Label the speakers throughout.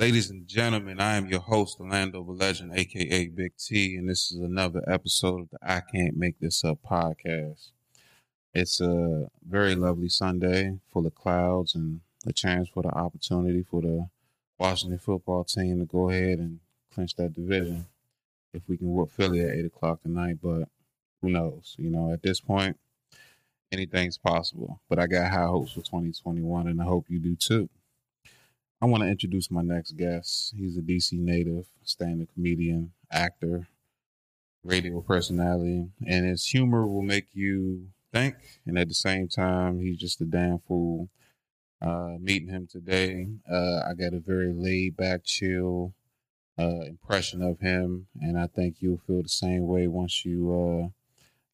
Speaker 1: Ladies and gentlemen, I am your host, the Legend, aka Big T, and this is another episode of the I Can't Make This Up podcast. It's a very lovely Sunday, full of clouds and a chance for the opportunity for the Washington football team to go ahead and clinch that division if we can whoop Philly at eight o'clock tonight. But who knows? You know, at this point, anything's possible. But I got high hopes for 2021, and I hope you do too. I want to introduce my next guest. He's a DC native, stand-up comedian, actor, radio personality, and his humor will make you think. And at the same time, he's just a damn fool. Uh, meeting him today, uh, I got a very laid back, chill uh, impression of him, and I think you'll feel the same way once you uh,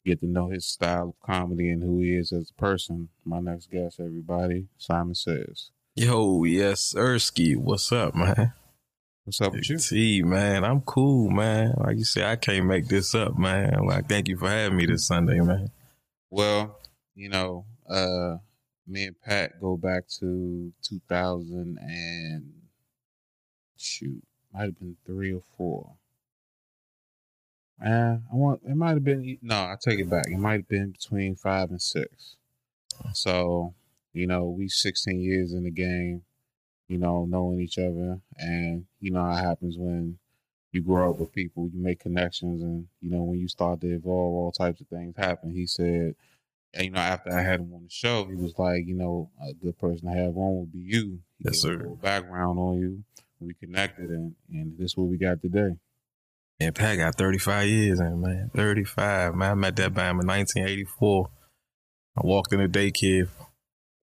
Speaker 1: get to know his style of comedy and who he is as a person. My next guest, everybody, Simon Says.
Speaker 2: Yo, yes, Ersky. What's up, man?
Speaker 1: What's up with you?
Speaker 2: T, man. I'm cool, man. Like you said, I can't make this up, man. Like, thank you for having me this Sunday, man.
Speaker 1: Well, you know, uh, me and Pat go back to 2000 and shoot, might have been three or four. Uh, I want it might have been no, I take it back. It might have been between five and six. So you know, we 16 years in the game, you know, knowing each other. And you know how it happens when you grow up with people, you make connections. And, you know, when you start to evolve, all types of things happen. He said, and, you know, after I had him on the show, he was like, you know, a good person to have on would be you. He
Speaker 2: yes, sir.
Speaker 1: background on you. We connected, and, and this is what we got today.
Speaker 2: And Pat got 35 years in, man. 35, man. I met that band in 1984. I walked in the daycare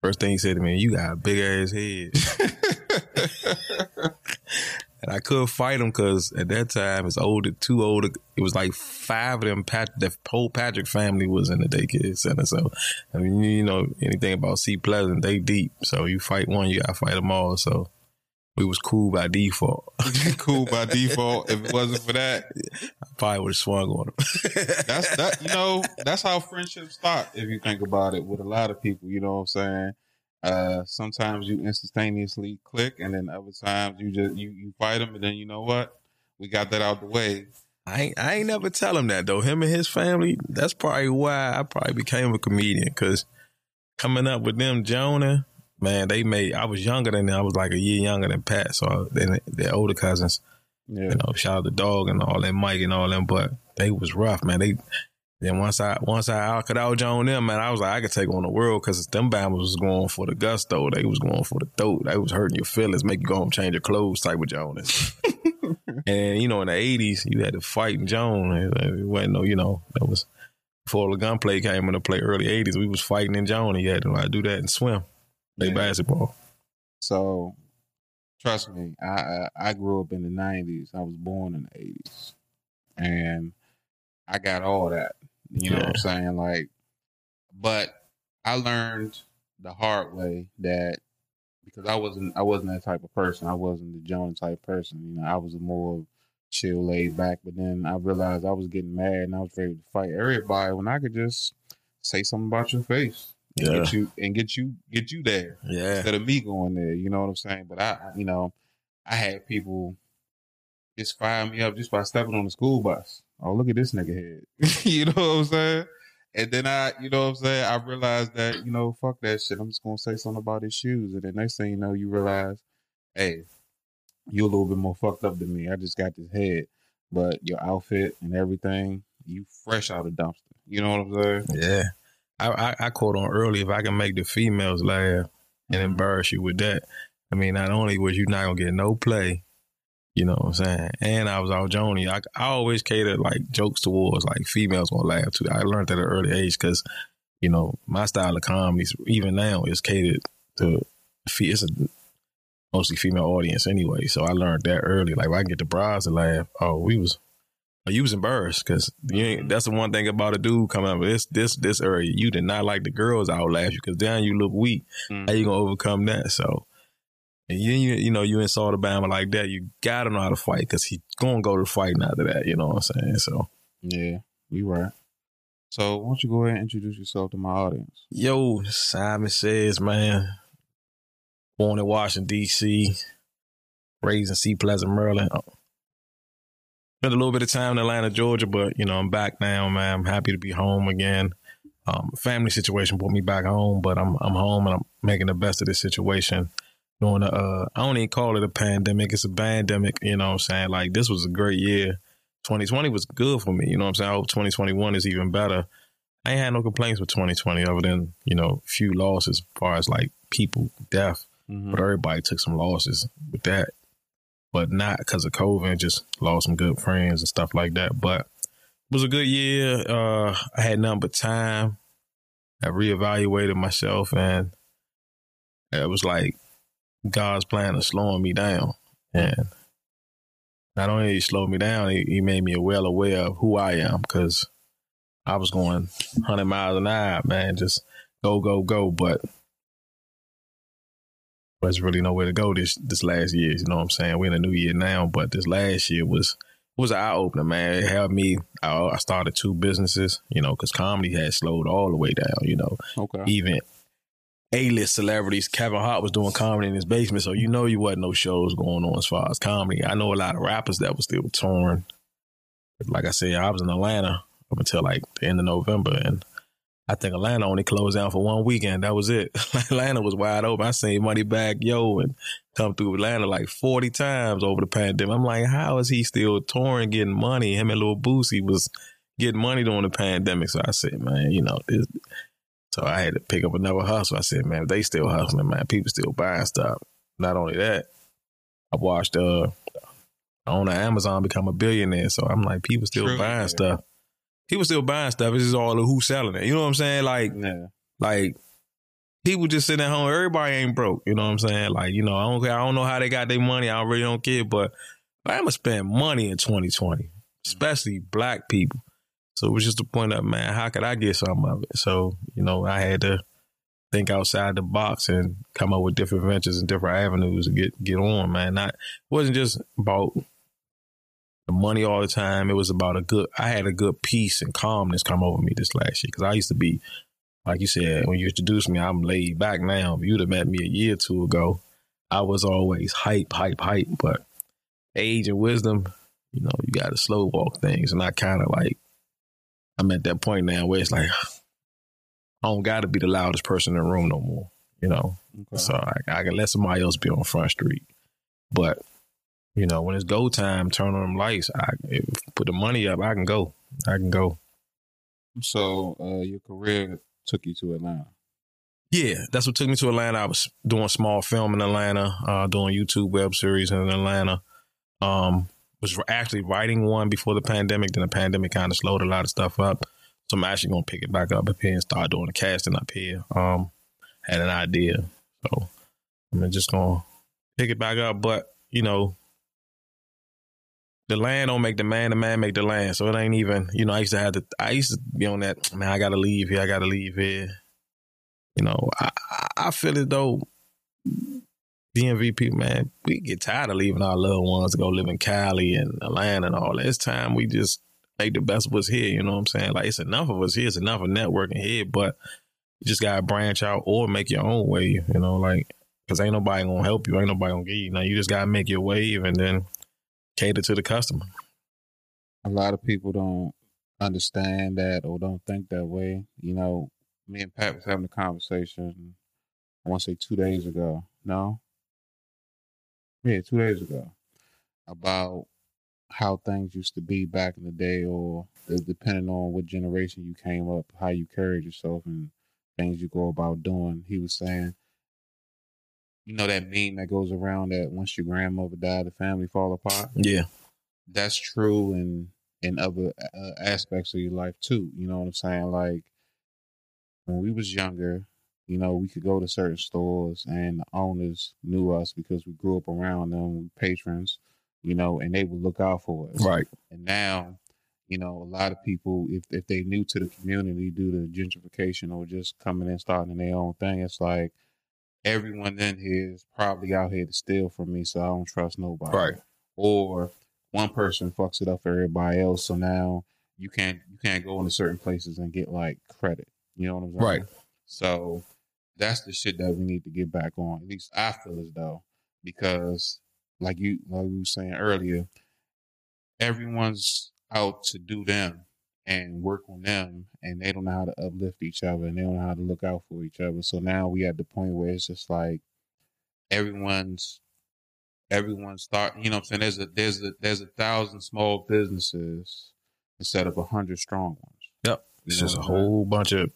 Speaker 2: First thing he said to me, "You got a big ass head," and I couldn't fight him because at that time it's older, too old. It was like five of them. Pat, the whole Patrick family was in the daycare center. So I mean, you know anything about Seat Pleasant, they deep. So you fight one, you gotta fight them all. So we was cool by default.
Speaker 1: cool by default. If it wasn't for that,
Speaker 2: I probably would have swung on him.
Speaker 1: that's that. You know, that's how friendships start. If you think about it, with a lot of people, you know what I'm saying. Uh, sometimes you instantaneously click, and then other times you just you you fight them, and then you know what? We got that out the way.
Speaker 2: I ain't, I ain't never tell him that though. Him and his family. That's probably why I probably became a comedian because coming up with them, Jonah man, they made. I was younger than them. I was like a year younger than Pat, so then their older cousins. Yeah. You know, shout out the dog and all that, Mike and all them. But they was rough, man. They then once I once I, could out John them, man, I was like I could take on the world because them Bama was going for the gusto. They was going for the throat. They was hurting your feelings, make you go home change your clothes type of Jonas. and you know, in the eighties, you had to fight in Joan. It wasn't no, you know, that was before the gunplay came into play. Early eighties, we was fighting in Joan. And you had to like, do that and swim play yeah. basketball.
Speaker 1: So, trust me, I, I, I grew up in the '90s. I was born in the '80s, and I got all that. You know what I'm saying? Like, but I learned the hard way that because I wasn't I wasn't that type of person. I wasn't the Jones type person. You know, I was more chill, laid back. But then I realized I was getting mad and I was ready to fight everybody when I could just say something about your face and yeah. get you and get you get you there.
Speaker 2: Yeah.
Speaker 1: Instead of me going there. You know what I'm saying? But I you know, I had people just fire me up just by stepping on the school bus. Oh, look at this nigga head. you know what I'm saying? And then I, you know what I'm saying? I realized that, you know, fuck that shit. I'm just gonna say something about his shoes. And then next thing you know, you realize, hey, you a little bit more fucked up than me. I just got this head. But your outfit and everything, you fresh out of dumpster. You know what I'm
Speaker 2: saying? Yeah. I, I, I quote on early if I can make the females laugh and embarrass you with that. I mean, not only was you not gonna get no play, you know what I'm saying, and I was out Joni. I, I always catered like jokes towards like females gonna laugh too. I learned that at an early age because you know my style of comedy, even now, is catered to it's a mostly female audience anyway. So I learned that early. Like if I can get the bras to laugh, oh, we was you was embarrassed because mm-hmm. that's the one thing about a dude coming up this this this area. You did not like the girls outlash you because then you look weak. Mm-hmm. How you gonna overcome that? So, and you you, you know you insult Bama like that, you gotta know how to fight because he gonna go to the fighting after that. You know what I'm saying? So,
Speaker 1: yeah, you right. So, why don't you go ahead and introduce yourself to my audience?
Speaker 2: Yo, Simon says, man, born in Washington D.C raised in Seat Pleasant, Maryland. Uh, spent a little bit of time in Atlanta, Georgia, but you know I'm back now, man. I'm happy to be home again. Um, family situation brought me back home, but I'm I'm home and I'm making the best of this situation. Doing a, uh, I don't even call it a pandemic; it's a pandemic. You know what I'm saying? Like this was a great year. 2020 was good for me. You know what I'm saying? I hope 2021 is even better. I ain't had no complaints with 2020 other than, you know, few losses as far as like people, death. Mm-hmm. But everybody took some losses with that. But not because of COVID, just lost some good friends and stuff like that. But it was a good year. Uh, I had nothing but time. I reevaluated myself and it was like God's plan of slowing me down. And not only he slowed me down, he, he made me well aware of who I am because I was going 100 miles an hour, man, just go, go, go. But there's really nowhere to go this this last year. You know what I'm saying? We're in a new year now, but this last year was was an eye opener, man. It helped me. I, I started two businesses, you know, because comedy had slowed all the way down. You know,
Speaker 1: okay.
Speaker 2: even a-list celebrities. Kevin Hart was doing comedy in his basement, so you know you wasn't no shows going on as far as comedy. I know a lot of rappers that was still touring. Like I said, I was in Atlanta up until like the end of November, and I think Atlanta only closed down for one weekend. That was it. Atlanta was wide open. I seen Moneybagg Yo and come through Atlanta like forty times over the pandemic. I'm like, how is he still touring, getting money? Him and Lil Boosie was getting money during the pandemic. So I said, man, you know, this, so I had to pick up another hustle. I said, man, they still hustling, man. People still buying stuff. Not only that, I watched uh on Amazon become a billionaire. So I'm like, people still True, buying yeah. stuff. People still buying stuff. It's just all of who's selling it. You know what I'm saying? Like, yeah. like people just sitting at home. Everybody ain't broke. You know what I'm saying? Like, you know, I don't I don't know how they got their money. I really don't care. But I'm gonna spend money in 2020, especially black people. So it was just a point of, man, how could I get some of it? So, you know, I had to think outside the box and come up with different ventures and different avenues to get get on, man. Not it wasn't just about the money all the time. It was about a good I had a good peace and calmness come over me this last year. Cause I used to be, like you said, when you introduced me, I'm laid back now. If you'd have met me a year or two ago, I was always hype, hype, hype. But age and wisdom, you know, you gotta slow walk things. And I kinda like I'm at that point now where it's like I don't got to be the loudest person in the room no more, you know. Okay. So I, I, can let somebody else be on Front Street, but you know when it's go time, turn on them lights. I put the money up. I can go. I can go.
Speaker 1: So uh, your career took you to Atlanta.
Speaker 2: Yeah, that's what took me to Atlanta. I was doing small film in Atlanta, uh, doing YouTube web series in Atlanta. Um, was actually writing one before the pandemic. Then the pandemic kind of slowed a lot of stuff up. So I'm actually gonna pick it back up up here and start doing the casting up here. Um, had an idea, so I'm just gonna pick it back up. But you know, the land don't make the man, the man make the land. So it ain't even, you know, I used to have to, I used to be on that, man, I gotta leave here, I gotta leave here. You know, I, I feel it though, DMV people, man, we get tired of leaving our loved ones to go live in Cali and Atlanta and all that. It's time we just make the best of us here. You know what I'm saying? Like it's enough of us here. It's enough of networking here, but you just gotta branch out or make your own wave. You know, like because ain't nobody gonna help you. Ain't nobody gonna get you. Now you just gotta make your wave and then cater to the customer.
Speaker 1: A lot of people don't understand that or don't think that way. You know, me and Pat was having a conversation. I want to say two days ago. No, yeah, two days ago, about how things used to be back in the day, or depending on what generation you came up, how you carried yourself, and things you go about doing. He was saying, you know, that meme that goes around that once your grandmother died, the family fall apart.
Speaker 2: Yeah,
Speaker 1: that's true in in other uh, aspects of your life too. You know what I'm saying? Like when we was younger, you know, we could go to certain stores and the owners knew us because we grew up around them, patrons, you know, and they would look out for us.
Speaker 2: Right.
Speaker 1: And now, you know, a lot of people, if if they new to the community due to gentrification or just coming in starting their own thing, it's like everyone in here is probably out here to steal from me, so I don't trust nobody.
Speaker 2: Right.
Speaker 1: Or one person fucks it up for everybody else, so now you can't you can't go into certain places and get like credit. You know what I'm saying?
Speaker 2: Right.
Speaker 1: So that's the shit that we need to get back on. At least I feel as though because like you like you were saying earlier, everyone's out to do them and work on them and they don't know how to uplift each other and they don't know how to look out for each other. So now we at the point where it's just like everyone's everyone's thought. you know what I'm saying there's a there's a there's a thousand small businesses instead of a hundred strong ones.
Speaker 2: Yep. It's
Speaker 1: You
Speaker 2: just a
Speaker 1: know what I'm saying?
Speaker 2: whole bunch of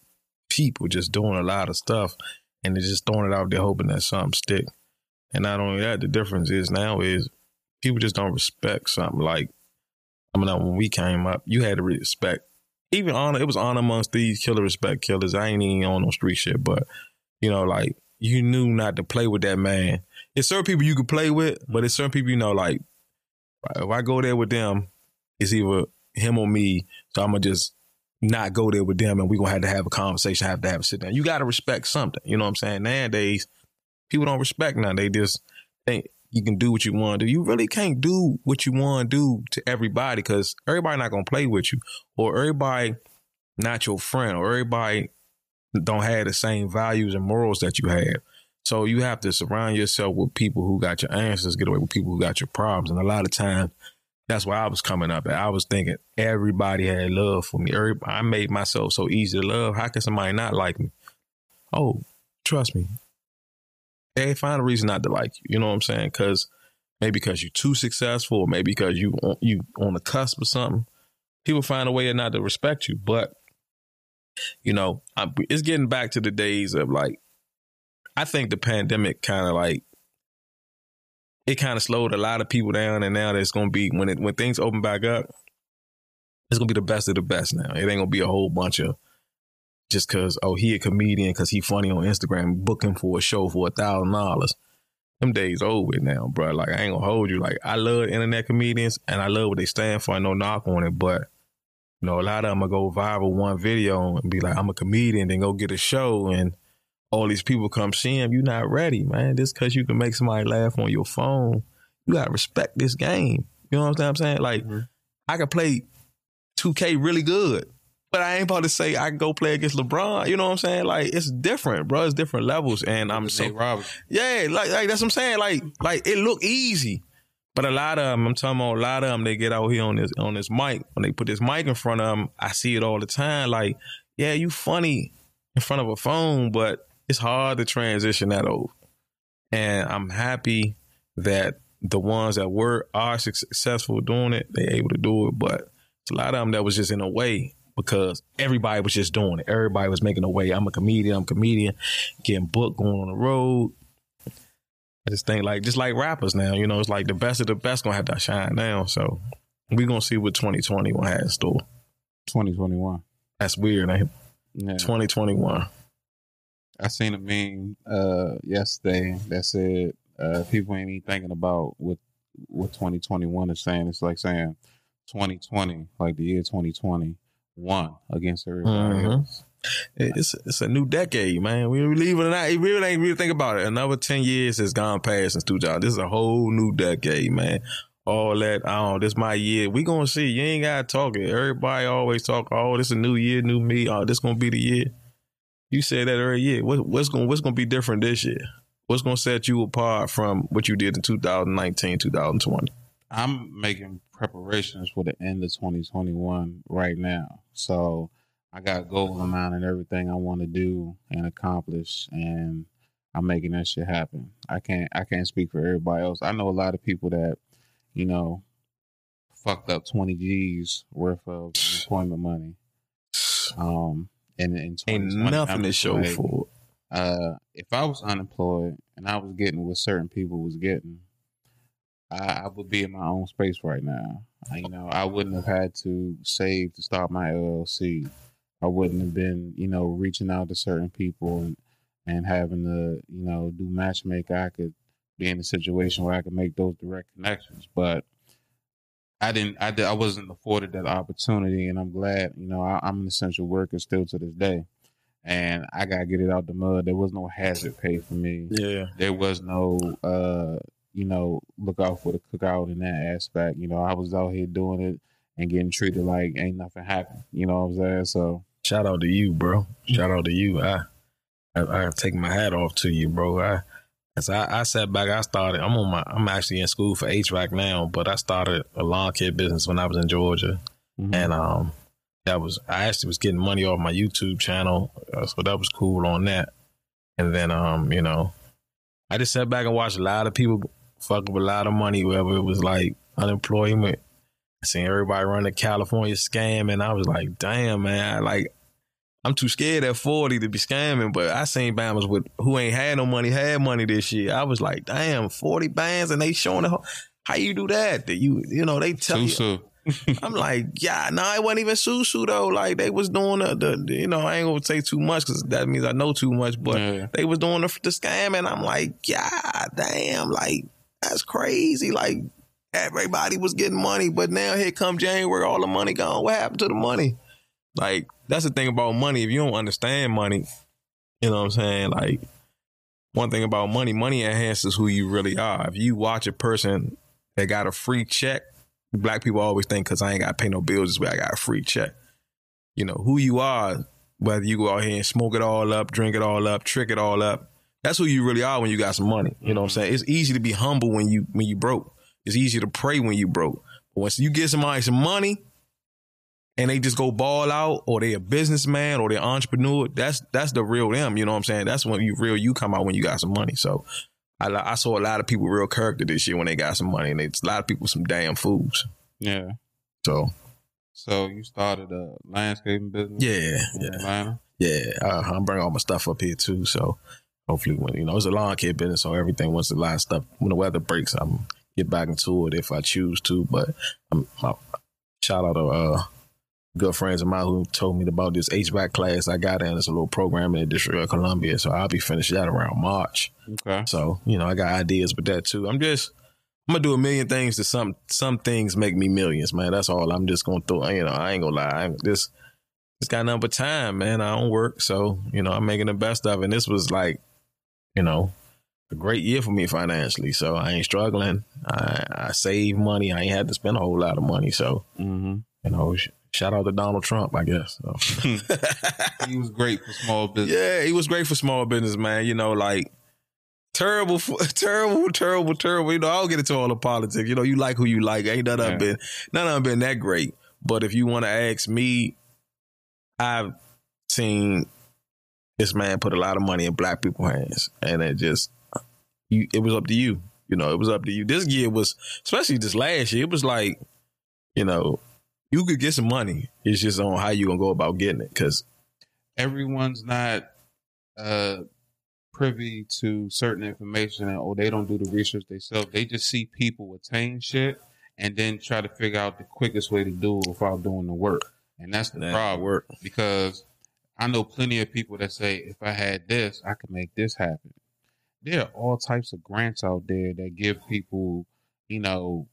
Speaker 2: people just doing a lot of stuff and they're just throwing it out there hoping that something stick. And not only that, the difference is now is people just don't respect something like I mean when we came up, you had to respect even honor it was honor amongst these killer respect killers. I ain't even on no street shit, but you know, like you knew not to play with that man. It's certain people you could play with, but it's certain people you know, like if I go there with them, it's either him or me. So I'm gonna just not go there with them and we're gonna have to have a conversation, have to have a sit down. You gotta respect something. You know what I'm saying? Nowadays, people don't respect nothing. They just think you can do what you want to do. You really can't do what you want to do to everybody because everybody not gonna play with you. Or everybody not your friend, or everybody don't have the same values and morals that you have. So you have to surround yourself with people who got your answers, get away with people who got your problems. And a lot of times that's where I was coming up at. I was thinking everybody had love for me. I made myself so easy to love. How can somebody not like me? Oh, trust me. They find a reason not to like you. You know what I'm saying? Because maybe because you're too successful, maybe because you you on the cusp of something. People find a way not to respect you. But you know, I, it's getting back to the days of like. I think the pandemic kind of like it kind of slowed a lot of people down, and now there's gonna be when it when things open back up, it's gonna be the best of the best. Now it ain't gonna be a whole bunch of just cause oh he a comedian cause he funny on Instagram booking for a show for a thousand dollars. Them days over now, bro. Like I ain't gonna hold you. Like I love internet comedians and I love what they stand for. No knock on it, but you know a lot of them will go viral one video and be like I'm a comedian, then go get a show and all these people come see him, you're not ready, man. Just because you can make somebody laugh on your phone, you gotta respect this game. You know what I'm saying? Like,
Speaker 1: Mhm.
Speaker 2: I could play 2K really good, but I ain't about to say I can go play against LeBron. You know what I'm saying? Like, it's different, bro. It's different levels, and I'm so yeah, like, like that's what I'm saying. Like, like it look easy, but a lot of them, I'm talking about a lot of them, they get out here on this on this mic. When they put this mic in front of them, I see it all the time. Like, yeah, you funny in front of a phone, but it's hard to transition that over. And I'm happy that the ones that were are successful doing it, they able to do it. But it's a lot of them that was just in a way because everybody was just doing it. Everybody was making a way. I'm a comedian. I'm a comedian. Getting booked, going on the road. I just think like just like rappers now, you know, it's like the best of the best gonna have to shine now. So we gonna see what 2020 will have in store.
Speaker 1: 2021.
Speaker 2: That's weird. ain't?
Speaker 1: Yeah.
Speaker 2: 2021.
Speaker 1: I seen a meme uh yesterday that said uh people ain't even thinking about what what 2021 is saying. It's like saying 2020, like the year 2021, against everybody
Speaker 2: Mhm.
Speaker 1: else.
Speaker 2: It's it's a new decade, man. We believe it or not, you really ain't really think about it. Another ten years has gone past since 2000. This is a whole new decade, man. All that, oh, this my year. We gonna see. You ain't gotta talk it. Everybody always talk. Oh, this a new year, new me. Oh, this gonna be the year. You said that every year. What, what's gonna What's gonna be different this year? What's gonna set you apart from what you did in 2019, 2020?
Speaker 1: I'm making preparations for the end of 2021 right now. So I got goals in mind and everything I want to do and accomplish, and I'm making that shit happen. I can't I can't speak for everybody else. I know a lot of people that, you know, fucked up 20 G's worth of employment money. Um, and in
Speaker 2: Ain't nothing to show
Speaker 1: like,
Speaker 2: for it.
Speaker 1: uh, if I was unemployed and I was getting what certain people was getting, I, I would be in my own space right now. I, you know, I wouldn't have had to save to start my LLC. I wouldn't have been, you know, reaching out to certain people and, and having to, you know, do matchmaker. I could be in a situation where I could make those direct connections, but I didn't. I did, I wasn't afforded that opportunity, and I'm glad. You know, I, I'm an essential worker still to this day and I gotta get it out the mud. There was no hazard pay for me.
Speaker 2: Yeah.
Speaker 1: There was no, uh, you know, look out for the cookout in that aspect. You know, I was out here doing it and getting treated like ain't nothing happened. You know what I'm saying? So
Speaker 2: Shout out to you, bro. Shout out to you. I, I, I take my hat off to you, bro. I, As I, I sat back, I started. I'm on my. I'm actually in school for HVAC now, but I started a lawn care business when I was in Georgia,
Speaker 1: Mhm.
Speaker 2: and um, that was I actually was getting money off my YouTube channel, uh, so that was cool on that. And then um, you know, I just sat back and watched a lot of people fuck up a lot of money, whether it was like unemployment. I seen everybody run the California scam, and I was like, damn, man, like I'm too scared at 40 to be scamming, but I seen Bammers with who ain't had no money, had money this year. I was like, damn, 40 bands and they showing the whole, how you do that? That you, you know, they tell you. I'm like, yeah, no, it wasn't even Susu though. Like they was doing the, the you know, I ain't gonna say too much because that means I know too much, but
Speaker 1: Yeah.
Speaker 2: they was doing the, the scam and I'm like, yeah, damn, like that's crazy. Like everybody was getting money, but now here come January, all the money gone. What happened to the money? Like that's the thing about money. If you don't understand money, you know what I'm saying? Like one thing about money, money enhances who you really are. If you watch a person that got a free check, black people always think because I ain't got to pay no bills this way, I got a free check. You know who you are, whether you go out here and smoke it all up, drink it all up, trick it all up. That's who you really are when you got some money. You know what I'm saying? It's easy to be humble when you when you broke. It's easy to pray when you broke. But once you get somebody some money and they just go ball out, or they a businessman or they're entrepreneur, that's that's the real them. You know what I'm saying? That's when you real you come out when you got some money. So I I saw a lot of people real character this year when they got some money, and it's a lot of people some damn fools.
Speaker 1: Yeah.
Speaker 2: So
Speaker 1: So you started a landscaping business
Speaker 2: yeah, yeah.
Speaker 1: Atlanta.
Speaker 2: Yeah, uh, I'm bringing all my stuff up here too. So hopefully, when you know, it's a lawn care business, so everything once the line stuff when the weather breaks, I'm get back into it if I choose to. But I'm, my, shout out to uh, good friends of mine who told me about this HVAC class I got in. It's a little program in the District of Columbia, so I'll be finished that around March.
Speaker 1: Okay.
Speaker 2: So you know, I got ideas with that too. I'm just. I'm gonna do a million things to some some things make me millions, man. That's all. I'm just gonna throw. You know, I ain't gonna lie. I'm just it's got nothing but time, man. I don't work, so you know I'm making the best of it. And this was like, you know, a great year for me financially. So I ain't struggling. I I save money. I ain't had to spend a whole lot of money. So
Speaker 1: Mm-hmm.
Speaker 2: you know, shout out to Donald Trump, I guess. So.
Speaker 1: He was great for small business.
Speaker 2: yeah, he was great for small business, man. You know, like terrible, terrible, terrible, terrible. You know, I don't get into all the politics. You know, you like who you like. Ain't none of
Speaker 1: Yeah.
Speaker 2: them been none of them been that great. But if you want to ask me, I've seen this man put a lot of money in black people's hands, and it just you. It was up to you. You know, it was up to you. This year was, especially this last year, it was like, you know, you could get some money. It's just on how you gonna go about getting it. Because
Speaker 1: Everyone's not uh, privy to certain information, and or they don't do the research themselves. They just see people attain shit and then try to figure out the quickest way to do it without doing the work. And that's the
Speaker 2: That
Speaker 1: problem.
Speaker 2: work.
Speaker 1: because I know plenty of people that say, if I had this, I could make this happen. There are all types of grants out there that give people, you know,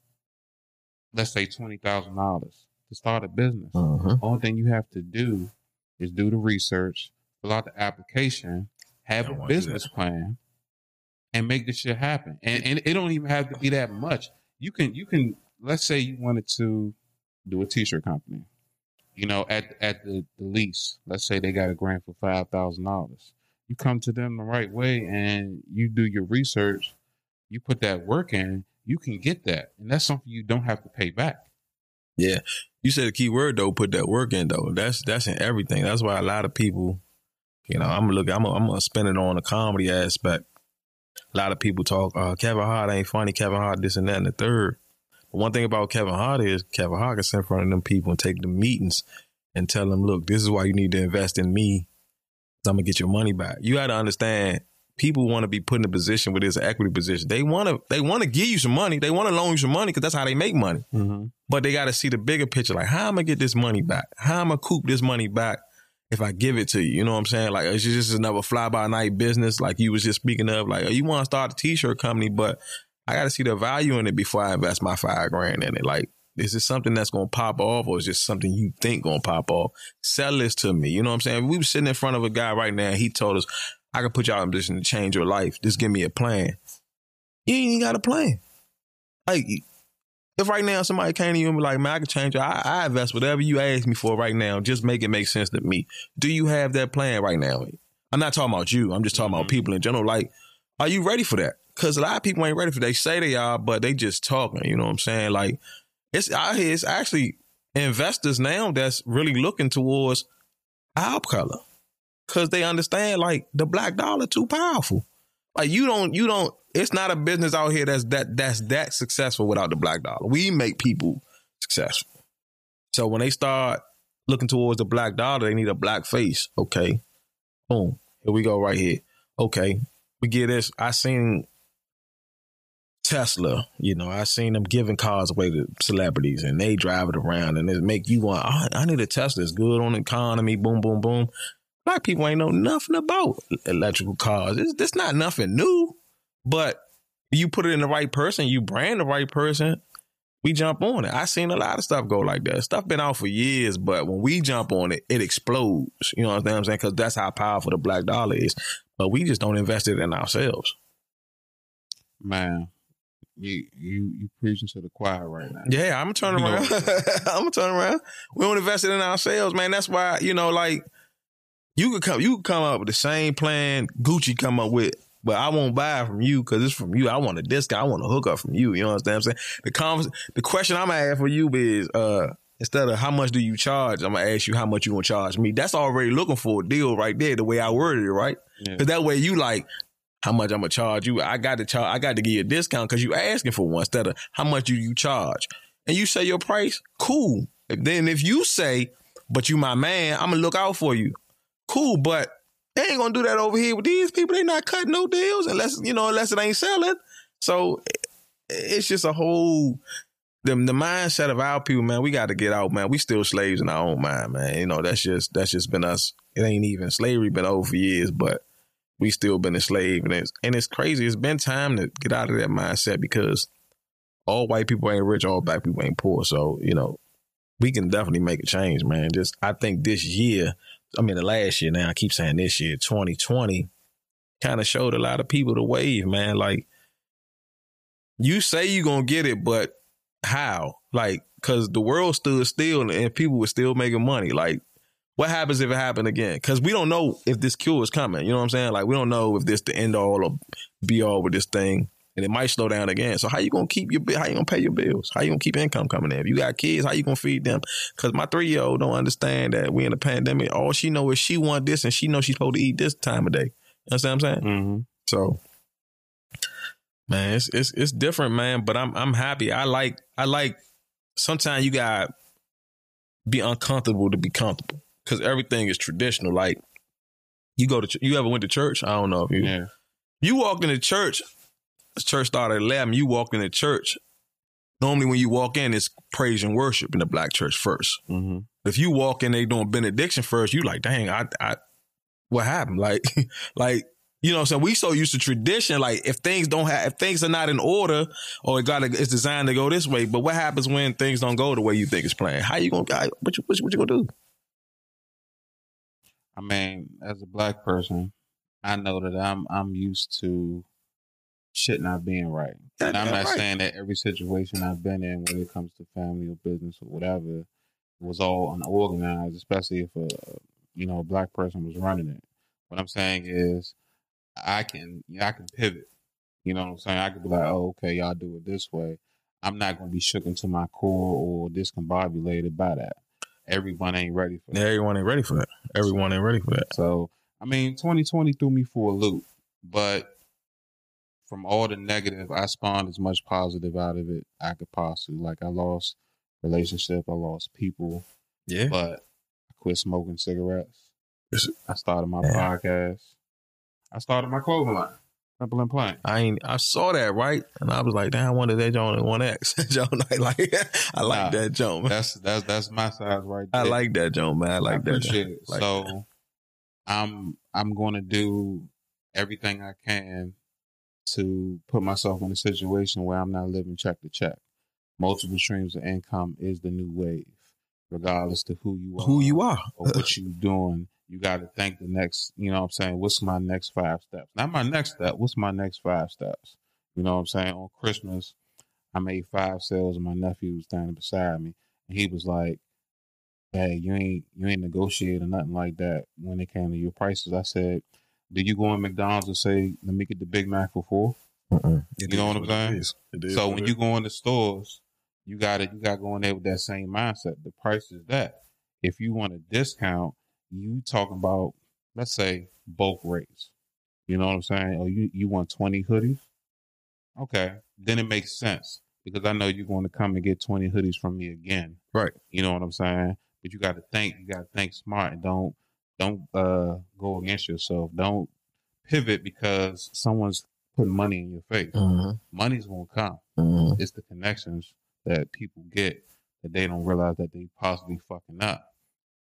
Speaker 1: let's say twenty thousand dollars to start a business.
Speaker 2: Mhm.
Speaker 1: Only thing you have to do is do the research, fill out the application, have a business plan, and make this shit happen. And and it don't even have to be that much. You can you can let's say you wanted to do a t-shirt company. You know, at at the, the lease, let's say they got a grant for five thousand dollars. You come to them the right way and you do your research, you put that work in, you can get that. And that's something you don't have to pay back.
Speaker 2: Yeah. You said the key word though, put that work in though. That's that's in everything. That's why a lot of people, you know, I'm look I'm gonna, I'm gonna spin it on the comedy aspect. A lot of people talk, uh, Kevin Hart ain't funny, Kevin Hart this and that and the third. But one thing about Kevin Hart is Kevin Hart can sit in front of them people and take the meetings and tell them, look, this is why you need to invest in me. I'm gonna get your money back. You gotta understand people want to be put in a position where there's an equity position. They wanna they wanna give you some money. They wanna loan you some money because that's how they make money
Speaker 1: Mm-hmm.
Speaker 2: but they got to see the bigger picture. Like, how am I get this money back? How am I coop this money back if I give it to you? You know what I'm saying? Like, it's just another fly by night business. Like you was just speaking of, like, oh, you want to start a t-shirt company, but I got to see the value in it before I invest my five grand in it. Like, is this something that's gonna pop off, or is this something you think gonna pop off? Sell this to me. You know what I'm saying? We were sitting in front of a guy right now. He told us, "I can put y'all in a position to change your life. Just give me a plan." You ain't even got a plan. Like, if right now somebody came to you and be like, man, I can change, I, I invest whatever you ask me for right now. Just make it make sense to me. Do you have that plan right now? I'm not talking about you. I'm just talking about
Speaker 1: Mhm.
Speaker 2: people in general. Like, Are you ready for that? Because a lot of people ain't ready for. They say they are, but they just talking. You know what I'm saying? Like it's out here. It's actually investors now that's really looking towards our color because they understand like the black dollar too powerful. Like you don't, you don't. It's not a business out here that's that that's that successful without the black dollar. We make people successful. So when they start looking towards the black dollar, they need a black face. Okay, boom. Here we go right here. Okay, we get this. I seen Tesla, you know, I seen them giving cars away to celebrities and they drive it around and it make you want, I need a Tesla. It's good on the economy. Boom, boom, boom. Black people ain't know nothing about electrical cars. It's, it's not nothing new, but you put it in the right person, you brand the right person, we jump on it. I seen a lot of stuff go like that. Stuff been out for years, but when we jump on it, it explodes. You know what I'm saying? Because that's how powerful the black dollar is. But we just don't invest it in ourselves.
Speaker 1: Man, you you you preaching to the choir right now.
Speaker 2: Yeah, I'm gonna turn
Speaker 1: You
Speaker 2: around. I'm gonna turn around. We don't invest it in ourselves, man. That's why you know, like you could come, you could come up with the same plan Gucci come up with, but I won't buy from you because it's from you. I want a discount. I want a hookup from you. You know what I'm saying? The convers- the question I'm gonna ask for you is, uh, instead of how much do you charge, I'm gonna ask you how much you gonna charge me. That's already looking for a deal right there. The way I worded it, right?
Speaker 1: Yeah.
Speaker 2: Because that way you like how much I'm gonna charge you. I got to charge. I got to give you a discount because you asking for one instead of how much do you charge. And you say your price, cool. Then if you say, but you my man, I'm gonna look out for you. Cool, but they ain't gonna do that over here with these people. They not cutting no deals unless you know unless it ain't selling. So it's just a whole the the mindset of our people, man. We got to get out, man. We still slaves in our own mind, man. You know that's just that's just been us. It ain't even slavery been over years, but we still been enslaved, and it's and it's crazy. It's been time to get out of that mindset because all white people ain't rich, all black people ain't poor. So you know we can definitely make a change, man. Just I think this year, I mean the last year now, I keep saying this year, 2020, kind of showed a lot of people the wave, man. Like you say you're gonna get it, but how? Like, cause the world stood still and people were still making money. Like, what happens if it happened again? Cause we don't know if this cure is coming. You know what I'm saying? Like, we don't know if this the end all or be all with this thing. And it might slow down again. So how you gonna keep your how you gonna pay your bills? How you gonna keep income coming in? If you got kids, how you gonna feed them? Cause my three year old don't understand that we in a pandemic. All she know is she want this and she know she's supposed to eat this time of day. You understand what I'm saying?
Speaker 1: Mm-hmm.
Speaker 2: So, man, it's it's it's different, man. But I'm I'm happy. I like I like. Sometimes you got be uncomfortable to be comfortable because everything is traditional. Like you go to ch- you ever went to church? I don't know if you
Speaker 1: Yeah.
Speaker 2: you walk into church. Church started at eleven. You walk in the church. Normally, when you walk in, it's praise and worship in the black church first.
Speaker 1: Mm-hmm.
Speaker 2: If you walk in, they doing benediction first. You like, dang, I, I, what happened? Like, like, you know, what I'm saying we so used to tradition. Like, if things don't have, if things are not in order, or it got, it's designed to go this way. But what happens when things don't go the way you think it's planned? How you gonna, how- what you, what you, what you gonna do?
Speaker 1: I mean, as a black person, I know that I'm I'm used to shit not being right. And I'm not
Speaker 2: right.
Speaker 1: saying that every situation I've been in when it comes to family or business or whatever was all unorganized, especially if a you know a black person was running it. What I'm saying is I can I can pivot. You know what I'm saying? I could be like, oh, okay, y'all do it this way. I'm not gonna be shook into my core or discombobulated by that. Everyone ain't ready for that.
Speaker 2: Everyone ain't ready for that. Everyone ain't ready for that.
Speaker 1: So, I mean, 2020 threw me for a loop, but from all the negative, I spawned as much positive out of it I could possibly. Like, I lost relationship, I lost people,
Speaker 2: Yeah.
Speaker 1: but I quit smoking cigarettes. I started my
Speaker 2: Yeah.
Speaker 1: podcast. I started my clothing line. Simple and plain.
Speaker 2: I ain't. I saw that right, and I was like, "Damn, I wonder that John one X." John, I like, I like
Speaker 1: Nah,
Speaker 2: that John. Man.
Speaker 1: That's that's that's my size right there.
Speaker 2: I like that John, man. I like
Speaker 1: I
Speaker 2: that.
Speaker 1: appreciate it.
Speaker 2: Like
Speaker 1: so I'm I'm going to do everything I can to put myself in a situation where I'm not living check to check. Multiple streams of income is the new wave, regardless to who you are,
Speaker 2: who you are.
Speaker 1: or what you're doing. You got to think the next. You know what I'm saying? What's my next five steps? Not my next step. What's my next five steps? You know what I'm saying? On Christmas, I made five sales, and my nephew was standing beside me, and he was like hey, you ain't you ain't negotiating nothing like that when it came to your prices. I said, Do you go in McDonald's and say, "Let me get the Big Mac for 4
Speaker 2: Mm-mm.
Speaker 1: You know what I'm saying? So when you go in the stores, you got it. You got going there with that same mindset. The price is that. If you want a discount, you talking about let's say bulk rates. You know what I'm saying? Or you you want 20 hoodies? Okay, then it makes sense because I know you're going to come and get 20 hoodies from me again.
Speaker 2: Right.
Speaker 1: You know what I'm saying? But you got to think. You got to think smart and don't don't uh go against yourself. Don't pivot because someone's putting money in your face.
Speaker 2: Mm-hmm.
Speaker 1: Money's gonna come.
Speaker 2: Mm-hmm.
Speaker 1: It's the connections that people get that they don't realize that they possibly fucking up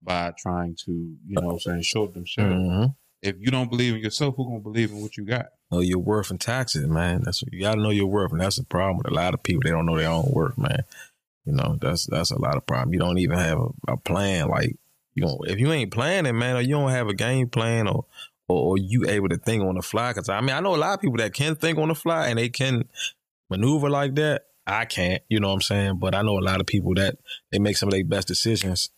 Speaker 1: by trying to, you know what I'm saying, short them short.
Speaker 2: Mm-hmm.
Speaker 1: If you don't believe in yourself, who gonna believe in what you got?
Speaker 2: Know your worth and taxes, man. That's what you got to know your worth, and that's the problem with a lot of people. They don't know their own worth, man. You know, that's that's a lot of problem. You don't even have a, a plan. Like you if you ain't planning, man, or you don't have a game plan, or or, or you able to think on the fly. Because I mean, I know a lot of people that can think on the fly and they can maneuver like that. I can't, you know what I'm saying? But I know a lot of people that they make some of their best decisions.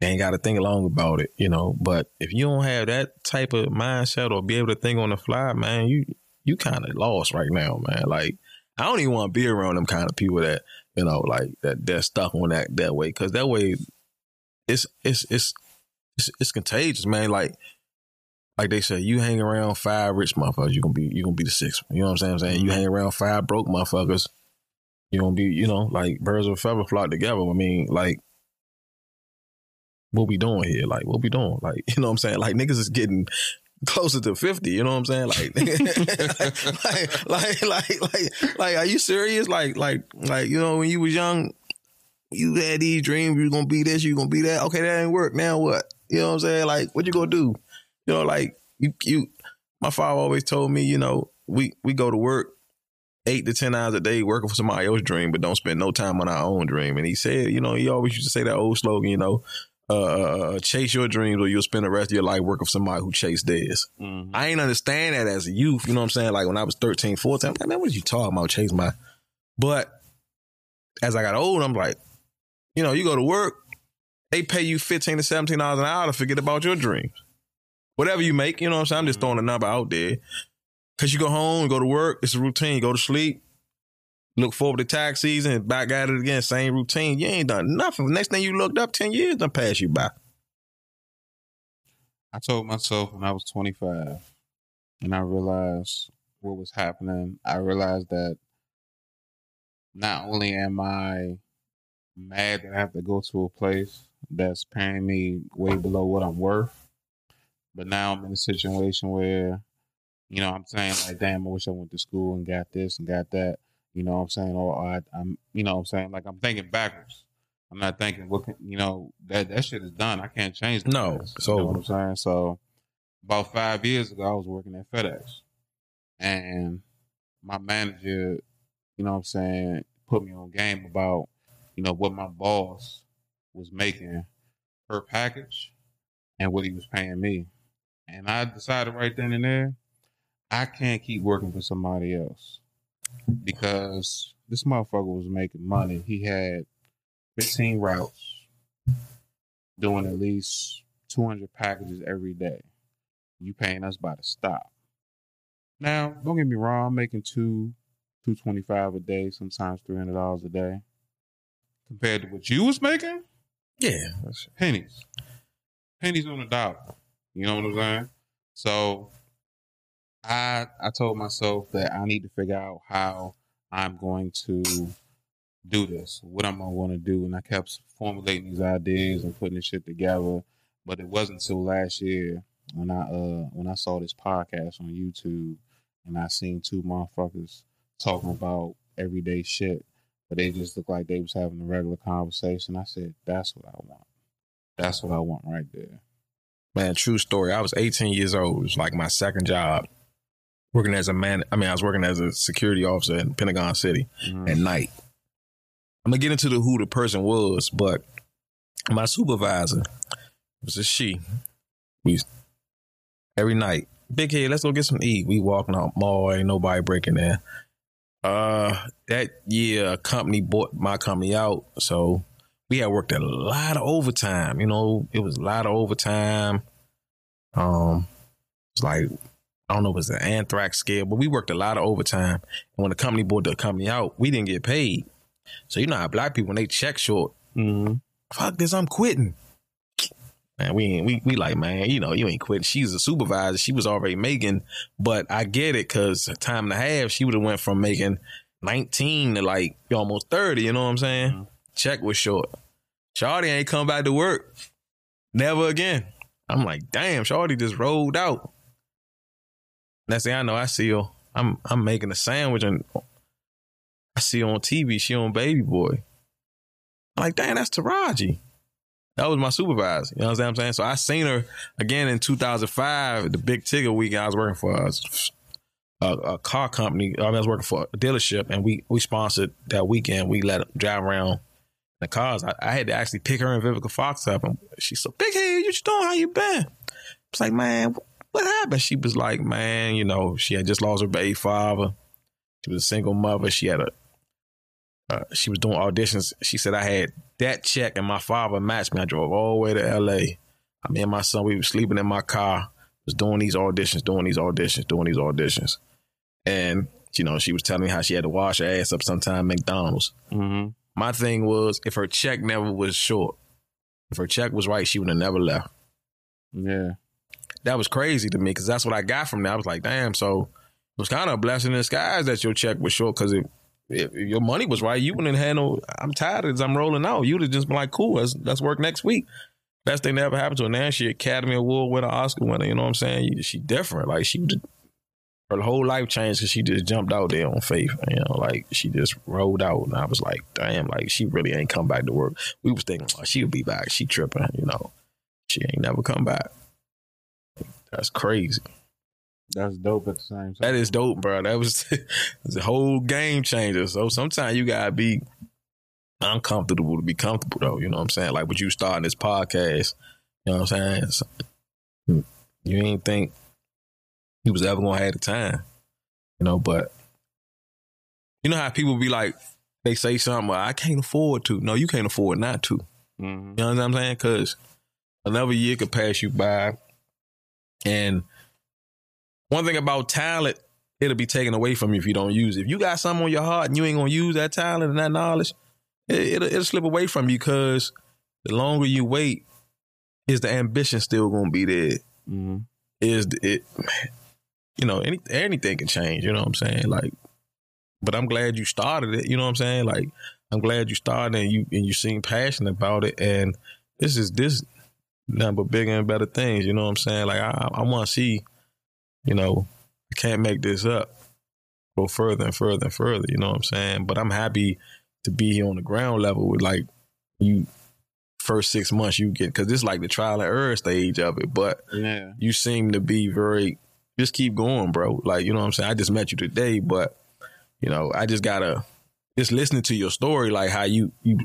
Speaker 2: They ain't got to think long about it, you know. But if you don't have that type of mindset or be able to think on the fly, man, you you kind of lost right now, man. Like I don't even want to be around them kind of people that you know, like that they're stuck on that that way because that way it's it's it's it's, it's contagious, man. Like like they say, you hang around five rich motherfuckers, you gonna be you gonna be the sixth. one. You know what I'm saying? I'm saying you mm-hmm. hang around five broke motherfuckers, you gonna be you know like birds of a feather flock together. I mean, like what we doing here? Like what we doing? Like you know what I'm saying? Like niggas is getting closer to 50, you know what I'm saying? Like like, like like like like are you serious? Like like like you know when you was young you had these dreams, You're gonna be this, You're gonna be that. Okay, that ain't work. Now what? You know what I'm saying? Like what you gonna do? You know, like you you my father always told me, you know, we we go to work eight to ten hours a day working for somebody else's dream, but don't spend no time on our own dream. And he said, you know, he always used to say that old slogan, you know, uh, chase your dreams or you'll spend the rest of your life working for somebody who chased theirs.
Speaker 1: Mm-hmm.
Speaker 2: I ain't understand that as a youth, you know what I'm saying? Like when I was 13, 14, I'm like, man, what are you talking about? Chase my but as I got old, I'm like, you know, you go to work, they pay you 15 to 17 dollars an hour to forget about your dreams. Whatever you make, you know what I'm saying? I'm just mm-hmm. throwing a number out there. Cause you go home, go to work, it's a routine, go to sleep, look forward to tax season, back at it again, same routine. You ain't done nothing. Next thing you looked up, 10 years done passed you by.
Speaker 1: I told myself when I was 25 and I realized what was happening, I realized that not only am I mad that I have to go to a place that's paying me way below what I'm worth, but now I'm in a situation where, you know, I'm saying like, damn, I wish I went to school and got this and got that. You know what I'm saying? Or oh, I, I'm, you know what I'm saying? Like I'm thinking backwards. I'm not thinking what can, you know, that, that shit is done. I can't change
Speaker 2: No,
Speaker 1: past.
Speaker 2: so-
Speaker 1: you know what I'm saying? So about five years ago, I was working at FedEx and my manager, you know what I'm saying, put me on game about, you know, what my boss was making per package and what he was paying me. And I decided right then and there, I can't keep working for somebody else because this motherfucker was making money. He had 15 routes, doing at least 200 packages every day. You paying us by the stop. Now, don't get me wrong, I'm making two, 225 a day, sometimes $300 a day. Compared to what you was making,
Speaker 2: Yeah.
Speaker 1: pennies. Pennies on the dollar. You know what I'm saying? So I I told myself that I need to figure out how I'm going to do this, what I'm gonna want to do, and I kept formulating these ideas and putting this shit together. But it wasn't until last year when I uh when I saw this podcast on YouTube and I seen two motherfuckers talking about everyday shit, but they just looked like they was having a regular conversation. I said, "That's what I want. That's what I want right there."
Speaker 2: Man, true story. I was 18 years old. It was like my second job. Working as a man, I mean, I was working as a security officer in Pentagon City
Speaker 1: Mhm.
Speaker 2: at night. I'm gonna get into the who the person was, but my supervisor was a she. We every night, big head, let's go get some eat. We walking out mall, ain't nobody breaking in. Uh, that year, a company bought my company out, so we had worked a lot of overtime. You know, it was a lot of overtime. Um, It's like I don't know if it's an anthrax scale, but we worked a lot of overtime. And when the company bought the company out, we didn't get paid. So you know how black people when they check short,
Speaker 1: Mm-hmm.
Speaker 2: fuck this, I'm quitting. Man, we ain't, we we like, man, you know, you ain't quitting. She's a supervisor. She was already making, but I get it because time and a half, she would have went from making 19 to like almost 30, you know what I'm saying?
Speaker 1: Mhm.
Speaker 2: Check was short. Shawty ain't come back to work. Never again. I'm like, damn, Shawty just rolled out. Next thing I know, I see her. I'm I'm making a sandwich and I see her on TV. She on Baby Boy. I'm like, damn, that's Taraji. That was my supervisor. You know what I'm saying? So I seen her again in 2005, the big ticket week. I was working for a, a, a car company. I, was working for a dealership, and we we sponsored that weekend. We let her drive around the cars. I, I had to actually pick her and Vivica Fox up, and she's so big head. You doing? How you been? It's like, man, what happened? She was like, man, you know, she had just lost her baby father. She was a single mother. She had a, uh, she was doing auditions. She said I had that check and my father matched me. I drove all the way to L.A. I mean, my son, we were sleeping in my car, was doing these auditions, doing these auditions, doing these auditions, and you know, she was telling me how she had to wash her ass up sometime at McDonald's.
Speaker 1: Mm-hmm.
Speaker 2: My thing was, if her check never was short, if her check was right, she would have never left
Speaker 1: Yeah.
Speaker 2: that was crazy to me because that's what I got from that. I was like, damn. So it was kind of a blessing in disguise that your check was short because if, if your money was right, you wouldn't handle. I'm tired as I'm rolling out. You'd have just been like, cool, let's, let's work next week. Best thing that ever happened to her. Now she Academy Award winner, Oscar winner. You know what I'm saying? She different. Like she, her whole life changed because she just jumped out there on faith. You know, like she just rolled out, and I was like, damn, like she really ain't come back to work. We was thinking, oh, she'll be back. She tripping. You know, she ain't never come back. That's crazy.
Speaker 1: That's dope at the same time.
Speaker 2: That is dope, bro. That was the whole game changer. So sometimes you gotta be uncomfortable to be comfortable, though. You know what I'm saying? Like with you starting this podcast, you know what I'm saying? So, you ain't think you was ever gonna have the time, you know. But you know how people be like, they say something, I can't afford to. No, you can't afford not to.
Speaker 1: Mm-hmm.
Speaker 2: You know what I'm saying? Because another year could pass you by. And one thing about talent, it'll be taken away from you if you don't use it. If you got something on your heart and you ain't to use that talent and that knowledge, it, it'll, it'll slip away from you because the longer you wait, is the ambition still to be there?
Speaker 1: Mm-hmm.
Speaker 2: Is the- it, you know, any, anything can change, you know what I'm saying? Like, but I'm glad you started it, you know what I'm saying? Like, I'm glad you started and you and you seem passionate about it. And this is this number bigger and better things. You know what I'm saying? Like I I want to see, you know, I can't make this up. Go further and further and further. You know what I'm saying? But I'm happy to be here on the ground level with like you. First six months you get because it's like the trial and error stage of it. But
Speaker 1: Yeah.
Speaker 2: you seem to be very just keep going, bro. Like, you know what I'm saying? I just met you today, but you know, I just gotta just listening to your story, like how you you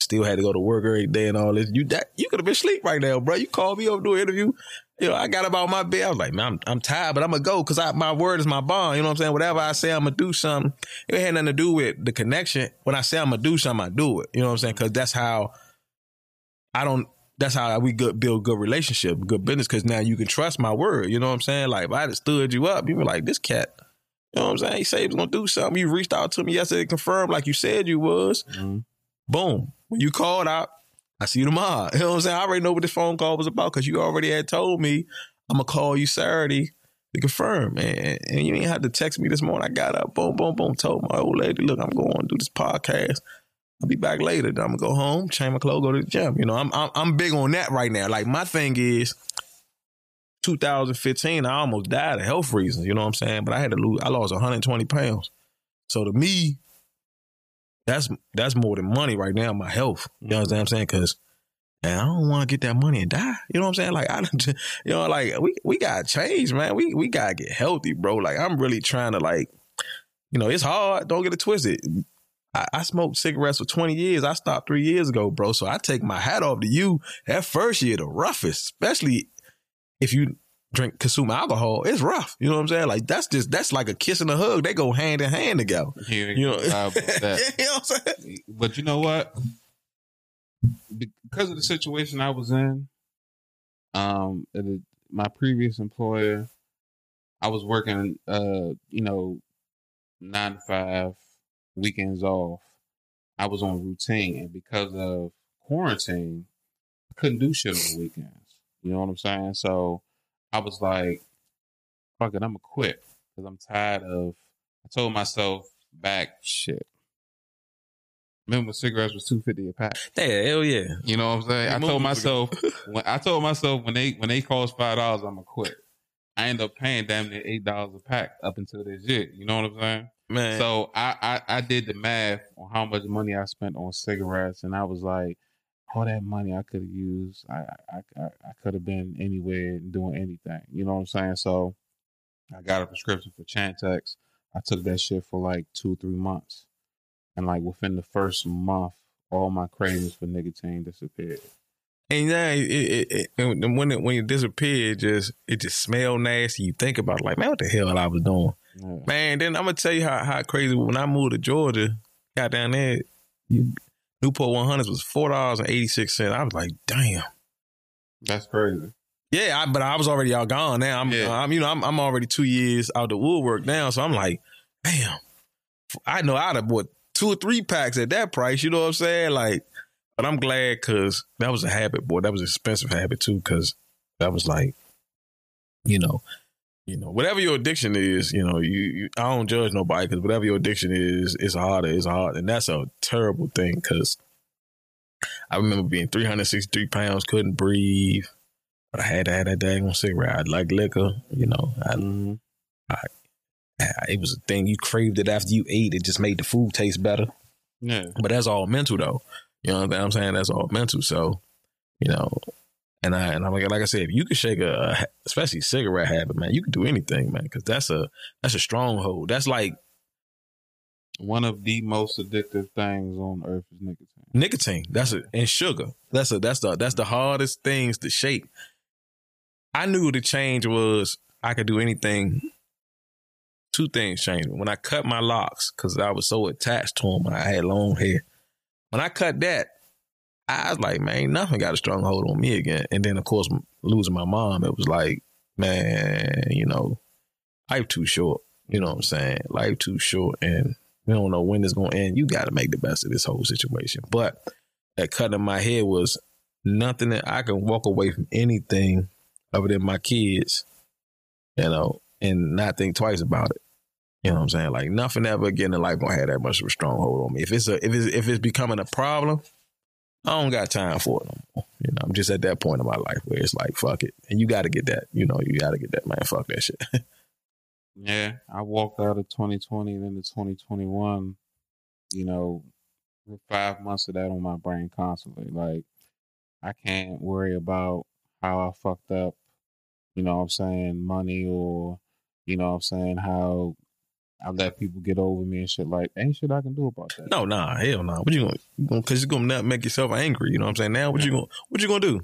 Speaker 2: still had to go to work every day and all this. You that you could have been asleep right now, bro. You called me up to do an interview. You know, I got about my bed. I was like, man, I'm, I'm tired, but I'm gonna go because my word is my bond. You know what I'm saying? Whatever I say, I'm gonna do something. It had nothing to do with the connection. When I say I'm gonna do something, I do it. You know what I'm saying? Because that's how I don't. That's how we good build good relationship, good business. Because now you can trust my word. You know what I'm saying? Like if I had stood you up, you were like, this cat. You know what I'm saying? He said he was gonna do something. You reached out to me yesterday, confirmed like you said you was.
Speaker 1: Mhm.
Speaker 2: Boom. When you called out, I see you tomorrow. You know what I'm saying? I already know what this phone call was about because you already had told me I'm gonna call you Saturday to confirm. And, and you ain't had to text me this morning. I got up, boom, boom, boom, told my old lady, look, I'm going to do this podcast. I'll be back later. Then I'm gonna go home, change my clothes, go to the gym. You know, I'm I'm, I'm big on that right now. Like my thing is 2015, I almost died of health reasons. You know what I'm saying? But I had to lose. I lost 120 pounds. So to me, that's that's more than money right now. My health. You know what I'm saying? Because and I don't want to get that money and die. You know what I'm saying? Like I, you know, like we we gotta change, man. We we gotta get healthy, bro. Like I'm really trying to like, you know, it's hard. Don't get it twisted. I, I smoked cigarettes for 20 years. I stopped three years ago, bro. So I take my hat off to you. That first year, the roughest, especially if you drink consume alcohol, it's rough. You know what I'm saying? Like that's just that's like a kiss and a hug. They go hand in hand together.
Speaker 1: You
Speaker 2: You know,
Speaker 1: that.
Speaker 2: you know what I'm saying?
Speaker 1: But you know what? Because of the situation I was in, um, my previous employer, I was working, uh, you know, nine to five, weekends off. I was on routine, and because of quarantine, I couldn't do shit on the weekends. You know what I'm saying? So I was like, "Fuck it, I'm gonna quit," because I'm tired of. I told myself back shit. Remember when cigarettes was two fifty a pack?
Speaker 2: Yeah, hell yeah.
Speaker 1: You know what I'm saying? I told myself when I told myself when they when they cost five dollars, I'm gonna quit. I end up paying damn near eight dollars a pack up until this year. You know what I'm saying?
Speaker 2: Man.
Speaker 1: So I, I I did the math on how much money I spent on cigarettes, and I was like, all that money I could have used, I I I, I could have been anywhere and doing anything. You know what I'm saying? So I got a prescription for Chantix. I took that shit for like two three months, and like within the first month, all my cravings for nicotine disappeared.
Speaker 2: And yeah, it, it, it, when it when it disappeared, it just it just smelled nasty. You think about it, like, man, what the hell I was doing?
Speaker 1: Yeah.
Speaker 2: Man, then I'm gonna tell you how, how crazy when I moved to Georgia, got down there, you, Newport 100s was four dollars and eighty six cents. I was like, damn.
Speaker 1: That's crazy.
Speaker 2: Yeah, I, but I was already all gone now. I'm,
Speaker 1: Yeah.
Speaker 2: I'm, you know, I'm, I'm already two years out the woodwork now, so I'm like, damn. I know I'd have bought two or three packs at that price. You know what I'm saying? Like, but I'm glad because that was a habit, boy. That was an expensive habit too, because that was like, you know, you know, whatever your addiction is, you know, you, you I don't judge nobody because whatever your addiction is, it's harder, it's hard, and that's a terrible thing because I remember being 363 pounds, couldn't breathe. But I had to have that daggone cigarette. I'd like liquor, you know. I,
Speaker 1: Mhm.
Speaker 2: I- it was a thing. You craved it after you ate. It just made the food taste better.
Speaker 1: Yeah.
Speaker 2: But that's all mental, though. You know what I'm saying? That's all mental. So, you know, and I and I'm like, like I said, if you could shake a, a especially cigarette habit, man, you can do anything, man, because that's a that's a stronghold. That's like
Speaker 1: One of the most addictive things on earth is nicotine.
Speaker 2: nicotine. That's it, and sugar. That's a that's the that's the hardest things to shake. I knew the change was I could do anything. Two things changed when I cut my locks because I was so attached to them. And I had long hair. When I cut that, I was like, man, nothing got a strong hold on me again. And then of course losing my mom, it was like, man, you know, life too short. You know what I'm saying? Life too short, and we don't know when it's gonna end. You got to make the best of this whole situation. But that cut in my head was nothing that I can walk away from anything other than my kids, you know, and not think twice about it. You know what I'm saying? Like nothing ever again in life gonna have that much of a stronghold on me. If it's a if it's if it's becoming a problem, I don't got time for it no more. You know, I'm just at that point in my life where it's like fuck it, and you got to get that. You know, you got to get that man. Fuck that shit.
Speaker 1: Yeah, I walked out of 2020 and into 2021, you know, with five months of that on my brain constantly. Like, I can't worry about how I fucked up, you know what I'm saying, money or, you know what I'm saying, how I let people get over me and shit. Like, ain't shit I can do about that.
Speaker 2: No, nah, hell nah. What you gonna? Because you gonna not make yourself angry. You know what I'm saying? Now, what you gonna? What you gonna do?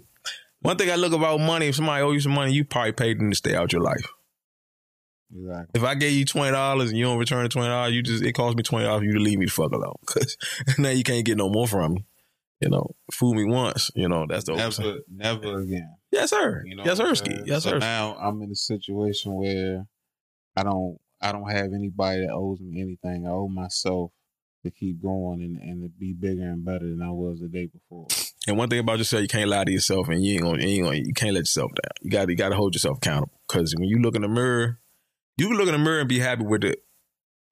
Speaker 2: One thing I look about money. If somebody owe you some money, you probably paid them to stay out your life.
Speaker 1: Exactly.
Speaker 2: If I gave you twenty dollars and you don't return the twenty dollars, you just it cost me twenty dollars for you to leave me the fuck alone. Cause now you can't get no more from me. You know, fool me once. You know that's the
Speaker 1: Never, never again.
Speaker 2: Yes, sir.
Speaker 1: You know
Speaker 2: yes, sir. Yes,
Speaker 1: so
Speaker 2: sir.
Speaker 1: now I'm in a situation where I don't I don't have anybody that owes me anything. I owe myself to keep going and, and to be bigger and better than I was the day before.
Speaker 2: And one thing about yourself, you can't lie to yourself, and you ain't gonna, you ain't gonna, you can't let yourself down. You got, to you got to hold yourself accountable. Because when you look in the mirror, you can look in the mirror and be happy with it.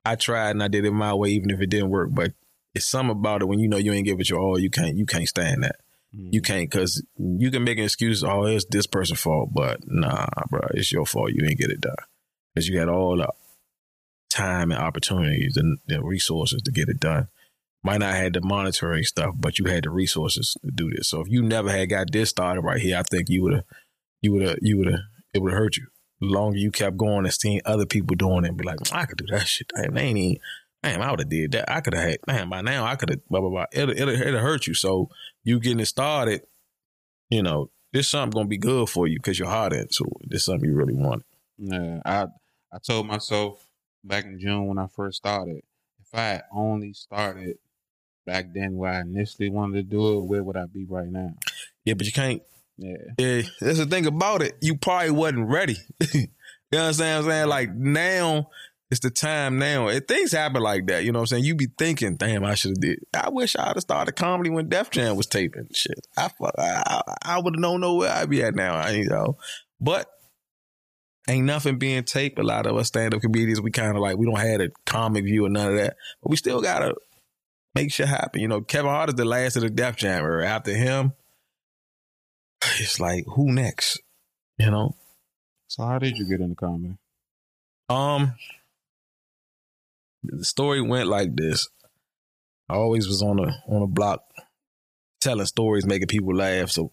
Speaker 2: I tried and I did it my way, even if it didn't work. But it's something about it when you know you ain't give it your all. You can't, you can't stand that. You mm-hmm. can't because you can make an excuse. Oh, it's this person's fault, but nah, bro, it's your fault. You ain't get it done because you had all the time and opportunities and the resources to get it done. Might not have the monetary stuff, but you had the resources to do this. So if you never had got this started right here, I think you would have, you would have, you would have, it would have hurt you. The longer you kept going and seeing other people doing it, and be like, I could do that shit. Damn, they ain't even, damn, I would have did that. I could have had, damn, by now I could have, blah blah blah. It'll, it'll, it'll hurt you. So you getting it started, you know, this something gonna be good for you because you're hard into it. This something you really want.
Speaker 1: Yeah, I I told myself back in June when I first started, if I had only started back then where I initially wanted to do it, where would I be right now?
Speaker 2: Yeah, but you can't.
Speaker 1: Yeah,
Speaker 2: Yeah, that's the thing about it. You probably wasn't ready. You understand what I'm saying? Like now, it's the time now. If things happen like that, you know what I'm saying? You be thinking, damn, I should have did. I wish I'd have started comedy when Def Jam was taping shit. I I, I would have known know where I'd be at now. I, you know, but ain't nothing being taped. A lot of us stand up comedians, we kind of like we don't have a comic view or none of that, but we still gotta make shit happen. You know, Kevin Hart is the last of the Def Jam era. After him, it's like who next? You know.
Speaker 1: So how did you get into comedy?
Speaker 2: Um, the story went like this. I always was on a on a block telling stories, making people laugh. So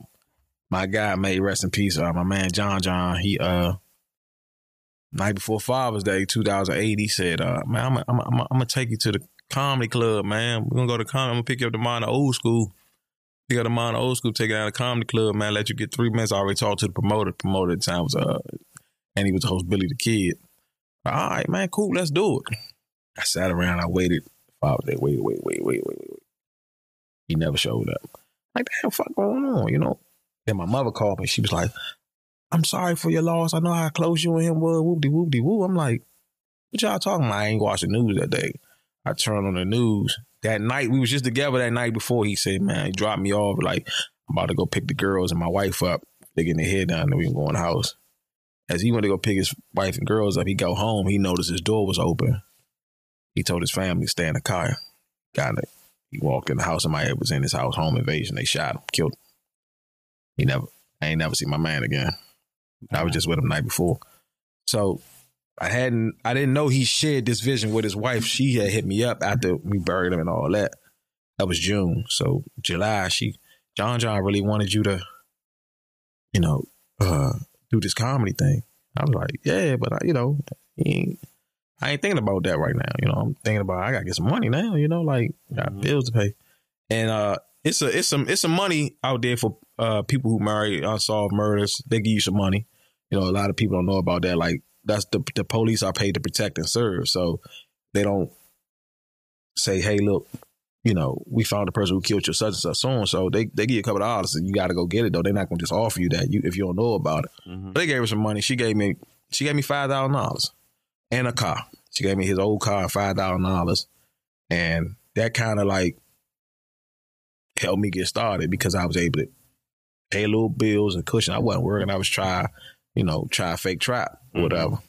Speaker 2: my guy made rest in peace. Uh, my man John John, he uh night before Father's Day, 2008, he said, uh, man, I'm, I'm, I'm, gonna take you to the comedy club, man. We're gonna go to comedy. I'm gonna pick you up the old school. Pick up the old school, take you down to the comedy club, man. Let you get three minutes. I already talked to the promoter. The promoter at the time was uh and he was the host Billy the Kid. All right, man, cool, let's do it. I sat around, I waited. Father's Day, wait, wait, wait, wait, wait, wait. He never showed up. Like, damn, fuck going on, you know? Then my mother called me. She was like, I'm sorry for your loss. I know how close you and him were. Whoop de whoop de whoop. I'm like, what y'all talking about? I ain't watching news that day. I turned on the news. That night, we was just together that night before. He said, man, he dropped me off. Like, I'm about to go pick the girls and my wife up. They getting their head down and we can go in the house. As he went to go pick his wife and girls up, he go home. He noticed his door was open. He told his family to stay in the car. Got it. He walked in the house head was in his house, home invasion. They shot him, killed him. He never, I ain't never seen my man again. I was just with him the night before. So I hadn't, I didn't know he shared this vision with his wife. She had hit me up after we buried him and all that. That was June. So July, she, John John really wanted you to, you know, uh, do this comedy thing. I was like, yeah, but I, you know, ain't, I ain't thinking about that right now. You know, I'm thinking about I gotta get some money now. You know, like got mm-hmm. bills to pay, and uh, it's a it's some it's some money out there for uh people who marry unsolved murders. They give you some money. You know, a lot of people don't know about that. Like that's the the police are paid to protect and serve, so they don't say, "Hey, look, you know, we found the person who killed your such and such so and so." They they give you a couple of dollars, and you got to go get it. Though they're not going to just offer you that you if you don't know about it. Mm-hmm. But they gave her some money. She gave me she gave me five thousand dollars and a car. She gave me his old car, five thousand dollars, and that kind of like helped me get started because I was able to pay little bills and cushion. I wasn't working. I was trying you know, try a fake trap, mm-hmm. whatever.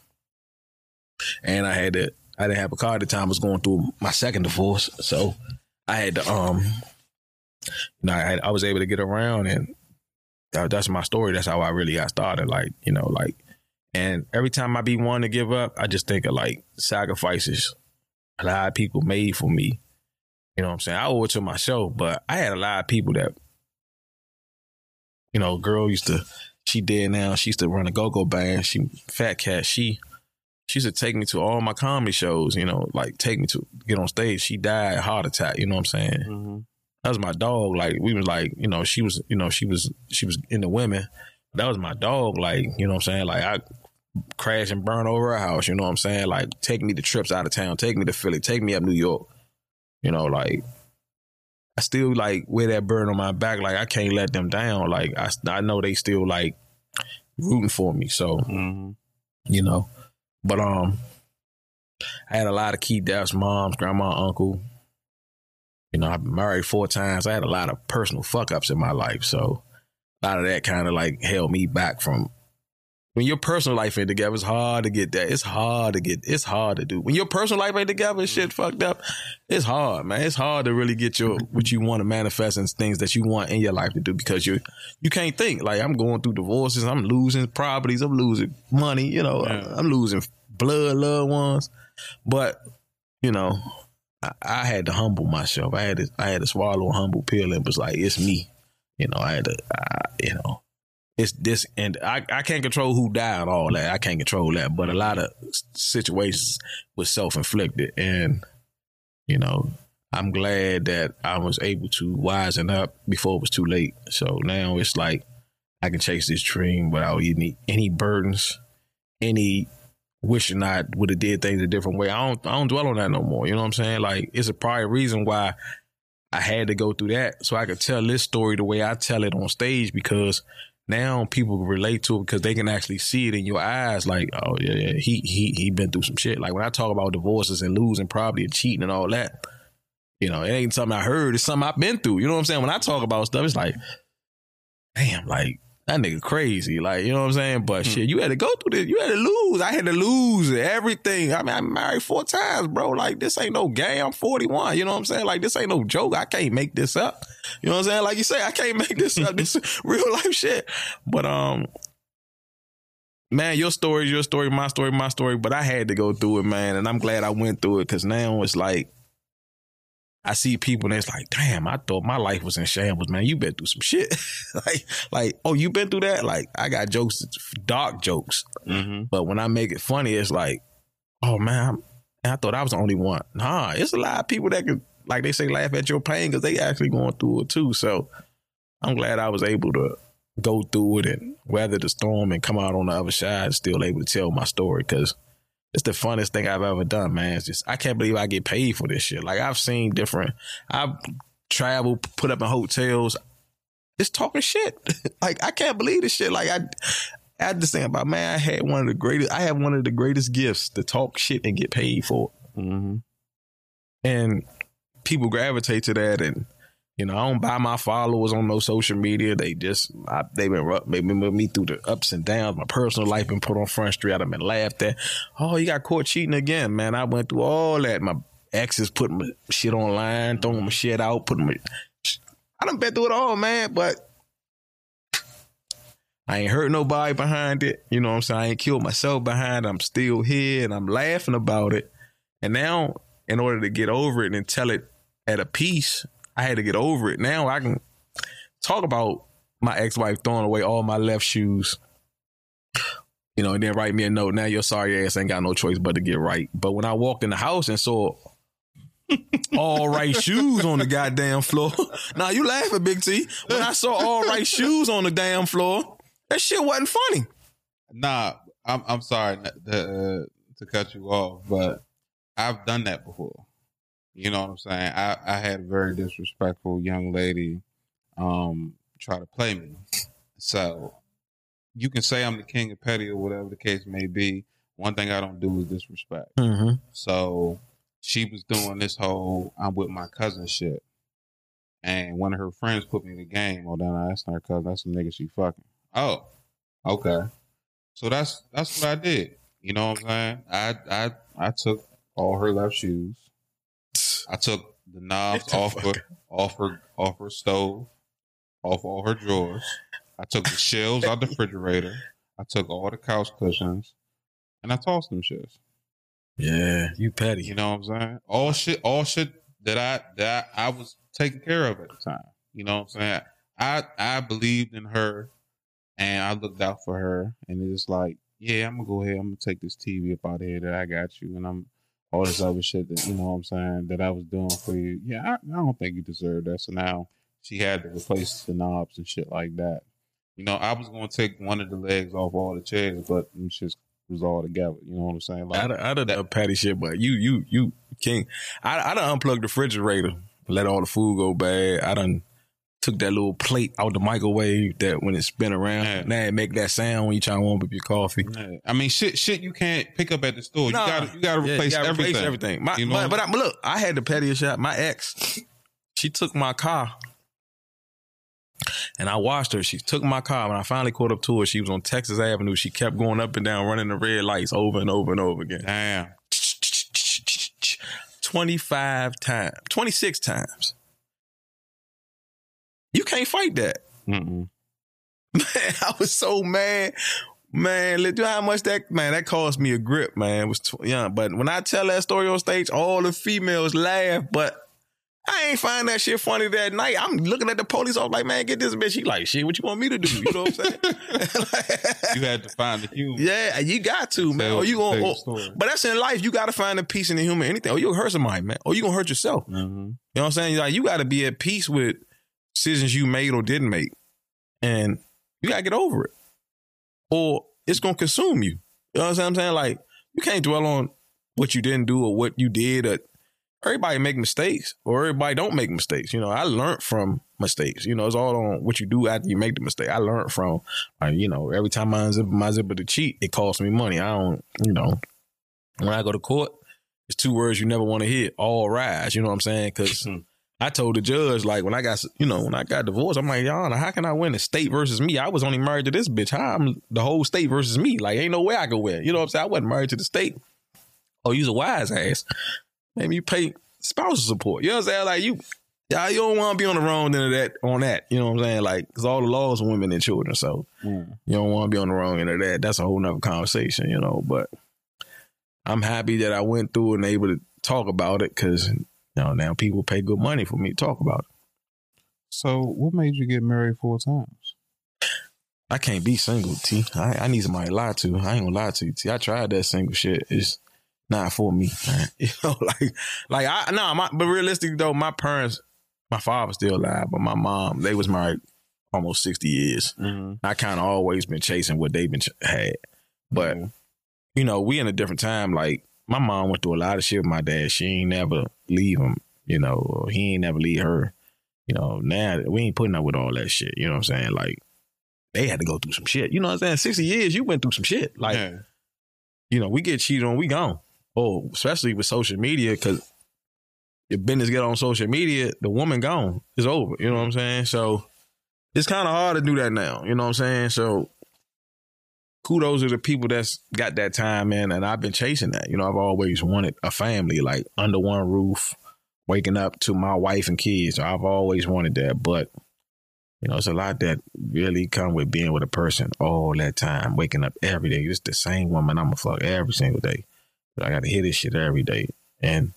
Speaker 2: And I had to, I didn't have a car at the time. I was going through my second divorce, so I had to, um, you know, I, had, I was able to get around, and that, that's my story. That's how I really got started. Like, you know, like, and every time I be wanting to give up, I just think of like sacrifices a lot of people made for me. You know what I'm saying? I owe it to my show, but I had a lot of people that, you know, girl used to she did now. She used to run a go-go band. She fat cat. She she used to take me to all my comedy shows, you know, like take me to get on stage. She died heart attack, you know what I'm saying? Mm-hmm. That was my dog. Like we was like, you know, she was, you know, she was she was into women. That was my dog. Like, you know what I'm saying? Like I crash and burn over her house, you know what I'm saying? Like take me to trips out of town, take me to Philly, take me up New York. You know, like I still like wear that burn on my back. Like I can't let them down. Like I, I know they still like rooting for me. So, mm-hmm. you know, but um, I had a lot of key deaths: moms, grandma, uncle. You know, I've been married four times. I had a lot of personal fuck ups in my life. So, a lot of that kind of like held me back from when your personal life ain't together, it's hard to get that. It's hard to get. It's hard to do. When your personal life ain't together, shit fucked up. It's hard, man. It's hard to really get your what you want to manifest and things that you want in your life to do because you you can't think. Like I'm going through divorces. I'm losing properties. I'm losing money. You know, yeah. I'm losing blood, loved ones. But you know, I, I, had to humble myself. I had to I had to swallow a humble pill and was like, it's me. You know, I had to, I, you know it's this and I, I can't control who died all that. I can't control that. But a lot of situations was self inflicted and you know, I'm glad that I was able to wisen up before it was too late. So now it's like I can chase this dream without any any burdens, any wishing I would have did things a different way. I don't I don't dwell on that no more. You know what I'm saying? Like it's a prior reason why I had to go through that so I could tell this story the way I tell it on stage because now people relate to it because they can actually see it in your eyes. Like, oh yeah, yeah, he he he been through some shit. Like when I talk about divorces and losing property and cheating and all that, you know, it ain't something I heard. It's something I've been through. You know what I'm saying? When I talk about stuff, it's like, damn, like that nigga crazy. Like, you know what I'm saying? But shit, you had to go through this. You had to lose. I had to lose everything. I mean, I'm married four times, bro. Like, this ain't no game. I'm 41. You know what I'm saying? Like, this ain't no joke. I can't make this up. You know what I'm saying? Like you say, I can't make this up. This is real life shit. But um, man, your story is your story, my story, my story. But I had to go through it, man, and I'm glad I went through it because now it's like I see people and it's like, damn, I thought my life was in shambles, man. You been through some shit. like, like, oh, you been through that? Like, I got jokes, dark jokes.
Speaker 1: Mm-hmm.
Speaker 2: But when I make it funny, it's like, oh man, I thought I was the only one. Nah, it's a lot of people that can, like they say, laugh at your pain because they actually going through it too. So I'm glad I was able to go through it and weather the storm and come out on the other side, still able to tell my story because it's the funnest thing I've ever done, man. It's just I can't believe I get paid for this shit. Like I've seen different. I've traveled, put up in hotels, just talking shit. like I can't believe this shit. Like I, I had to think about man. I had one of the greatest. I had one of the greatest gifts to talk shit and get paid for it.
Speaker 1: Mm-hmm.
Speaker 2: And people gravitate to that and you know, I don't buy my followers on no social media. They just I, they been maybe with me through the ups and downs. My personal life been put on front street. I've been laughed at. Oh, you got caught cheating again, man. I went through all that. My exes putting my shit online, throwing my shit out, putting my. I done been through it all, man. But I ain't hurt nobody behind it. You know what I'm saying? I ain't killed myself behind it. I'm still here and I'm laughing about it. And now, in order to get over it and tell it at a peace I had to get over it. Now I can talk about my ex wife throwing away all my left shoes. You know, and then write me a note. Now your sorry ass ain't got no choice but to get right. But when I walked in the house and saw all right shoes on the goddamn floor. now you laughing, Big T. When I saw all right shoes on the damn floor, that shit wasn't funny.
Speaker 1: Nah, I'm I'm sorry to, uh, to cut you off, but I've done that before. You know what I'm saying? I, I had a very disrespectful young lady um, try to play me. So you can say I'm the king of petty or whatever the case may be. One thing I don't do is disrespect.
Speaker 2: Mm-hmm.
Speaker 1: So she was doing this whole I'm with my cousin shit. And one of her friends put me in the game. Oh, then that's not her cousin. That's some nigga she fucking. Oh, okay. So that's that's what I did. You know what I'm saying? I I I took all her left shoes. I took the knobs off her, off her, off her stove, off all her drawers. I took the shelves out the refrigerator. I took all the couch cushions, and I tossed them shits.
Speaker 2: Yeah, you petty.
Speaker 1: You know what I'm saying? All shit, all shit that I that I, was taking care of at the time. You know what I'm saying? I I believed in her, and I looked out for her, and it's like, yeah, I'm gonna go ahead. I'm gonna take this TV up out of here that I got you, and I'm all this other shit that you know what I'm saying that I was doing for you. Yeah, I, I don't think you deserve that. So now she had to replace the knobs and shit like that. You know, I was gonna take one of the legs off all the chairs, but them shits was all together. You know what I'm saying?
Speaker 2: Like, I, I done that patty shit, but you, you, you king. I, I done unplugged the refrigerator, let all the food go bad. I done took that little plate out the microwave that when it spin around, yeah. now it make that sound when you try to warm up your coffee.
Speaker 1: Yeah. I mean, shit, shit, you can't pick up at the store. Nah, you got, you got to replace, yeah, everything. Replace
Speaker 2: everything. My, you know? but, but, I, but look, I had the pettiest shot. My ex, she took my car. And I watched her. She took my car. When I finally caught up to her, she was on Texas Avenue. She kept going up and down, running the red lights over and over and over again.
Speaker 1: Damn.
Speaker 2: 25 times, 26 times. You can't fight that.
Speaker 1: Mm-mm.
Speaker 2: Man, I was so mad. Man, look how much that man that cost me a grip, man. It was tw- yeah, but when I tell that story on stage, all the females laugh, but I ain't find that shit funny that night. I'm looking at the police. I was like, man, get this bitch. He like, shit, what you want me to do? You know what I'm saying?
Speaker 1: you had to find the humor.
Speaker 2: Yeah, you got to, man. Or you gonna, or, but that's in life. You got to find the peace in the humor. Anything. Or you'll hurt somebody, man. Or you gonna hurt yourself.
Speaker 1: Mm-hmm.
Speaker 2: You know what I'm saying? Like, you got to be at peace with decisions you made or didn't make. And you gotta get over it. Or it's gonna consume you. You know what I'm saying? Like, you can't dwell on what you didn't do or what you did or everybody make mistakes or everybody don't make mistakes. You know, I learned from mistakes. You know, it's all on what you do after you make the mistake. I learned from, uh, you know, every time I unzip my zipper to cheat, it costs me money. I don't, you know, when I go to court, it's two words you never want to hear: all rise. You know what I'm saying? Because I told the judge, like when I got, you know, when I got divorced, I'm like, y'all, how can I win the state versus me? I was only married to this bitch. How I'm the whole state versus me? Like, ain't no way I could win. You know what I'm saying? I wasn't married to the state. Oh, you's a wise ass. Maybe you pay spousal support. You know what I'm saying? Like you, yeah, you don't want to be on the wrong end of that on that. You know what I'm saying? Like, because all the laws are women and children, so mm. you don't want to be on the wrong end of that. That's a whole nother conversation, you know. But I'm happy that I went through and able to talk about it because you know, now people pay good money for me to talk about it.
Speaker 1: So, what made you get married four times?
Speaker 2: I can't be single, T. I, I need somebody to lie to. I ain't gonna lie to you, T. I tried that single shit. It's not for me. You know, like, like I no, nah, my but realistically though, my parents, my father still alive, but my mom, they was married almost sixty years. Mm-hmm. I kind of always been chasing what they've been ch- had, but mm-hmm. you know, we in a different time. Like my mom went through a lot of shit with my dad. She ain't never leave him, you know, he ain't never leave her. You know, now we ain't putting up with all that shit. You know what I'm saying? Like they had to go through some shit. You know what I'm saying? 60 years, you went through some shit. Like, yeah. you know, we get cheated on, we gone. Oh, especially with social media, because your business get on social media, the woman gone. It's over. You know what I'm saying? So it's kind of hard to do that now. You know what I'm saying? So kudos to the people that's got that time in, and I've been chasing that. You know, I've always wanted a family like under one roof, waking up to my wife and kids. I've always wanted that, but you know, it's a lot that really come with being with a person all that time, waking up every day. It's the same woman I'm gonna fuck every single day, but I got to hear this shit every day, and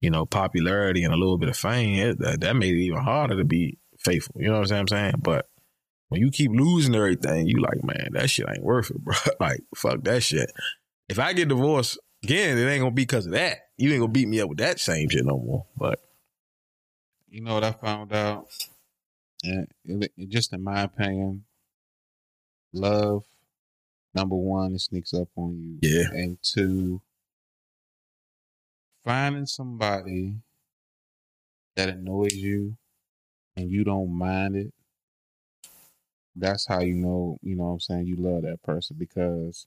Speaker 2: you know, popularity and a little bit of fame it, that, that made it even harder to be faithful. You know what I'm saying? But when you keep losing everything, you like, man, that shit ain't worth it, bro. like, fuck that shit. If I get divorced again, it ain't gonna be because of that. You ain't gonna beat me up with that same shit no more. But
Speaker 1: you know what I found out, and it, it, just in my opinion, love number one, it sneaks up on you.
Speaker 2: Yeah,
Speaker 1: and two, finding somebody that annoys you and you don't mind it that's how you know, you know what I'm saying, you love that person because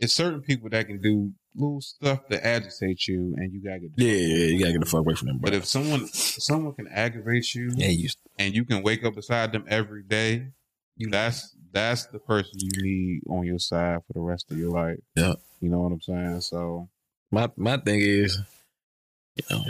Speaker 1: it's certain people that can do little stuff that agitate you and you gotta get
Speaker 2: yeah, yeah, you gotta get the fuck away from them.
Speaker 1: Bro. But if someone someone can aggravate you,
Speaker 2: yeah, you
Speaker 1: and you can wake up beside them every day, you that's that's the person you need on your side for the rest of your life.
Speaker 2: Yeah,
Speaker 1: you know what I'm saying. So
Speaker 2: my my thing is, you know,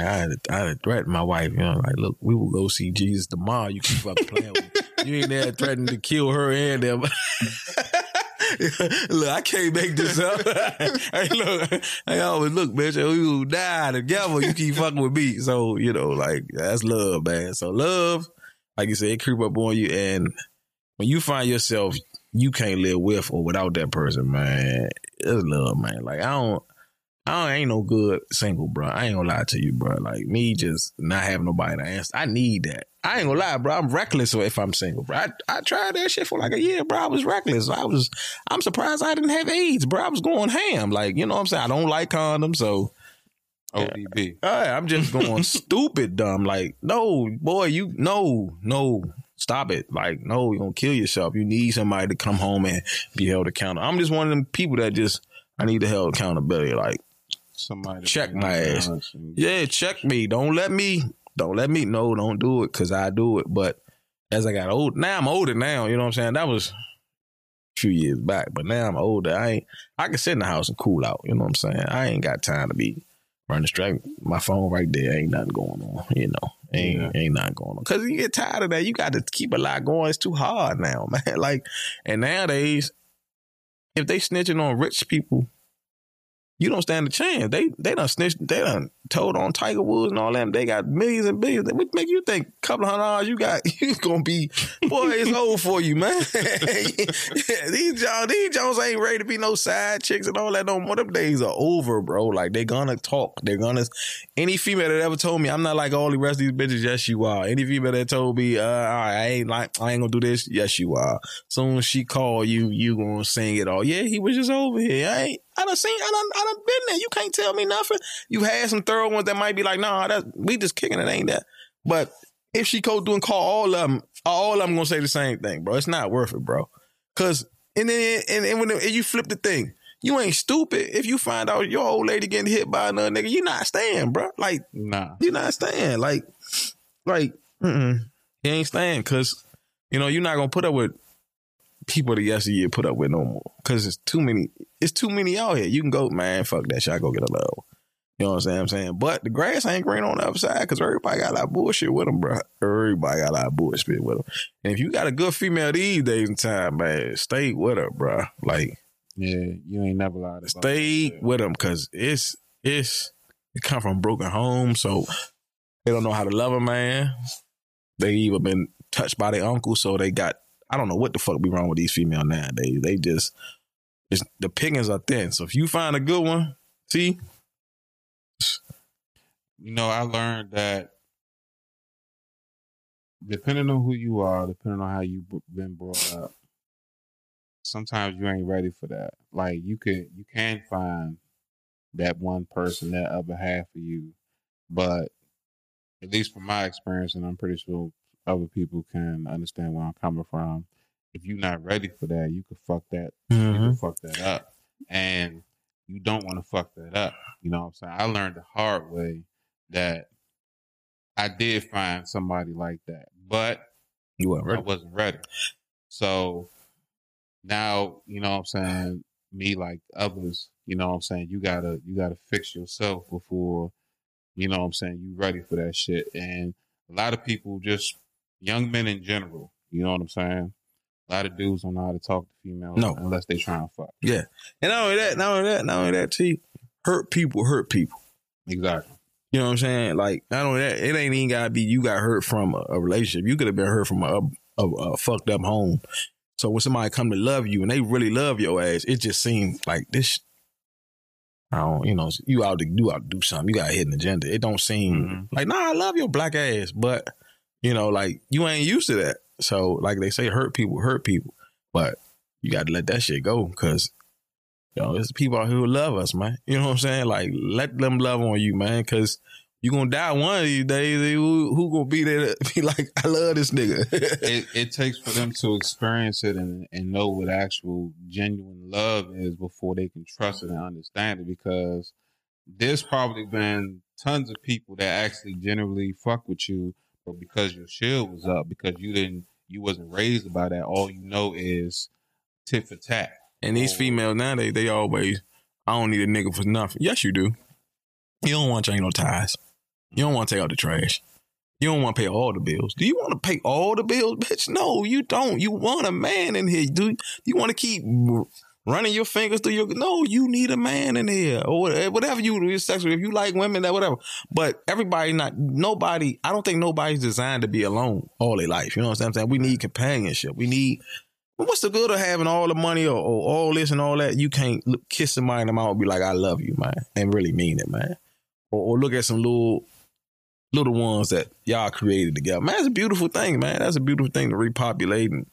Speaker 2: I had, I had threatened my wife, you know, like, look, we will go see Jesus tomorrow. You keep up playing with You ain't there threatening to kill her and them. look, I can't make this up. hey, look, I always look, bitch, we will die together. You keep fucking with me. So, you know, like, that's love, man. So love, like you said, it creep up on you. And when you find yourself, you can't live with or without that person, man, it's love, man. Like, I don't, I ain't no good single, bro. I ain't gonna lie to you, bro. Like me just not having nobody to answer. I need that. I ain't gonna lie, bro. I'm reckless if I'm single, bro. I, I tried that shit for like a year, bro. I was reckless. I was, I'm surprised I didn't have AIDS, bro. I was going ham. Like, you know what I'm saying? I don't like condoms, so.
Speaker 1: ODB.
Speaker 2: Yeah, I'm just going stupid dumb. Like, no, boy, you, no, no, stop it. Like, no, you're gonna kill yourself. You need somebody to come home and be held accountable. I'm just one of them people that just, I need to held accountability. Like,
Speaker 1: somebody
Speaker 2: check my ass. Yeah, check me. Don't let me. Don't let me. No, don't do it because I do it. But as I got old, now I'm older. Now you know what I'm saying. That was a few years back, but now I'm older. I ain't. I can sit in the house and cool out. You know what I'm saying. I ain't got time to be running straight. My phone right there ain't nothing going on. You know, ain't yeah. ain't nothing going on. Cause you get tired of that. You got to keep a lot going. It's too hard now, man. Like, and nowadays, if they snitching on rich people you don't stand a chance. They they done snitched, they done told on Tiger Woods and all them. They got millions and billions. What make you think a couple hundred dollars you got you gonna be boy, it's old for you, man. these Jones, these Jones ain't ready to be no side chicks and all that no more. Them days are over, bro. Like they gonna talk. They're gonna any female that ever told me I'm not like all the rest of these bitches, yes you are. Any female that told me, uh, I ain't like I ain't gonna do this, yes you are. Soon as she call you, you gonna sing it all. Yeah, he was just over here. I ain't I done seen, I done, I done been there. You can't tell me nothing. You had some thorough girl ones that might be like, nah, that we just kicking it, ain't that? But if she go through and call all of them, all of them gonna say the same thing, bro. It's not worth it, bro. Cause and then and, and when and you flip the thing, you ain't stupid if you find out your old lady getting hit by another nigga. You not staying, bro. Like,
Speaker 1: Nah.
Speaker 2: you not staying. Like, like, mm-mm. you ain't staying because you know you're not gonna put up with people that yesterday put up with no more. Because it's too many. It's too many out here. You can go, man. Fuck that shit. I go get a love. You know what I'm saying? But the grass ain't green on the other side because everybody got a lot of bullshit with them, bro. Everybody got a lot of bullshit with them. And if you got a good female these days and time, man, stay with her, bro. Like,
Speaker 1: Yeah, you ain't never lied
Speaker 2: stay
Speaker 1: that
Speaker 2: with them because it's it's it come from broken homes, so they don't know how to love a man. They even been touched by their uncle, so they got I don't know what the fuck be wrong with these female nowadays. They just it's, the pickings are thin. So if you find a good one, see,
Speaker 1: You know, I learned that depending on who you are, depending on how you've been brought up, sometimes you ain't ready for that. Like you could, you can find that one person, that other half of you, but at least from my experience, and I'm pretty sure other people can understand where I'm coming from. If you're not ready for that, you could fuck that you can mm-hmm. fuck that up. And you don't want to fuck that up. You know what I'm saying? I learned the hard way that I did find somebody like that, but
Speaker 2: you weren't
Speaker 1: I
Speaker 2: ready.
Speaker 1: wasn't ready. So now, you know what I'm saying, me like others, you know what I'm saying, you gotta you gotta fix yourself before, you know what I'm saying, you ready for that shit. And a lot of people just young men in general, you know what I'm saying? A lot of dudes don't know how to talk to females
Speaker 2: No.
Speaker 1: unless they try and fuck.
Speaker 2: Yeah, and not only that, not only that, not only that, see, hurt people hurt people.
Speaker 1: Exactly.
Speaker 2: You know what I'm saying? Like, only that, it ain't even gotta be you got hurt from a, a relationship. You could have been hurt from a, a, a fucked up home. So when somebody come to love you and they really love your ass, it just seems like this. I don't, you know, you out to do out to do something. You got a hidden agenda. It don't seem
Speaker 1: Mhm.
Speaker 2: like, nah, I love your black ass, but you know, like you ain't used to that. So, like they say, hurt people hurt people, but you got to let that shit go because you know, people who love us, man. You know what I'm saying? Like, let them love on you, man, because you're gonna die one of these days. Who, who gonna be there to be like, I love this nigga?
Speaker 1: it, it takes for them to experience it and, and know what actual genuine love is before they can trust it and understand it because there's probably been tons of people that actually generally fuck with you but because your shield was up because you didn't you wasn't raised by that all you know is tit for tat
Speaker 2: and these oh. females nowadays, they they always, I don't need a nigga for nothing. Yes, you do. You don't want to change no ties. You don't want to take out the trash. You don't want to pay all the bills. Do you want to pay all the bills, bitch? No, you don't. You want a man in here. Do you want to keep running your fingers through your? No, you need a man in here or whatever, eh, whatever you do. Sexual, if you like women, that whatever. But everybody, not nobody. I don't think nobody's designed to be alone all their life. You know what I'm saying? We need companionship. We need. What's the good of having all the money or, or all this and all that? You can't look, kiss somebody in the mouth and be like, "I love you, man," and really mean it, man. Or, or look at some little little ones that y'all created together. Man, that's a beautiful thing, man. That's a beautiful thing to repopulate and,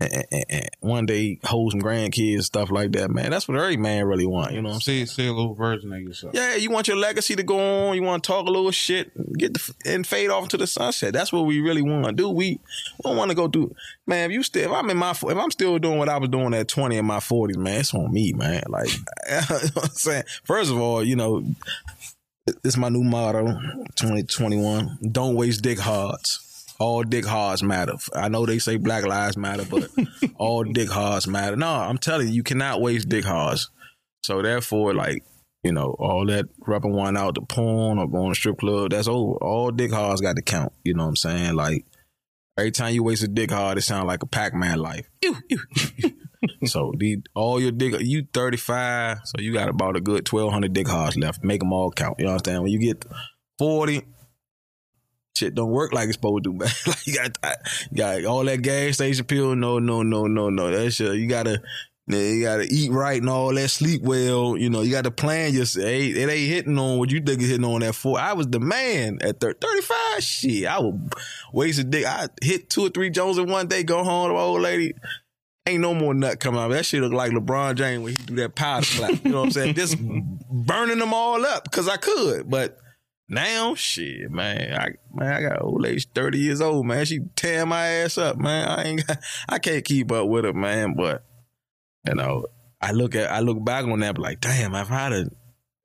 Speaker 2: and, and, and one day hold some grandkids, stuff like that, man. That's what every man really want. You know what I'm saying?
Speaker 1: see see a little version of yourself
Speaker 2: Yeah, you want your legacy to go on. You want to talk a little shit, get the, and fade off into the sunset. That's what we really want to do. We, we don't want to go through. Man, if you still, if I'm in my, if I'm still doing what I was doing at 20 in my 40s, man, it's on me, man. Like, you know what I'm saying. First of all, you know, it's my new motto, 2021. Don't waste dick hards. All dick hards matter. I know they say black lives matter, but all dick hards matter. No, I'm telling you, you cannot waste dick hards. So therefore, like, you know, all that rubbing one out the porn or going to strip club, that's over. All dick hards got to count. You know what I'm saying? Like, every time you waste a dick hard, it sounds like a Pac-Man life. Ew, ew, ew. so the all your dick, you 35, so you got about a good 1,200 dick hards left. Make them all count. You understand? When you get 40, shit don't work like it's supposed to, man. like you got, you got all that gas station pill. No, no, no, no, no. That shit, you gotta, you gotta eat right and all that, sleep well. You know, you got to plan your. It ain't, it ain't hitting on what you think is hitting on that four. I was the man at 30, 35. Shit, I would waste a dick. I hit two or three Jones in one day, go home to my old lady. Ain't no more nut coming out. That shit look like LeBron James when he do that powder clap. You know what I'm saying? Just burning them all up because I could, but Now, shit, man, I man, I got old age thirty years old, man. She tear my ass up, man. I ain't, got, I can't keep up with her, man. But you know, I look at, I look back on that, like, damn, I've had it,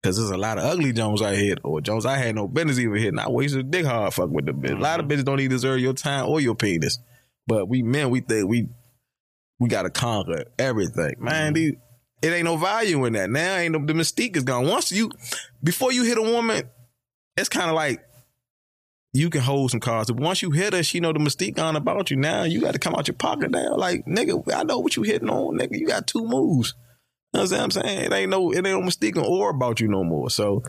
Speaker 2: because there's a lot of ugly Jones I hit, or Jones I had no business even hitting. I wasted a dick hard fuck with the bitch. A lot of mm-hmm. bitches don't even deserve your time or your penis, but we men, we think we, we got to conquer everything, man. Mm-hmm. These, it ain't no value in that. Now ain't no, the mystique is gone. Once you, before you hit a woman, it's kind of like you can hold some cards. But once you hit her, she know the mystique gone about you. Now you got to come out your pocket now. Like, nigga, I know what you hitting on, nigga. You got two moves. You know what I'm saying? It ain't no, it ain't no mystique or about you no more. So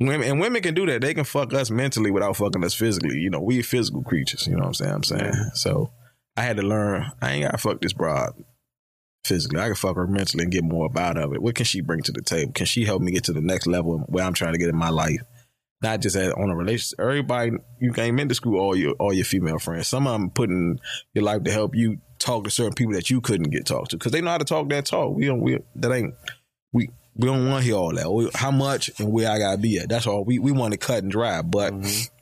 Speaker 2: women and women can do that. They can fuck us mentally without fucking us physically. You know, we physical creatures. You know what I'm saying? I'm saying. So I had to learn. I ain't gotta fuck this broad physically. I can fuck her mentally and get more out of it. What can she bring to the table? Can she help me get to the next level where I'm trying to get in my life? Not just at, on a relationship. Everybody, you came into school, all your all your female friends. Some of them putting your life to help you talk to certain people that you couldn't get talked to because they know how to talk that talk. We don't. We that ain't we. We don't want to hear all that. How much and where I gotta be at. That's all. We we want to cut and dry, but mm-hmm.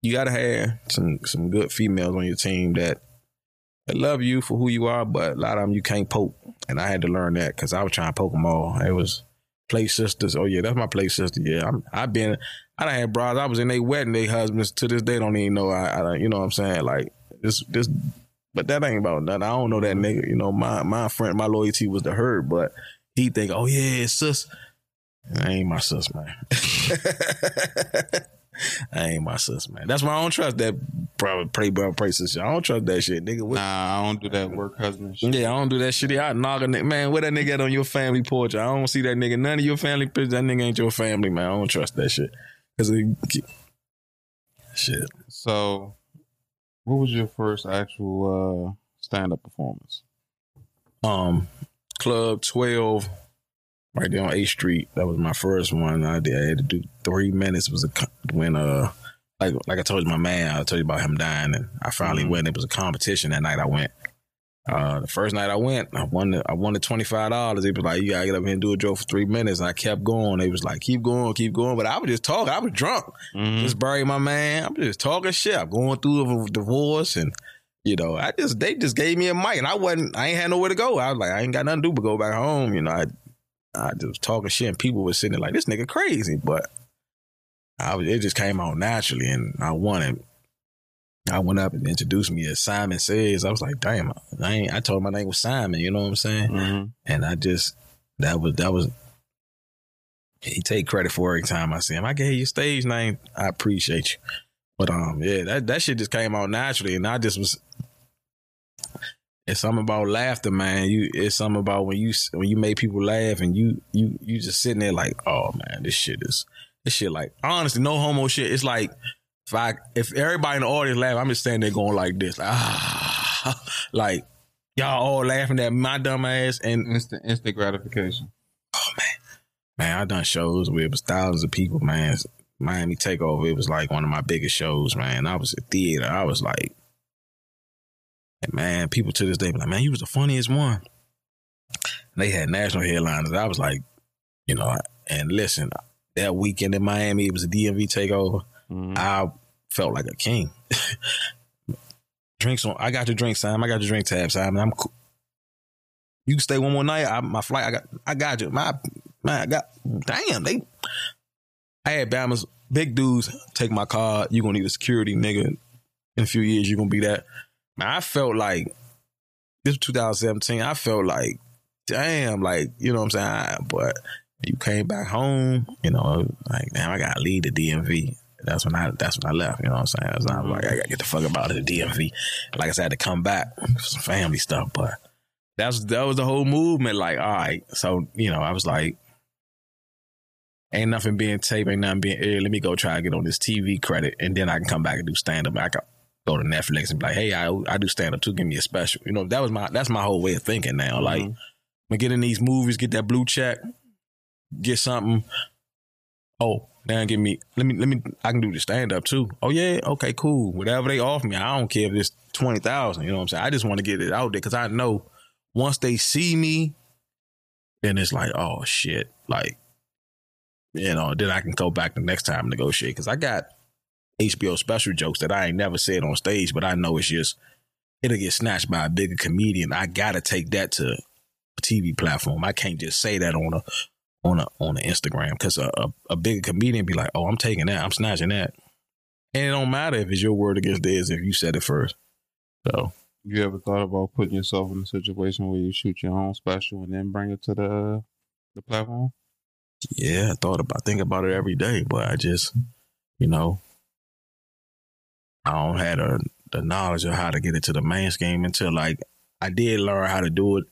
Speaker 2: you gotta have some some good females on your team that that love you for who you are. But a lot of them you can't poke, and I had to learn that because I was trying to poke them all. It was play sisters. Oh yeah, that's my play sister. Yeah, I'm, I've been I done had bras. I was in their wedding. They husbands to this day don't even know. I, I you know what I'm saying? Like this, this, but that ain't about nothing. I don't know that nigga. You know, my my friend, my loyalty was to her, but he think, oh yeah, it's sis. I ain't my sis, man. I ain't my sis, man. That's why I don't trust that probably pray brother pray sis. I don't trust that shit, nigga.
Speaker 1: What? Nah, I don't do that work husband shit.
Speaker 2: Yeah, I don't do that shit. I knock a nigga, man. Where that nigga at on your family porch? I don't see that nigga. None of your family pictures. That nigga ain't your family, man. I don't trust that shit. Cause it, shit.
Speaker 1: So, what was your first actual uh, stand up performance?
Speaker 2: Um, Club Twelve, right there on A Street. That was my first one. I did. I had to do three minutes. It was a when uh like like I told you my man. I told you about him dying, and I finally mm-hmm. went. It was a competition that night. I went. Uh, the first night I went, I won the, I won the twenty five dollars. They was like, "You gotta get up here and do a joke for three minutes." And I kept going. They was like, "Keep going, keep going." But I was just talking. I was drunk. Mm-hmm. Just bury my man. I'm just talking shit. I'm going through a divorce, and you know, I just they just gave me a mic, and I wasn't. I ain't had nowhere to go. I was like, I ain't got nothing to do but go back home. You know, I I just was talking shit, and people were sitting there like, "This nigga crazy," but I was. It just came out naturally, and I wanted. I went up and introduced me as Simon Says. I was like, damn, I ain't, I told my name was Simon, you know what I'm saying? Mm-hmm. And I just, that was, that was, he take credit for every time I see him. I gave you stage name. I appreciate you. But, um, yeah, that, that shit just came out naturally. And I just was, it's something about laughter, man. You, it's something about when you, when you make people laugh and you, you, you just sitting there like, oh man, this shit is, this shit like, honestly, no homo shit. It's like, if I if everybody in the audience laugh, I'm just standing there going like this, ah, like y'all all laughing at my dumb ass and
Speaker 1: instant instant gratification.
Speaker 2: Oh man, man, I done shows where it was thousands of people, man. Miami Takeover, it was like one of my biggest shows, man. I was at theater. I was like, man, people to this day be like, man, you was the funniest one. And they had national headliners. I was like, you know, and listen, that weekend in Miami, it was a DMV takeover. Mm-hmm. I felt like a king. Drinks on. I got your drink, Sam. I got your drink tab, Sam. I'm cool. You can stay one more night. I, my flight. I got. I got you. My man. I got. Damn. They. I had Bama's big dudes take my car. You gonna need a security nigga. In a few years, you gonna be that. I felt like this was 2017. I felt like, damn, like you know what I'm saying. But you came back home, you know, like damn, I gotta leave the DMV. That's when I that's when I left. You know what I'm saying? It's not like I gotta get the fuck about it, the DMV. Like I said, I had to come back for some family stuff, but that's that was the whole movement. Like, all right, so you know, I was like, ain't nothing being taped, ain't nothing being aired. Let me go try to get on this TV credit, and then I can come back and do stand up. I can go to Netflix and be like, hey, I I do stand up too. Give me a special. You know, that was my that's my whole way of thinking now. Mm-hmm. Like, I'm get in these movies, get that blue check, get something. Oh, now give me let me let me I can do the stand up too. Oh yeah, okay, cool. Whatever they offer me, I don't care if it's twenty thousand. You know what I'm saying? I just want to get it out there because I know once they see me, then it's like, oh shit, like you know, then I can go back the next time and negotiate. Cause I got HBO special jokes that I ain't never said on stage, but I know it's just it'll get snatched by a bigger comedian. I gotta take that to a TV platform. I can't just say that on a on a on an Instagram because a, a, a bigger comedian be like, oh, I'm taking that, I'm snatching that, and it don't matter if it's your word against theirs if you said it first. So
Speaker 1: You ever thought about putting yourself in a situation where you shoot your own special and then bring it to the the platform?
Speaker 2: yeah, I thought about think about it every day, but I just you know I don't have the, the knowledge of how to get it to the mainstream until like I did learn how to do it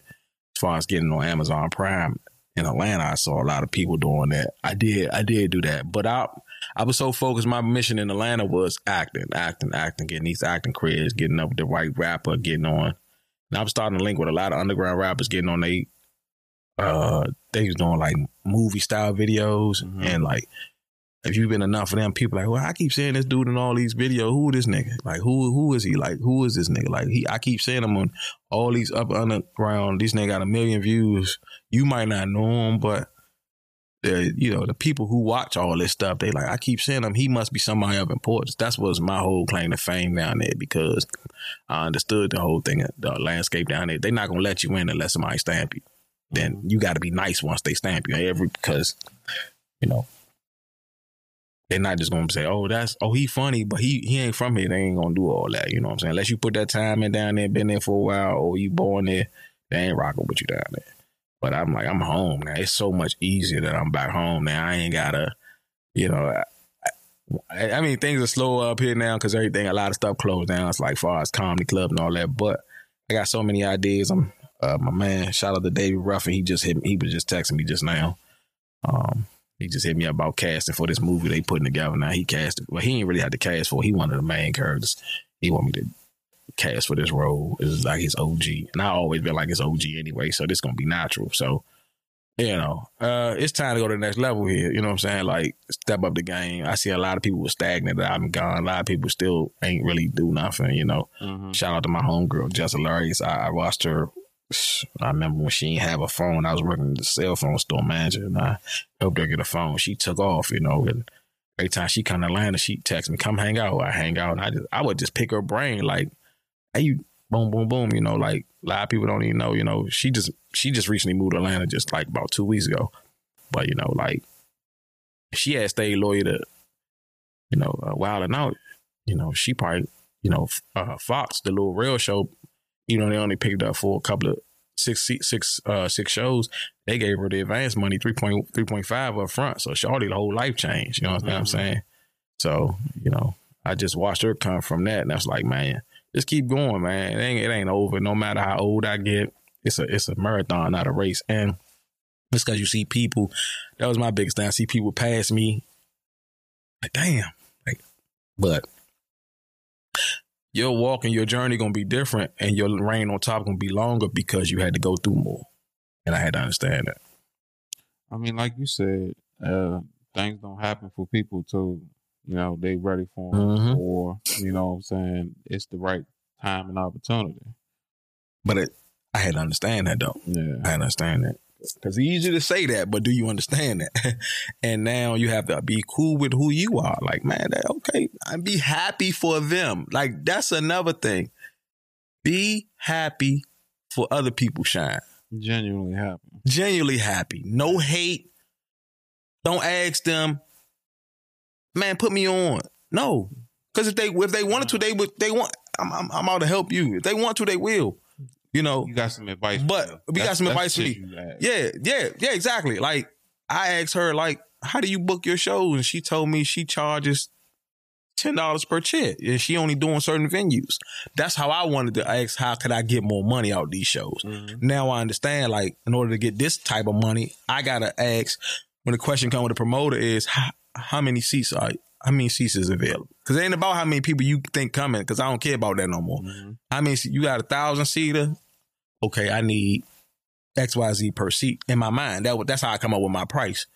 Speaker 2: as far as getting on Amazon Prime in Atlanta. I saw a lot of people doing that. I did I did do that, but I I was so focused. My mission in Atlanta was acting, acting, acting, getting these acting careers, getting up with the right rapper, getting on. And I was starting to link with a lot of underground rappers, getting on they uh they was doing like movie style videos
Speaker 1: Mhm.
Speaker 2: and like if you've been enough of them, people like, well, I keep saying this dude in all these videos. Who this nigga? Like, who who is he? Like, who is this nigga? Like, he, I keep saying him on all these up underground. These nigga got a million views. You might not know him, but the you know the people who watch all this stuff, they like, I keep saying him. He must be somebody of importance. That's was my whole claim to fame down there because I understood the whole thing, the landscape down there. They're not gonna let you in unless somebody stamp you. Then you got to be nice once they stamp you. Every because you know they're not just gonna say, "Oh, that's oh he funny," but he he ain't from here. They ain't gonna do all that. You know what I'm saying? Unless you put that time in down there, been there for a while, or you born there, they ain't rocking with you down there. But I'm like, I'm home now. It's so much easier that I'm back home now. I ain't gotta, you know. I, I mean, things are slower up here now because everything, a lot of stuff closed down. It's like far as comedy club and all that. But I got so many ideas. I'm uh, my man. Shout out to David Ruffin. He just hit. Me, he was just texting me just now. Um, he just hit me up about casting for this movie they putting together. Now he casted. Well, he ain't really had to cast for. it. He of the main characters. He want me to cast for this role. It's like his OG, and I always been like his OG anyway. So this gonna be natural. So you know, uh, it's time to go to the next level here. You know what I'm saying? Like step up the game. I see a lot of people were stagnant that I'm gone. A lot of people still ain't really do nothing. You know.
Speaker 1: Mm-hmm.
Speaker 2: Shout out to my homegirl, Jess Hilarious. I, I watched her. I remember when she didn't have a phone. I was working at the cell phone store manager, and I helped her get a phone. She took off, you know. And every time she come to Atlanta, she text me, "Come hang out." I hang out, and I just I would just pick her brain, like, "Hey, boom, boom, boom." You know, like a lot of people don't even know. You know, she just she just recently moved to Atlanta, just like about two weeks ago. But you know, like she had stayed loyal to, you know, uh, Wild and Out. You know, she probably, you know, uh, Fox, the little real show, you know, they only picked up for a couple of six six uh six shows. They gave her the advance money, 3.3.5 up front. So Shawty, the whole life changed. You know what I'm
Speaker 1: Mhm.
Speaker 2: saying? So, you know, I just watched her come from that. And that's like, man, just keep going, man. It ain't, it ain't over. No matter how old I get, it's a it's a marathon, not a race. And it's because you see people. That was my biggest thing. I see people pass me. Like, damn. Like, but your walk and your journey gonna be different, and your reign on top gonna be longer because you had to go through more. And I had to understand that.
Speaker 1: I mean, like you said, uh, things don't happen for people to, you know they ready for 'em,
Speaker 2: Mhm.
Speaker 1: or you know what I'm saying it's the right time and opportunity.
Speaker 2: But it, I had to understand that though.
Speaker 1: Yeah,
Speaker 2: I had to understand that. Because it's easy to say that, but do you understand that? and now you have to be cool with who you are. Like, man, that, okay, and be happy for them. Like, that's another thing. Be happy for other people shine.
Speaker 1: genuinely happy.
Speaker 2: Genuinely happy. No hate. Don't ask them, man, put me on. No. Because if they if they wanted to, they would they want I'm, I'm I'm out to help you. If they want to, they will. You know,
Speaker 1: You got some advice,
Speaker 2: But we got some advice for me. Yeah, yeah, yeah, exactly. Like I asked her, like, how do you book your shows? And she told me she charges ten dollars per check, and she only doing certain venues. That's how I wanted to ask, how could I get more money out of these shows?
Speaker 1: Mhm.
Speaker 2: Now I understand, like, in order to get this type of money, I gotta ask. When the question comes with the promoter is, how, how many seats are? How many seats is available? Because it ain't about how many people you think coming. Because I don't care about that no more.
Speaker 1: Mhm.
Speaker 2: I mean, you got a thousand seater. Okay, I need X Y Z per seat in my mind. That that's how I come up with my price.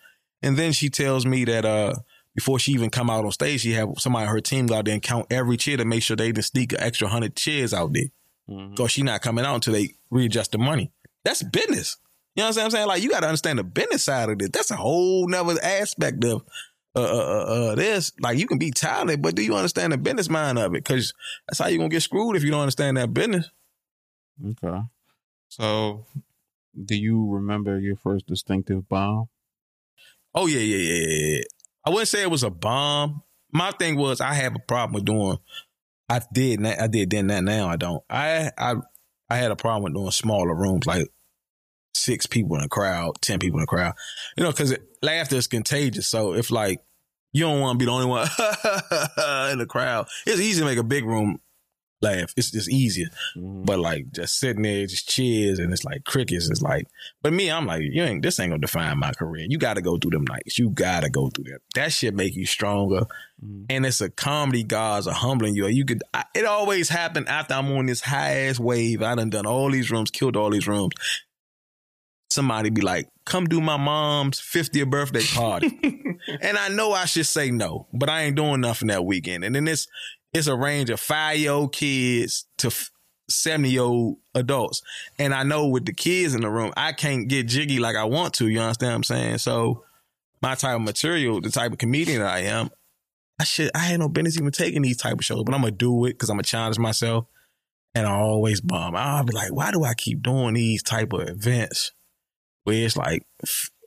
Speaker 2: And then she tells me that uh before she even come out on stage, she have somebody on her team go out there and count every chair to make sure they didn't sneak an extra hundred chairs out there.
Speaker 1: Mhm.
Speaker 2: Because she not coming out until they readjust the money. That's business. You know what I'm saying? Like you got to understand the business side of this. That's a whole nother aspect of uh, uh, uh, uh, this. Like you can be talented, but do you understand the business mind of it? Because that's how you're gonna get screwed if you don't understand that business.
Speaker 1: Okay. So, do you remember your first distinctive bomb?
Speaker 2: Oh yeah, yeah, yeah, yeah. I wouldn't say it was a bomb. My thing was I have a problem with doing. I did. I did then. That now I don't. I I I had a problem with doing smaller rooms, like six people in a crowd, ten people in a crowd. You know, because laughter is contagious. So if like you don't want to be the only one in the crowd, it's easy to make a big room laugh. It's just easier. Mm-hmm. But like just sitting there, just cheers, and it's like crickets. It's like, but me, I'm like, you ain't. This ain't gonna define my career. You got to go through them nights. You got to go through that. That shit make you stronger. Mm-hmm. And it's a comedy gods are humbling you. You could. I, it always happened after I'm on this high ass wave. I done done all these rooms, killed all these rooms. Somebody be like, come do my mom's 50th birthday party. and I know I should say no, but I ain't doing nothing that weekend. And then it's it's a range of five year old kids to 70 year old adults. And I know with the kids in the room, I can't get jiggy like I want to. You understand what I'm saying? So my type of material, the type of comedian that I am, I should I had no business even taking these type of shows, but I'm gonna do it because I'm gonna challenge myself. And I always bomb. I'll be like, why do I keep doing these type of events where it's like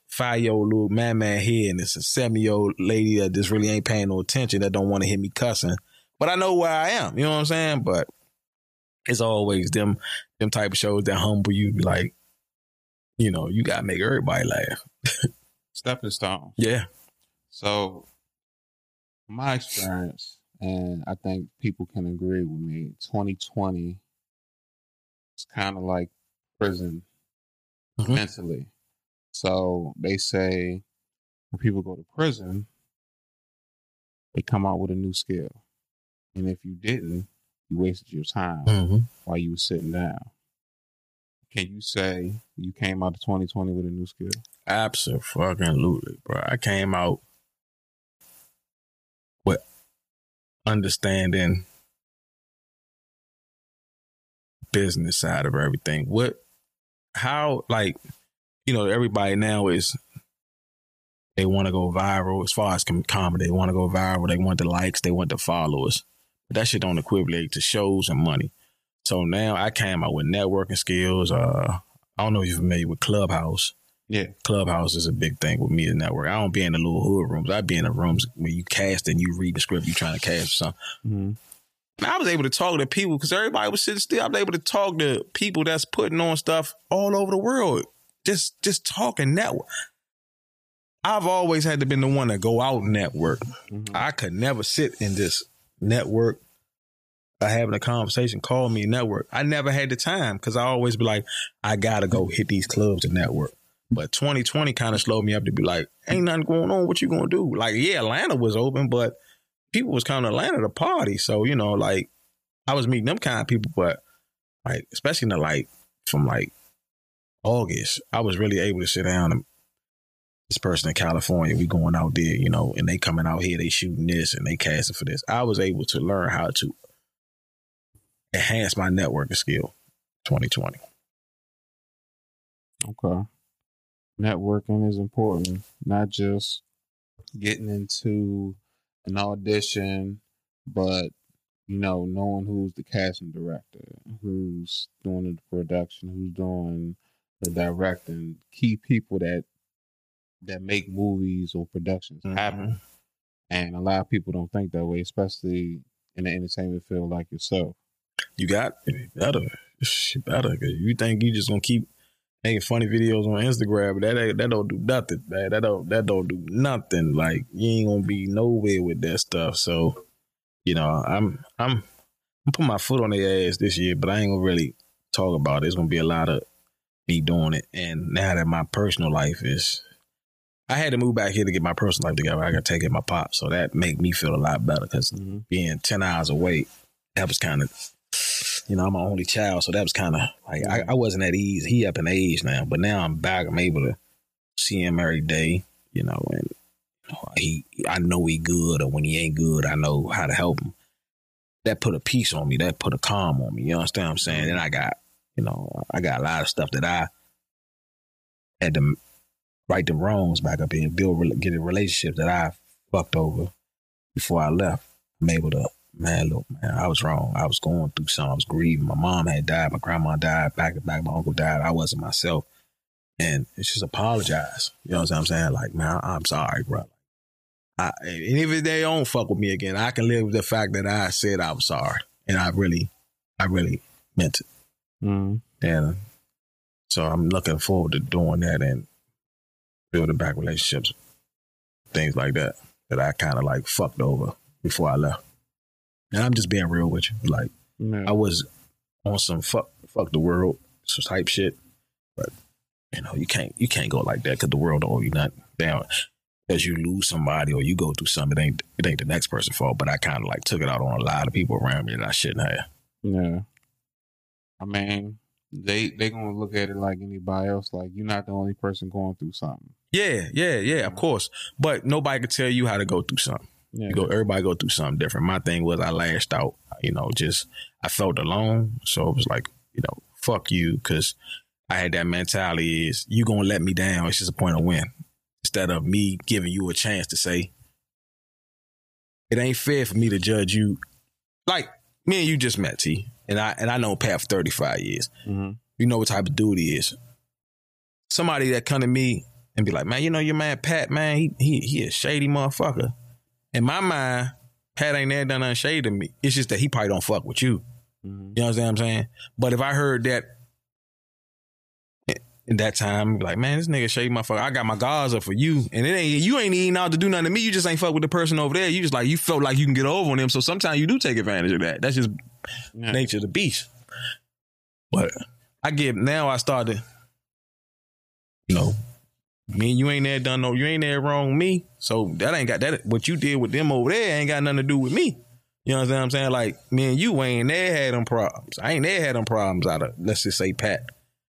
Speaker 2: five year old little man man here and it's a seven year old lady that just really ain't paying no attention that don't want to hear me cussing but I know where I am. You know what I'm saying? But it's always them them type of shows that humble you. Like, you know, you gotta make everybody laugh.
Speaker 1: Stepping stone.
Speaker 2: Yeah.
Speaker 1: So, my experience, and I think people can agree with me. 2020 it's kind of like prison mm-hmm. mentally. So they say when people go to prison, they come out with a new skill. And if you didn't, you wasted your time mm-hmm. while you were sitting down. Can you say you came out of 2020 with a new skill?
Speaker 2: Absolutely, bro. I came out with understanding business side of everything. What, how, like, you know, everybody now is they want to go viral as far as comedy. They want to go viral. They want the likes. They want the followers. But that shit don't equivalent to shows and money. So now I came out with networking skills. Uh, I don't know if you're familiar with Clubhouse.
Speaker 1: Yeah.
Speaker 2: Clubhouse is a big thing with me as network. I don't be in the little hood rooms. I be in the rooms where you cast and you read the script you trying to cast something. Mm-hmm. I was able to talk to people because everybody was sitting still. I was able to talk to people that's putting on stuff all over the world. Just just talking network. I've always had to been the one to go out and network. Mm-hmm. I could never sit in this network or having a conversation, call me network. I never had the time because I always be like, I gotta go hit these clubs and network. But 2020 kind of slowed me up to be like, ain't nothing going on. What you gonna do? Like, yeah, Atlanta was open, but people was coming to Atlanta to party. So, you know, like I was meeting them kind of people, but like, especially in the like from like August, I was really able to sit down and this person in California, we going out there, you know, and they coming out here, they shooting this and they casting for this. I was able to learn how to enhance my networking skill 2020.
Speaker 1: Okay. Networking is important, not just getting into an audition, but you know, knowing who's the casting director, who's doing the production, who's doing the directing, key people that that make movies or productions mm-hmm. happen. And a lot of people don't think that way, especially in the entertainment field like yourself.
Speaker 2: You got better, better. You think you just gonna keep making funny videos on Instagram, but that that don't do nothing, man. That don't that don't do nothing. Like you ain't gonna be nowhere with that stuff. So, you know, I'm I'm I'm putting my foot on their ass this year, but I ain't gonna really talk about it. It's gonna be a lot of me doing it. And now that my personal life is I had to move back here to get my personal life together. I got to take care of my pop, so that made me feel a lot better because mm-hmm. being ten hours away, that was kind of, you know, I'm my only child, so that was kind of like I, I, wasn't at ease. He up in age now, but now I'm back. I'm able to see him every day, you know, and you know, he, I know he good, or when he ain't good, I know how to help him. That put a peace on me. That put a calm on me. You understand what I'm saying? And I got, you know, I got a lot of stuff that I had to right the wrongs back up and build get a relationship that I fucked over before I left. I'm able to man, look, man, I was wrong. I was going through something. I was grieving. My mom had died. My grandma died. Back to back, my uncle died. I wasn't myself. And it's just apologize. You know what I'm saying? Like, man, I'm sorry, bro. I, and if they don't fuck with me again, I can live with the fact that I said I was sorry. And I really, I really meant it.
Speaker 1: Mm.
Speaker 2: And so I'm looking forward to doing that and building back relationships, things like that, that I kind of like fucked over before I left. And I'm just being real with you. Like,
Speaker 1: Yeah.
Speaker 2: I was on some fuck, fuck the world, some type shit. But you know, you can't, you can't go like that because the world don't owe you nothing. Damn, as you lose somebody or you go through something, it ain't, it ain't the next person's fault. But I kind of like took it out on a lot of people around me that I shouldn't have.
Speaker 1: Yeah. I mean, they they gonna look at it like anybody else. Like you're not the only person going through something.
Speaker 2: Yeah, yeah, yeah, of course. But nobody could tell you how to go through something.
Speaker 1: Yeah.
Speaker 2: You go, everybody go through something different. My thing was I lashed out. You know, just I felt alone, so it was like, you know, fuck you, because I had that mentality: is you gonna let me down? It's just a point of win. Instead of me giving you a chance to say, it ain't fair for me to judge you. Like me and you just met, T, and I and I know Pat for thirty five years.
Speaker 1: hmm
Speaker 2: You know what type of dude he is. Somebody that come to me and be like, man, you know your man Pat, man, he he he a shady motherfucker. In my mind, Pat ain't never done nothing shady to me. It's just that he probably don't fuck with you.
Speaker 1: hmm
Speaker 2: You know what I'm saying? But if I heard that in that time, like, man, this nigga shady motherfucker. I got my guards up for you, and it ain't you ain't even out to do nothing to me. You just ain't fuck with the person over there. You just like you felt like you can get over on them. So sometimes you do take advantage of that. That's just
Speaker 1: Yeah.
Speaker 2: nature of the beast. But I get now I started, you know, me you ain't there done no, you ain't there wrong me. So that ain't got that. What you did with them over there ain't got nothing to do with me. You know what I'm saying? Like me and you ain't there had them problems. I ain't there had them problems out of let's just say Pat.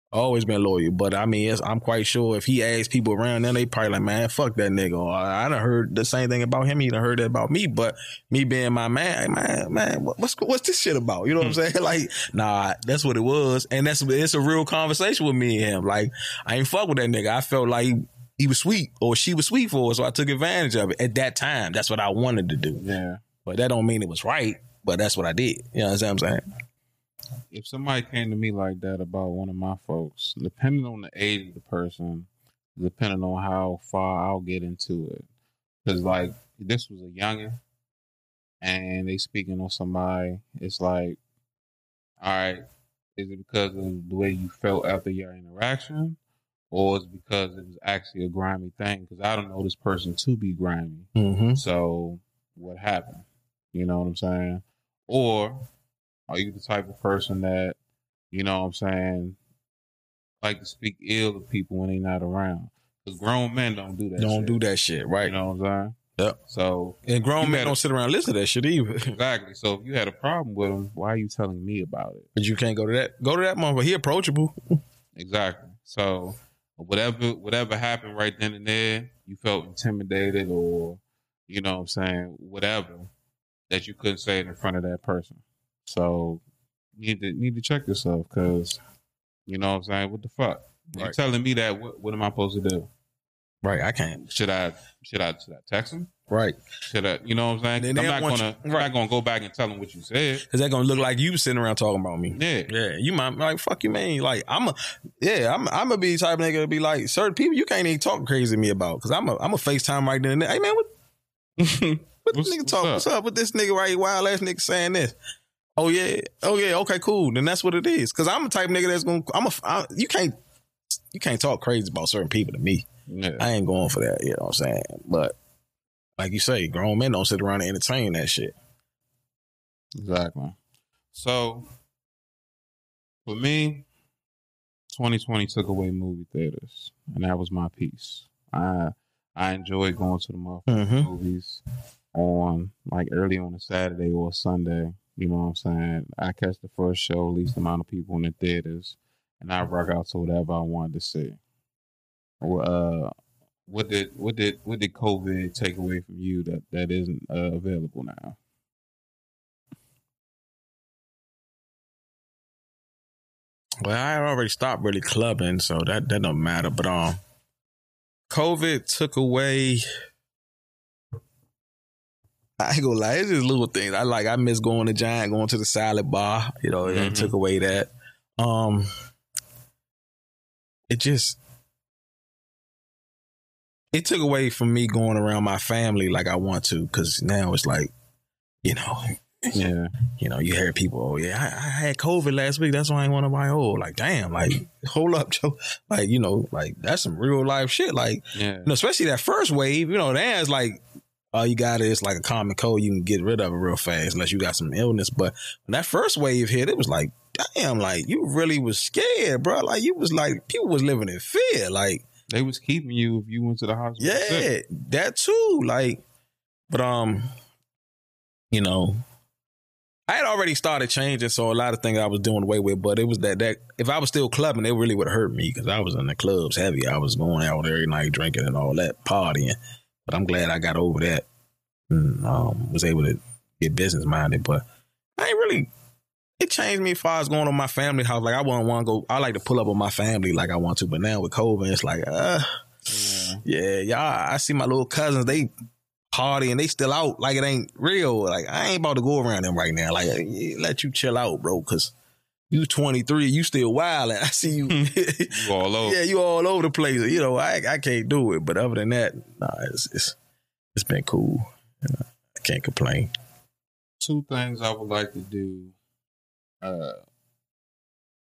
Speaker 2: Always been loyal, but I mean, I'm quite sure if he asked people around, then they probably like, man, fuck that nigga. Or I, I done heard the same thing about him. He done heard that about me. But me being my man, man, man, what- what's what's this shit about? You know what I'm hmm. saying? Like, nah, that's what it was, and that's it's a real conversation with me and him. Like, I ain't fuck with that nigga. I felt like he, he was sweet or she was sweet for us, so I took advantage of it at that time. That's what I wanted to do,
Speaker 1: Yeah.
Speaker 2: but that don't mean it was right. But that's what I did. You know what I'm saying?
Speaker 1: If somebody came to me like that about one of my folks, depending on the age of the person, depending on how far I'll get into it, because like this was a youngin, and they speaking on somebody, it's like, all right, is it because of the way you felt after your interaction, or is it because it was actually a grimy thing? Because I don't know this person to be grimy.
Speaker 2: Mm-hmm.
Speaker 1: So what happened? You know what I'm saying? Or are you the type of person that, you know what I'm saying, like to speak ill of people when they not around? Because grown men don't do that.
Speaker 2: Don't
Speaker 1: shit,
Speaker 2: do that shit, right?
Speaker 1: You know what I'm saying?
Speaker 2: Yep.
Speaker 1: So
Speaker 2: And grown men don't sit around and listen to that shit either.
Speaker 1: exactly. So if you had a problem with him, why are you telling me about it?
Speaker 2: but you can't go to that. Go to that motherfucker. He approachable.
Speaker 1: Exactly. So whatever whatever happened right then and there, you felt intimidated or you know what I'm saying, whatever that you couldn't say it in front of that person. So you need to need to check yourself because you know what I'm saying, what the fuck? You
Speaker 2: Right.
Speaker 1: telling me that what, what am I supposed to do?
Speaker 2: Right. I can't.
Speaker 1: Should I should I should I text him?
Speaker 2: Right.
Speaker 1: Should I you know what I'm saying? I'm not gonna
Speaker 2: you-
Speaker 1: I'm not gonna go back and tell him what you said.
Speaker 2: Cause that gonna look like you sitting around talking about me.
Speaker 1: Yeah.
Speaker 2: Yeah, you might like fuck you, man. Like I'm a, yeah, I'm I'm gonna be type of nigga to be like certain people you can't even talk crazy to me about. Cause I'm a I'm a FaceTime right then and there. Hey man, what what
Speaker 1: What's-
Speaker 2: this nigga
Speaker 1: what's
Speaker 2: talk?
Speaker 1: up?
Speaker 2: What's up with this nigga right? Wild ass nigga saying this. Oh yeah, oh yeah, okay, cool. Then that's what it is. Cause I'm a type of nigga that's gonna I'm a I, you can't you can't talk crazy about certain people to me.
Speaker 1: yeah.
Speaker 2: I ain't going for that. You know what I'm saying? But like you say, grown men don't sit around and entertain that shit.
Speaker 1: Exactly. So for me, 2020 took away movie theaters, and that was my piece. I I enjoyed going to the
Speaker 2: Mm-hmm.
Speaker 1: movies on like early on a Saturday or a Sunday. You know what I'm saying? I catch the first show, least amount of people in the theaters, and I rock out to whatever I wanted to see. Uh, what did what did what did COVID take away from you that that isn't uh, available now?
Speaker 2: Well, I already stopped really clubbing, so that that don't matter. But um, COVID took away. I ain't gonna lie, it's just little things. I like. I miss going to Giant, going to the salad bar. You know, it
Speaker 1: Mhm.
Speaker 2: took away that. Um, it just it took away from me going around my family like I want to, because now it's like, you know,
Speaker 1: Yeah.
Speaker 2: you know, you hear people, oh yeah, I, I had COVID last week. That's why I ain't want to buy old. Like, damn, like, hold up, Joe. Like, you know, like that's some real life shit. Like,
Speaker 1: Yeah.
Speaker 2: you know, especially that first wave, you know, that's like all you got is like a common cold. You can get rid of it real fast unless you got some illness. But when that first wave hit, it was like, damn, like you really was scared, bro. Like you was like people was living in fear. Like,
Speaker 1: They was keeping you if you went to the hospital.
Speaker 2: yeah,
Speaker 1: sick.
Speaker 2: that too. Like, but um, you know, I had already started changing, so a lot of things I was doing away with. But it was that that if I was still clubbing, it really would hurt me because I was in the clubs heavy. I was going out every night drinking and all that partying. But I'm glad I got over that and um, was able to get business minded. But I ain't really. It changed me as far as going on my family house. Like I wouldn't want to go. I like to pull up on my family like I want to. But now with COVID, it's like, uh,
Speaker 1: Yeah.
Speaker 2: yeah, y'all. I see my little cousins. They party and they still out like it ain't real. Like I ain't about to go around them right now. Like let you chill out, bro. Cause you 23, you still wild. I see you.
Speaker 1: You all over.
Speaker 2: yeah, you all over the place. You know, I I can't do it. But other than that, nah, it's it's it's been cool. You know, I can't complain.
Speaker 1: Two things I would like to do uh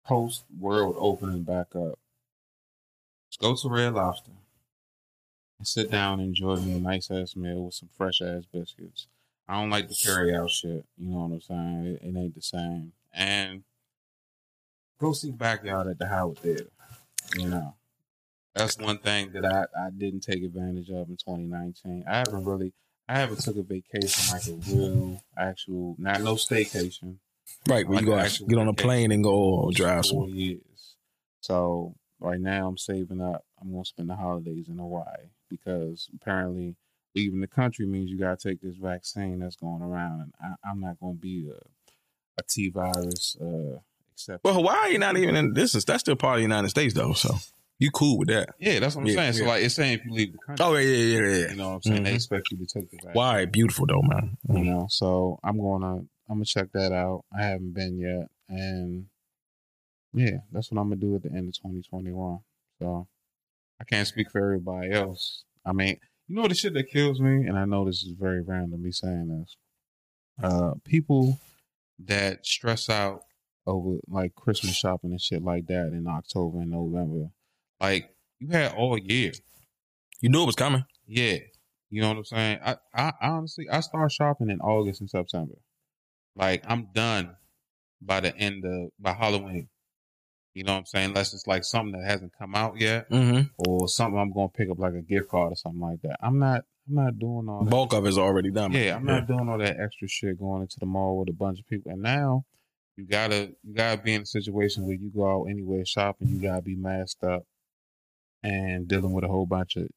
Speaker 1: post world opening back up. Let's go to Red Lobster and sit down and enjoy me a nice ass meal with some fresh ass biscuits. I don't like the carry out shit. You know what I'm saying? It, it ain't the same. And go see Backyard at the Howard Theater. You know, that's one thing that I, I didn't take advantage of in 2019. I haven't really, I haven't took a vacation like a real, actual, not no staycation.
Speaker 2: Right, when
Speaker 1: Like
Speaker 2: you go get on a plane and go or drive
Speaker 1: four
Speaker 2: some.
Speaker 1: years. So right now I'm saving up. I'm gonna spend the holidays in Hawaii because apparently leaving the country means you gotta take this vaccine that's going around, and I, I'm not gonna be a a T virus. Uh, except
Speaker 2: Well, Hawaii not even in this is that's still part of the United States though. So you cool with that?
Speaker 1: yeah, that's what I'm
Speaker 2: Yeah,
Speaker 1: saying. So like it's saying if you leave the country,
Speaker 2: Oh yeah, yeah, yeah, yeah.
Speaker 1: you know what I'm saying. They
Speaker 2: Mhm.
Speaker 1: expect you to take the vaccine.
Speaker 2: Hawaii, beautiful though, man.
Speaker 1: you know so i'm gonna i'm gonna check that out i haven't been yet and yeah that's what i'm gonna do at the end of 2021 so i can't speak for everybody else i mean you know the shit that kills me and i know this is very random me saying this uh people that stress out over like christmas shopping and shit like that in october and november like you had all year
Speaker 2: You knew it was coming.
Speaker 1: yeah. You know what I'm saying? I, I honestly I start shopping in August and September. Like I'm done by the end of by Halloween. You know what I'm saying? Unless it's like something that hasn't come out yet
Speaker 2: Mm-hmm.
Speaker 1: or something I'm gonna pick up like a gift card or something like that. I'm not I'm not doing all that.
Speaker 2: Bulk of it's already done.
Speaker 1: Yeah, I'm not doing all that extra shit going into the mall with a bunch of people. And now you gotta you gotta be in a situation where you go out anywhere shopping, you gotta be masked up and dealing with a whole bunch of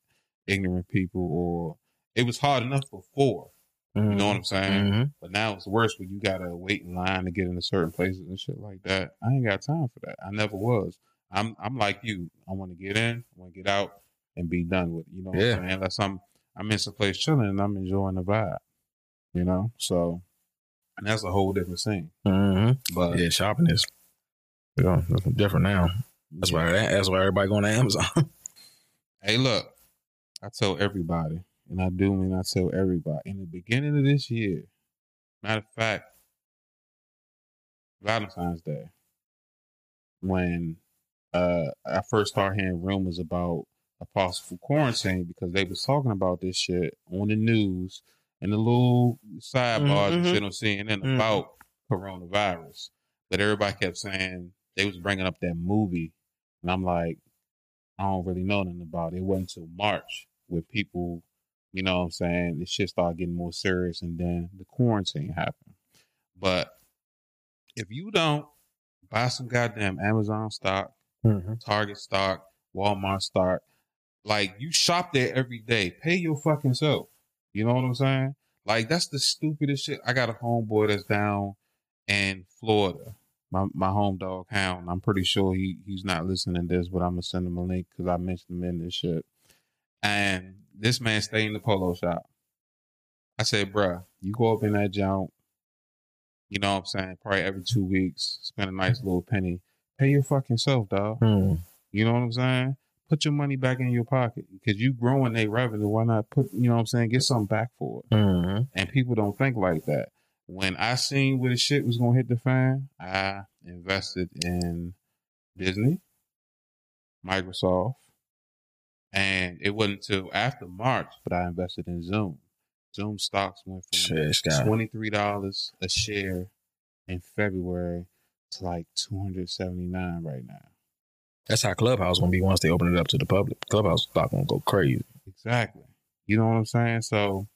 Speaker 1: ignorant people or it was hard enough before. You know what I'm saying?
Speaker 2: Mm-hmm.
Speaker 1: But now it's worse when you gotta wait in line to get into certain places and shit like that. I ain't got time for that. I never was. I'm I'm like you. I want to get in, I want to get out, and be done with it. You know what
Speaker 2: Yeah.
Speaker 1: I'm saying? Unless I'm I'm in some place chilling and I'm enjoying the vibe. You know, so and that's a whole different thing.
Speaker 2: Mm-hmm.
Speaker 1: But
Speaker 2: Yeah, shopping is yeah, different now. That's why that's why everybody going to Amazon.
Speaker 1: Hey, look, I tell everybody, and I do mean I tell everybody. In the beginning of this year, matter of fact, Valentine's Day, when uh, I first started hearing rumors about a possible quarantine because they was talking about this shit on the news and the little sidebars and
Speaker 2: Mhm.
Speaker 1: shit on CNN
Speaker 2: Mhm.
Speaker 1: about coronavirus. But everybody kept saying they was bringing up that movie, and I'm like, I don't really know nothing about it. It wasn't until March where people, you know what I'm saying, the shit started getting more serious and then the quarantine happened. But if you don't buy some goddamn Amazon stock,
Speaker 2: Mm-hmm.
Speaker 1: Target stock, Walmart stock, like you shop there every day, pay your fucking self. You know what I'm saying? Like that's the stupidest shit. I got a homeboy that's down in Florida, my my home dog hound. I'm pretty sure he he's not listening to this, but I'm gonna send him a link because I mentioned him in this shit. And this man stay in the polo shop. I said, bruh, you go up in that junk, you know what I'm saying, probably every two weeks, spend a nice little penny. Pay your fucking self, dog.
Speaker 2: Hmm.
Speaker 1: You know what I'm saying? Put your money back in your pocket because you growing a revenue. Why not put, you know what I'm saying, get something back for it?
Speaker 2: hmm
Speaker 1: And people don't think like that. When I seen where the shit was gonna hit the fan, I invested in Disney, Microsoft, and it wasn't until after March, but I invested in Zoom. Zoom stocks went from
Speaker 2: Shit, it's got
Speaker 1: twenty three dollars a share in February to like two hundred seventy nine right now.
Speaker 2: That's how Clubhouse gonna be once they open it up to the public. Clubhouse stock gonna go crazy.
Speaker 1: Exactly. You know what I'm saying? So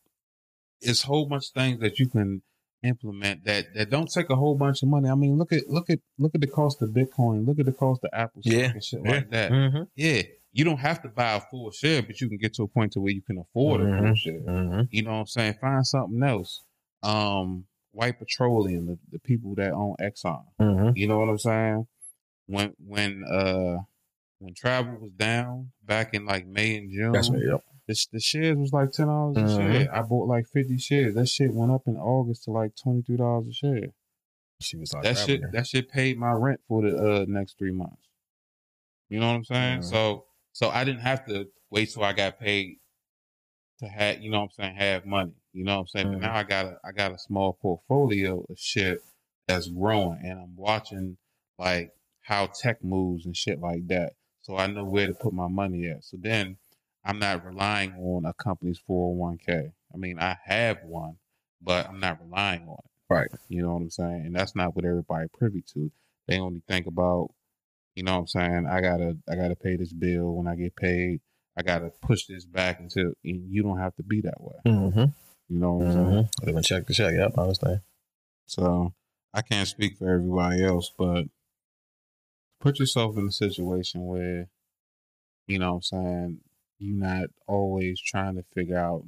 Speaker 1: it's a whole bunch of things that you can implement that that don't take a whole bunch of money. I mean, look at look at look at the cost of Bitcoin. Look at the cost of Apple stock
Speaker 2: Yeah,
Speaker 1: and shit
Speaker 2: yeah.
Speaker 1: like that.
Speaker 2: Mm-hmm.
Speaker 1: Yeah, you don't have to buy a full share, but you can get to a point to where you can afford a full
Speaker 2: Mhm.
Speaker 1: share.
Speaker 2: Mm-hmm.
Speaker 1: You know what I'm saying? Find something else. Um, White Petroleum, the, the people that own Exxon.
Speaker 2: Mm-hmm.
Speaker 1: You know what I'm saying? When when uh when travel was down back in like May and June,
Speaker 2: That's what. Yep.
Speaker 1: the, the shares was like ten dollars a
Speaker 2: Mhm.
Speaker 1: share. I bought like fifty shares. That shit went up in August to like twenty three dollars a share.
Speaker 2: She was like
Speaker 1: That shit that shit paid my rent for the uh, next three months. You know what I'm saying?
Speaker 2: Mhm.
Speaker 1: So so I didn't have to wait till I got paid to have you know what I'm saying have money. You know what I'm saying?
Speaker 2: Mhm.
Speaker 1: But now I got a I got a small portfolio of shit that's growing, and I'm watching like how tech moves and shit like that. So I know where to put my money at. So then I'm not relying on a company's 401k. I mean, I have one, but I'm not relying on it.
Speaker 2: Right.
Speaker 1: You know what I'm saying? And that's not what everybody privy to. They only think about, you know what I'm saying, I gotta I gotta pay this bill when I get paid. I gotta push this back until you don't have to be that way.
Speaker 2: Mm-hmm.
Speaker 1: You know what I'm saying?
Speaker 2: Mm-hmm. Live and check the check. Yep, I understand.
Speaker 1: So I can't speak for everybody else, but put yourself in a situation where, you know what I'm saying, you're not always trying to figure out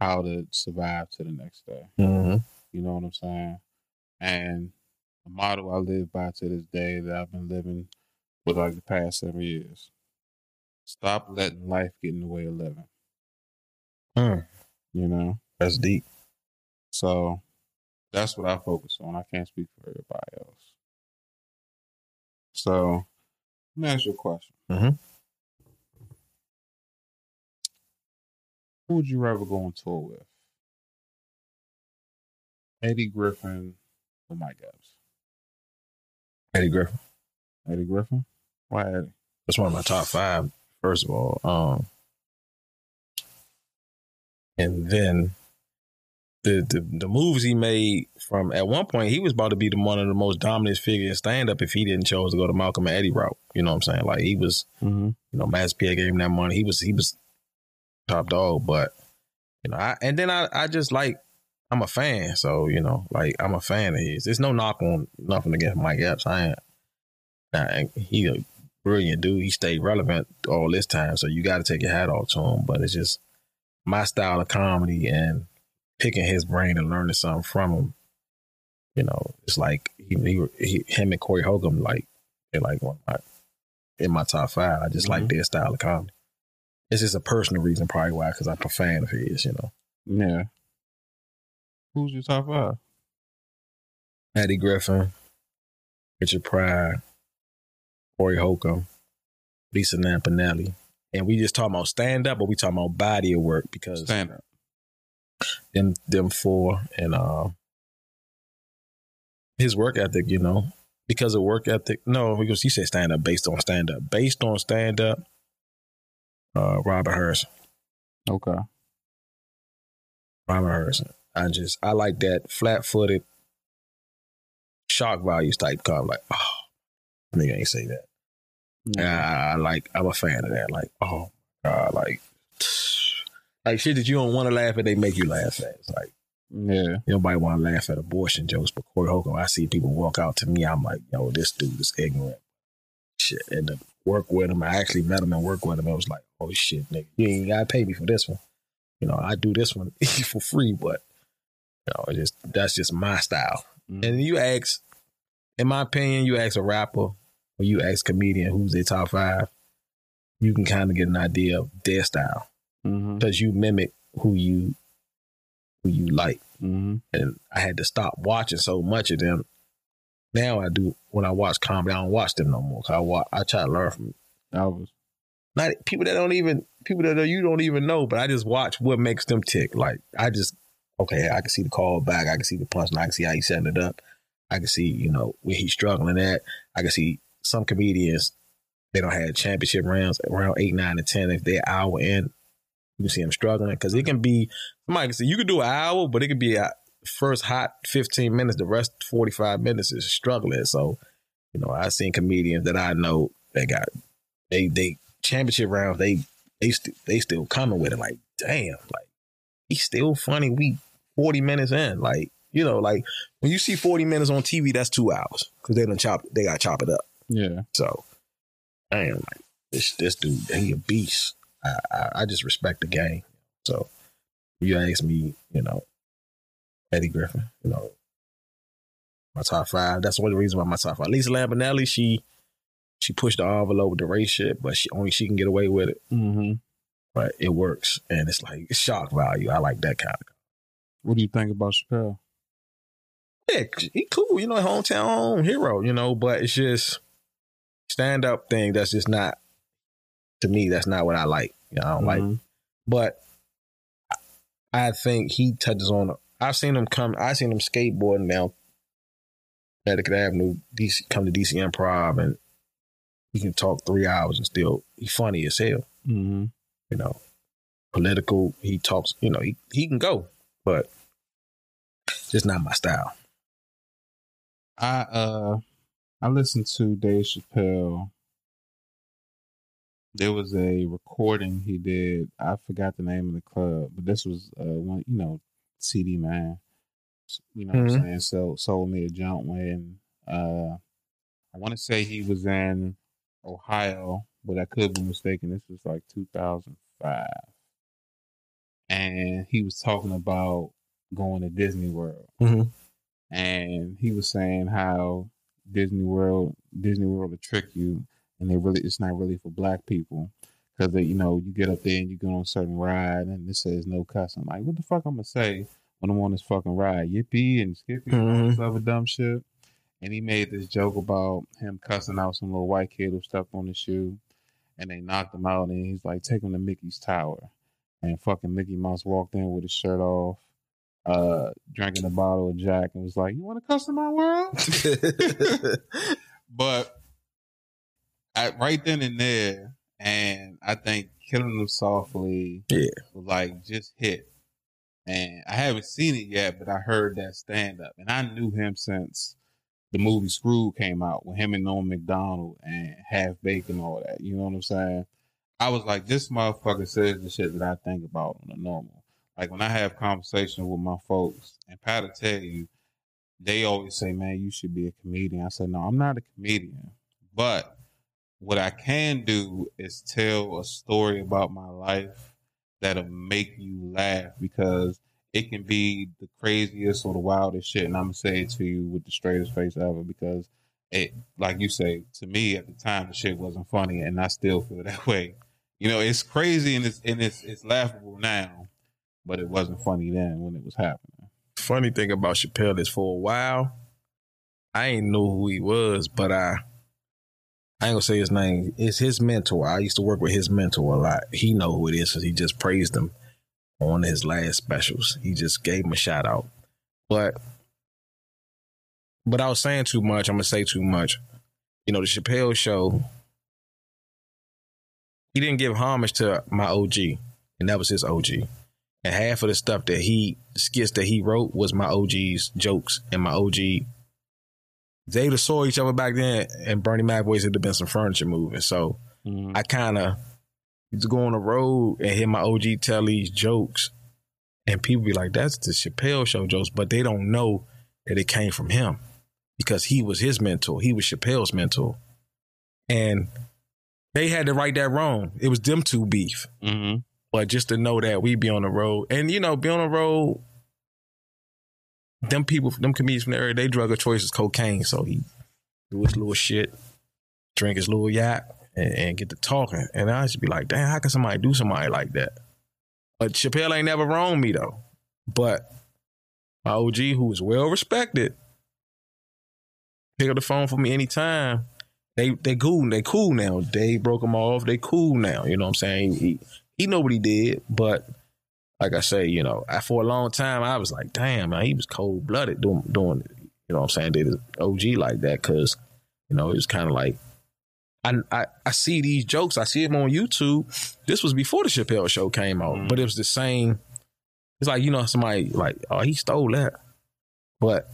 Speaker 1: how to survive to the next day.
Speaker 2: Mm-hmm.
Speaker 1: You know what I'm saying? And the motto I live by to this day that I've been living for like the past seven years. Stop letting life get in the way of living.
Speaker 2: Mm.
Speaker 1: You know?
Speaker 2: That's deep.
Speaker 1: So that's what I focus on. I can't speak for everybody else. So let me ask you a question.
Speaker 2: Mhm.
Speaker 1: Who would you rather go on tour with? Eddie Griffin or Mike Epps?
Speaker 2: Eddie Griffin.
Speaker 1: Eddie Griffin? Why Eddie?
Speaker 2: That's one of my top five. First of all, um, and then the, the the moves he made from at one point he was about to be the one of the most dominant figure in stand up if he didn't chose to go to Malcolm and Eddie route. You know what I'm saying? Like he was,
Speaker 1: Mm-hmm.
Speaker 2: you know, Master P gave him that money. He was he was top dog, but you know, I and then I I just like I'm a fan, so you know, like I'm a fan of his. There's no knock on nothing against Mike Epps. I ain't. Nah, he a brilliant dude. He stayed relevant all this time, so you got to take your hat off to him. But it's just my style of comedy and picking his brain and learning something from him. You know, it's like he, he, he him and Corey Holcomb like they're like one of my in my top five. I just like
Speaker 1: Mhm.
Speaker 2: their style of comedy. It's just a personal reason, probably why, because I'm a fan of his. You know,
Speaker 1: Yeah. Who's your top five?
Speaker 2: Eddie Griffin, Richard Pryor, Corey Holcomb, Lisa Lampanelli. And we just talking about stand up, but we talking about body of work because
Speaker 1: Stand up.
Speaker 2: Them them four and uh his work ethic, you know, because of work ethic. No, because he said stand up based on stand up. Based on stand up, uh Robert Harrison.
Speaker 1: Okay.
Speaker 2: Robert Harrison. I just I like that flat footed shock values type kind like, oh nigga ain't say that. I, I like I'm a fan of that. Like, oh god, like like shit that you don't want to laugh at, they make you laugh at. It's like
Speaker 1: Yeah.
Speaker 2: nobody want to laugh at abortion jokes, but Corey Holcomb, I see people walk out to me, I'm like, yo, this dude is ignorant. Shit, and to work with him, I actually met him and work with him. I was like, oh shit, nigga, you ain't gotta pay me for this one. You know, I do this one for free, but you know, just that's just my style.
Speaker 1: Mhm.
Speaker 2: And you ask in my opinion, you ask a rapper or you ask a comedian who's their top five, you can kind of get an idea of their style
Speaker 1: Mm-hmm.
Speaker 2: because you mimic who you who you like.
Speaker 1: Mm-hmm.
Speaker 2: And I had to stop watching so much of them. Now I do when I watch comedy, I don't watch them no more. 'cause I watch, I try to learn from
Speaker 1: was
Speaker 2: not people that don't even people that you don't even know, but I just watch what makes them tick. Like I just okay, I can see the call back, I can see the punch, and I can see how he's setting it up. I can see you know where he's struggling at. I can see some comedians they don't have championship rounds around eight, nine, and ten. If they're hour in, you can see them struggling because it can be somebody can say you can do an hour, but it could be a first hot fifteen minutes. The rest forty five minutes is struggling. So you know I've seen comedians that I know that got they they championship rounds, they they st- they still coming with it. Like, damn, like he's still funny. We forty minutes in, like you know, like when you see forty minutes on TV, that's two hours because they don't chop, they got to chop it up.
Speaker 1: yeah.
Speaker 2: So, damn, like this this dude, he a beast. I, I I just respect the game. So, you ask me, you know, Eddie Griffin, you know, my top five. That's one of the reasons why my top five. Lisa Lampanelli, she she pushed the envelope with the race shit, but she only she can get away with it
Speaker 1: Mm-hmm.
Speaker 2: but it works and it's like it's shock value. I like that kind of.
Speaker 1: What do you think about Chappelle?
Speaker 2: Yeah, he cool, you know, hometown hero, you know, but it's just stand up thing that's just not to me. That's not what I like. You know, I don't like.
Speaker 1: Mhm.
Speaker 2: But I think he touches on. I've seen him come. I've seen him skateboarding down Connecticut Avenue, DC, come to DC Improv, and he can talk three hours and still he's funny as hell.
Speaker 1: Mhm.
Speaker 2: you know, political. He talks, you know, he, he can go, but just not my style.
Speaker 1: I uh I listened to Dave Chappelle. There was a recording he did. I forgot the name of the club, but this was uh one you know, CD man. You know what
Speaker 2: Mhm.
Speaker 1: I'm saying? So sold me a jump when uh I wanna say he was in Ohio, but I could be mistaken. This was like two thousand five. And he was talking about going to Disney World
Speaker 2: Mhm.
Speaker 1: and he was saying how Disney World Disney World will trick you, and they really it's not really for black people because they you know you get up there and you go on a certain ride and it says no cussing. Like what the fuck I'm gonna say when I'm on this fucking ride? Yippee and Skippy and all this other dumb shit. And he made this joke about him cussing out some little white kid who stepped on his shoe, and they knocked him out. And he's like, "Take him to Mickey's Tower," and fucking Mickey Mouse walked in with his shirt off uh drinking a bottle of Jack and was like, "You want to cuss in my world?" but at, right then and there, and I think killing them softly,
Speaker 2: Yeah.
Speaker 1: was like just hit. And I haven't seen it yet, but I heard that stand up, and I knew him since the movie Screw came out with him and Norm Macdonald and Half Baked and all that. You know what I'm saying? I was like, this motherfucker says the shit that I think about on a normal. Like when I have conversations with my folks, and Pat will tell you, they always say, "Man, you should be a comedian." I said, "No, I'm not a comedian, but what I can do is tell a story about my life that'll make you laugh because it can be the craziest or the wildest shit, and I'm gonna say it to you with the straightest face ever because it, like you say, to me at the time the shit wasn't funny, and I still feel that way. You know, it's crazy and it's and it's it's laughable now, but it wasn't funny then when it was happening.
Speaker 2: Funny thing about Chappelle is for a while, I ain't know who he was, but I I ain't gonna say his name. It's his mentor. I used to work with his mentor a lot. He know who it is because he just praised him on his last specials. He just gave him a shout out. But but I was saying too much. I'm gonna say too much. You know, the Chappelle show, he didn't give homage to my OG, and that was his OG. And half of the stuff that he skits that he wrote was my OG's jokes and my OG. They would have saw each other back then, and Bernie Mac would have been some furniture moving. So I kind of used to go on the road and hear my OG tell these jokes, and people be like, "That's the Chappelle show jokes," but they don't know that it came from him because he was his mentor. He was Chappelle's mentor, and they had to right that wrong. It was them two beef.
Speaker 1: Mm-hmm.
Speaker 2: But just to know that we be on the road, and you know, be on the road. Them people, them comedians from the area, they drug of choice is cocaine. So he do his little shit, drink his little yak, and, and get to talking. And I to be like, damn, how can somebody do somebody like that? But Chappelle ain't never wronged me though. But my OG, who is well respected, pick up the phone for me anytime. They they cool they cool now. They broke him off. They cool now. You know what I'm saying? He he know what he did, but like I say, you know, I, for a long time I was like, damn, man, he was cold blooded doing doing. You know what I'm saying? Did his OG like that because you know it was kind of like. I, I, I see these jokes. I see them on YouTube. This was before the Chappelle show came out,
Speaker 1: Mhm.
Speaker 2: but it was the same. It's like you know somebody like oh he stole that, but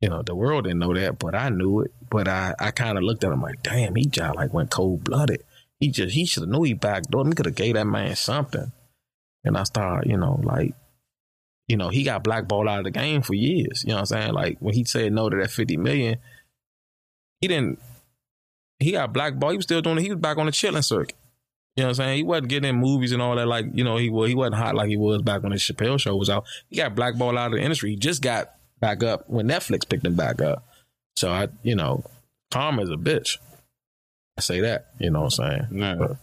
Speaker 2: you know the world didn't know that, but I knew it. But I I kind of looked at him like damn he just like went cold blooded. He just he should have knew he backdoored. He could have gave that man something. And I started you know like you know he got blackballed out of the game for years. You know what I'm saying? Like when he said no to that fifty million, he didn't. He got blackballed. He was still doing it. He was back on the chitlin circuit. You know what I'm saying? He wasn't getting in movies and all that. Like, you know, he was he wasn't hot like he was back when the Chappelle show was out. He got blackballed out of the industry. He just got back up when Netflix picked him back up. So I, you know, karma's a bitch. I say that. You know what I'm saying?
Speaker 1: Yeah.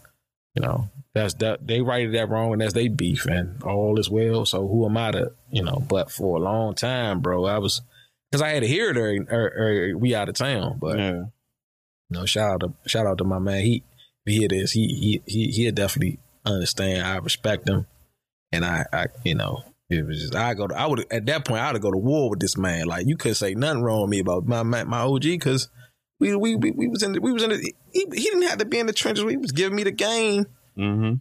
Speaker 2: You know, that's that they righted that wrong and that's they beef and all is well. So who am I to, you know? But for a long time, bro, I was because I had to hear it. Or, or, or we out of town, but
Speaker 1: yeah.
Speaker 2: you know, shout out to shout out to my man. He he hear this, he he he he'll definitely understand. I respect him, and I I you know it was just I go to I would at that point I'd go to war with this man. Like you could say nothing wrong with me about my my, my OG because we, we we we was in the, we was in the, he, he didn't have to be in the trenches. He was giving me the game,
Speaker 1: Mm-hmm.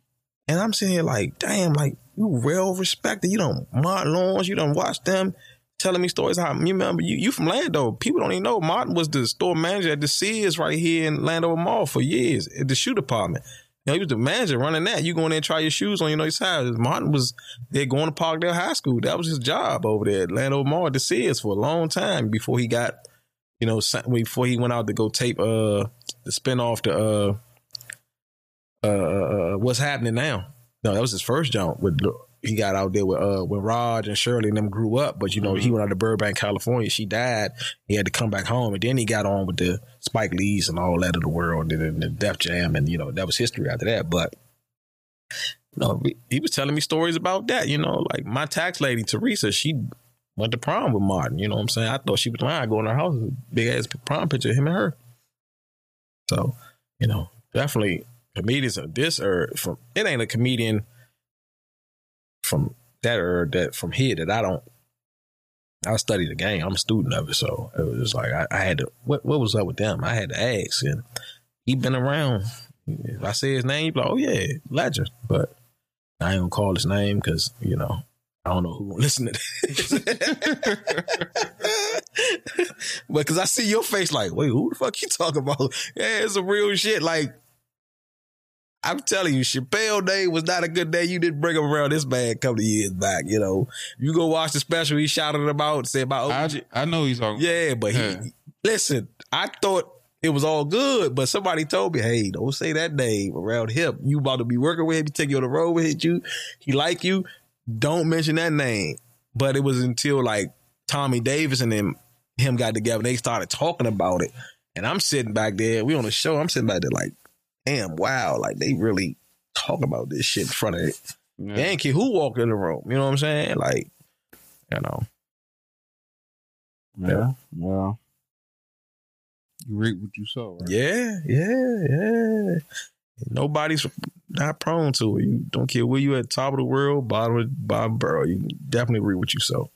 Speaker 2: and I'm sitting here like damn, like you well respected. You don't Martin Lawrence, you don't watch them. Telling me stories how you remember you you from Lando. People don't even know Martin was the store manager at the Sears right here in Landover Mall for years at the shoe department. You know, he was the manager running that. You go in there and try your shoes on, you know, house. Martin was there going to Parkdale High School. That was his job over there at Landover Mall at the Sears for a long time before he got, you know, before he went out to go tape uh the spin off the uh uh, uh what's happening now. No, that was his first jump with he got out there with uh when Raj and Shirley and them grew up, but you know, he went out to Burbank, California. She died. He had to come back home, and then he got on with the Spike Lee's and all that of the world, and the Def Jam, and you know that was history after that. But you know, he- he was telling me stories about that. You know, like my tax lady Teresa, she went to prom with Martin. You know what I'm saying? I thought she was lying. Going to her house, big ass prom picture of him and her. So you know, definitely comedians of this or from it ain't a comedian from that or that from here that I don't. I study the game. I'm a student of it, so it was just like I, I had to. What what was up with them? I had to ask, and he been around. If I say his name, like, oh yeah, legend. But I ain't gonna call his name because you know I don't know who gonna listen to this. but because I see your face, like, wait, who the fuck you talking about? Yeah, it's a real shit. Like I'm telling you, Chappelle Day was not a good day. You didn't bring him around this man a couple of years back. You know, you go watch the special. He shouted about, said about, OG.
Speaker 1: I, I know he's on.
Speaker 2: yeah, but he listen. I thought it was all good, but somebody told me, hey, don't say that name around him. You about to be working with him. He take you on the road with you. He like you. Don't mention that name. But it was until like Tommy Davis and them him got together. They started talking about it, and I'm sitting back there. We on the show. I'm sitting back there like, damn, wow, like they really talk about this shit in front of it.
Speaker 1: Yeah.
Speaker 2: They ain't care who walked in the room. You know what I'm saying? Like, you know,
Speaker 1: Yeah. Well, you reap what you sow. Right?
Speaker 2: yeah, yeah, yeah. Nobody's not prone to it. You don't care where you at, top of the world, bottom of bottom borough. You definitely read what you sow.